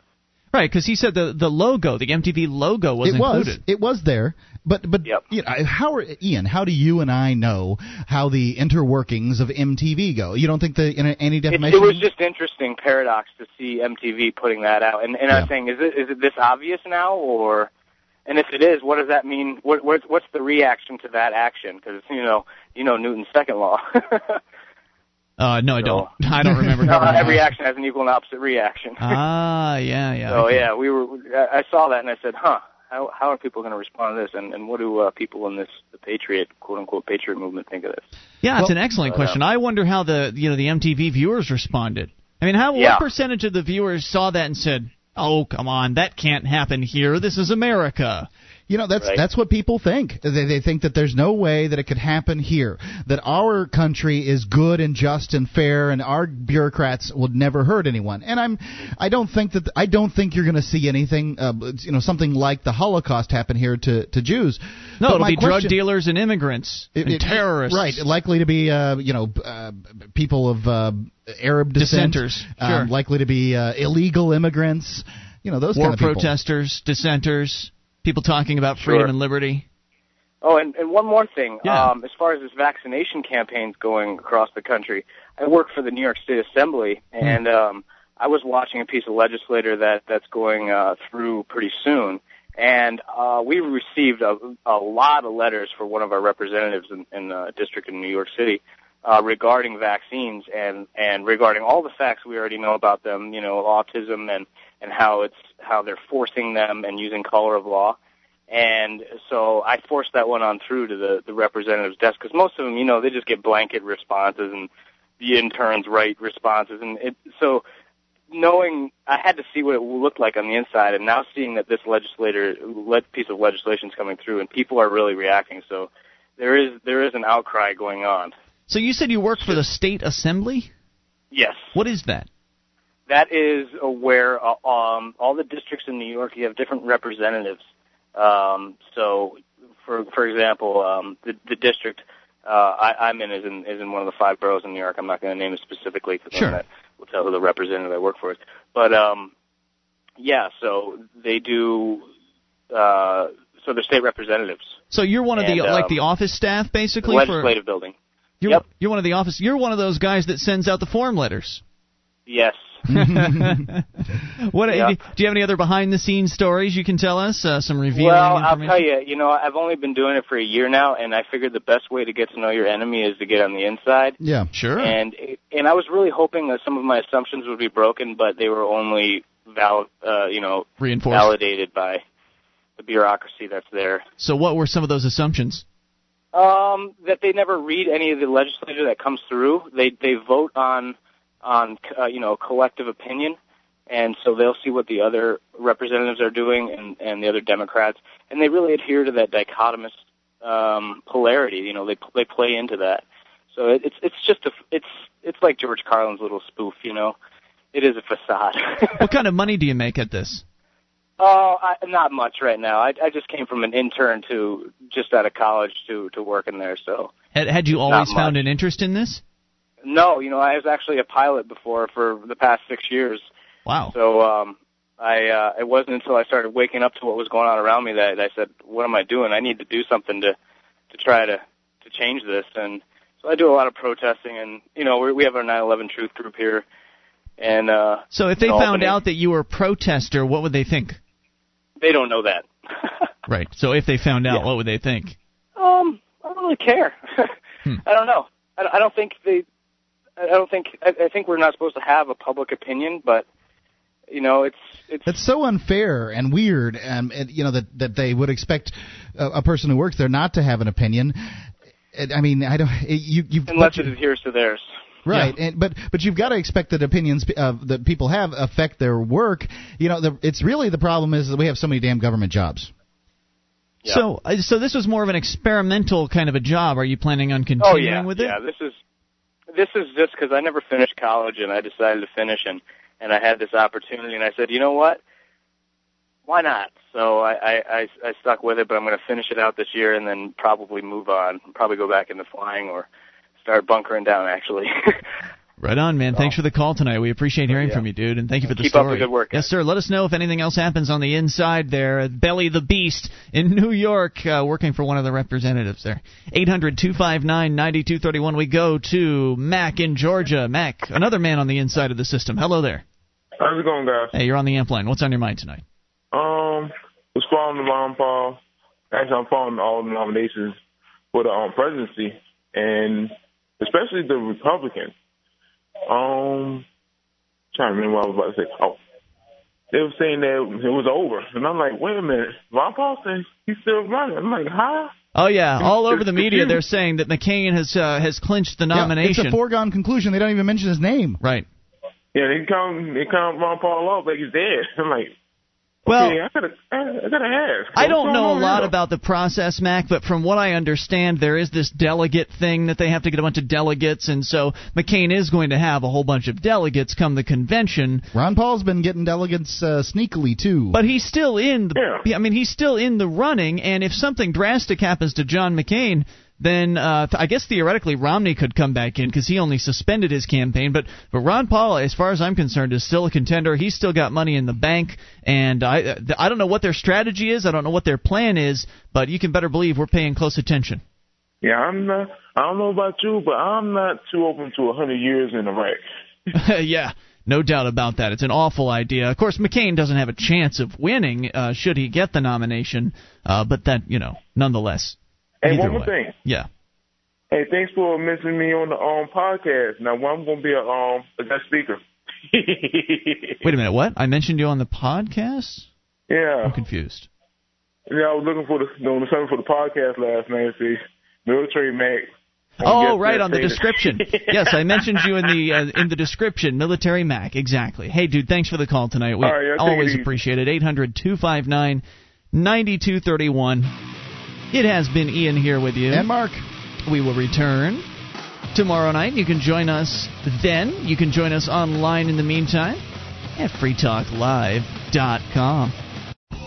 Right, because he said the the logo, the MTV logo, was it was included. it was there, but but Yep. you know, how are, Ian? How do you and I know how the interworkings of MTV go? You don't think the in any It, defamation? it was just interesting paradox to see MTV putting that out, and and Yeah. I'm saying, is it is it this obvious now, or and if it is, what does that mean? What what's what's the reaction to that action? Because you know you know Newton's second law. Uh, no, I don't. I don't remember. no, every that. action has an equal and opposite reaction. Ah, yeah, yeah. So okay. yeah, we were. I saw that and I said, huh. How, how are people going to respond to this, and, and what do uh, people in this the patriot quote unquote patriot movement think of this? Yeah, it's Well- an excellent But, question. I wonder how the you know the MTV viewers responded. I mean, how Yeah. what percentage of the viewers saw that and said, "Oh, come on, that can't happen here. This is America." You know, that's Right. that's what people think. They they think that there's no way that it could happen here. That our country is good and just and fair, and our bureaucrats would never hurt anyone. And I'm, I don't think that I don't think you're going to see anything, uh, you know, something like the Holocaust happen here to to Jews. No, But it'll my be drug dealers and immigrants It- and it- terrorists. Right, likely to be, uh, you know, uh, people of uh, Arab descent, Dissenters, um, sure. likely to be uh, illegal immigrants. You know, those War kind of people. protesters, dissenters, people talking about freedom Sure. and liberty. Oh, and, and one more thing. Yeah. Um, as far as this vaccination campaign's going across the country, I work for the New York State Assembly, Hmm. and um, I was watching a piece of legislature that that's going uh, through pretty soon. And uh, we received a, a lot of letters for one of our representatives in, in a district in New York City uh, regarding vaccines and and regarding all the facts we already know about them. You know, autism and and how it's how they're forcing them and using color of law. And so I forced that one on through to the, the representative's desk because most of them, you know, they just get blanket responses and the interns write responses. And it, so knowing I had to see what it looked like on the inside, and now seeing that this legislator le- piece of legislation is coming through, and people are really reacting. So there is there is an outcry going on. So you said you work for the state assembly. Yes, What is that? That is where uh, um, all the districts in New York you have different representatives. Um, so, for for example, um, the the district uh, I, I'm in is in is in one of the five boroughs in New York. I'm not going to name it specifically because Sure. that will tell who the representative I work for is. But um, yeah, so they do. Uh, so they're state representatives, So you're one of the And, like um, the office staff basically legislative for building. you're, Yep. you're one of the office you're one of those guys that sends out the form letters. Yes. What Yeah. do you have any other behind the scenes stories you can tell us? Uh, some revealing Well, I'll tell you, you know, I've only been doing it for a year now, and I figured the best way to get to know your enemy is to get on the inside. Yeah, sure. And and I was really hoping that some of my assumptions would be broken, but they were only val, uh, you know, Reinforced. validated by the bureaucracy that's there. So what were some of those assumptions? Um, that they never read any of the legislature that comes through. They they vote on on uh, you know collective opinion, and so they'll see what the other representatives are doing and and the other Democrats, and they really adhere to that dichotomous um, polarity. You know, they they play into that. So it, it's it's just a it's it's like George Carlin's little spoof. You know, it is a facade. what kind of money do you make at this? Oh, I, not much right now. I, I just came from an intern to just out of college to to work in there. So Had, had you always found an interest in this? No, you know, I was actually a pilot before for the past six years. Wow. So um, I uh, it wasn't until I started waking up to what was going on around me that I said, "What am I doing? I need to do something to to try to to change this." And so I do a lot of protesting, and you know, we we have our 9/11 Truth group here, and uh, So if they found Albany. out that you were a protester, what would they think? they don't know that. Right. So if they found out, what would they think? Um, I don't really care. Hmm. I don't know. I, I don't think they. I don't think. I, I think we're not supposed to have a public opinion, but you know, it's it's. It's so unfair and weird, um, and, you know that that they would expect a, a person who works there not to have an opinion. It, I mean, I don't. You you Unless it adheres to theirs. Right, and, but but you've got to expect that opinions uh, that people have affect their work. You know, the, it's really the problem is that we have so many damn government jobs. So uh, so this was more of an experimental kind of a job. Are you planning on Oh continuing yeah, with it? yeah. This is this is just because I never finished college and I decided to finish and and I had this opportunity and I said, you know what, why not? So I I I, I stuck with it, but I'm going to finish it out this year and then probably move on, probably go back into flying or start bunkering down actually. Right on, man. Thanks for the call tonight. We appreciate hearing from you, dude, and thank you for the Keep up the good work, Yes, sir. Let us know if anything else happens on the inside there. at Belly the Beast in New York, uh, working for one of the representatives there. 800-259-9231. We go to Mac in Georgia. Mac, another man on the inside of the system. Hello there. How's it going, guys? Hey, you're on the amp line. What's on your mind tonight? Um, was following the Ron Paul. Actually, I'm following all the nominations for the um, presidency, and especially the Republicans. Um, trying to remember what I was about to say. Oh, they were saying that it was over, and I'm like, wait a minute, Ron Paul says he's still running. I'm like, huh? Oh yeah, all over the media they're saying that McCain has uh, has clinched the nomination. Yeah, it's a foregone conclusion. They don't even mention his name. Right. Yeah, they count they count Ron Paul off like he's dead. I'm like, Well- okay, I gotta I gotta ask. I don't know a lot here? about the process, Mac, but from what I understand, there is this delegate thing that they have to get a bunch of delegates, and so McCain is going to have a whole bunch of delegates come the convention. Ron Paul's been getting delegates uh, sneakily too. But he's still in the. yeah. I mean, he's still in the running, and if something drastic happens to John McCain, then uh, I guess theoretically Romney could come back in because he only suspended his campaign. But but Ron Paul, as far as I'm concerned, is still a contender. He's still got money in the bank, and I uh, I don't know what their strategy is. I don't know what their plan is, but you can better believe we're paying close attention. Yeah, I'm not. I don't know about you, but I'm not too open to a hundred years in the Iraq. yeah. No doubt about that. It's an awful idea. Of course, McCain doesn't have a chance of winning uh, should he get the nomination, uh, but that, you know, nonetheless. Hey, Either one more thing. Yeah. Hey, thanks for mentioning me on the um podcast. Now, well, I'm gonna be a um a guest speaker. Wait a minute, what? I mentioned you on the podcast? Yeah. I'm confused. Yeah, I was looking for the on the something for the podcast last night. See, military Mac Oh, right on the description. yes, I mentioned you in the uh, in the description. Military Mac, exactly. Hey, dude, thanks for the call tonight. We right, I'll always it appreciate it. 800-259-9231. It has been Ian here with you. And Mark. We will return tomorrow night. You can join us then. You can join us online in the meantime at freetalklive.com.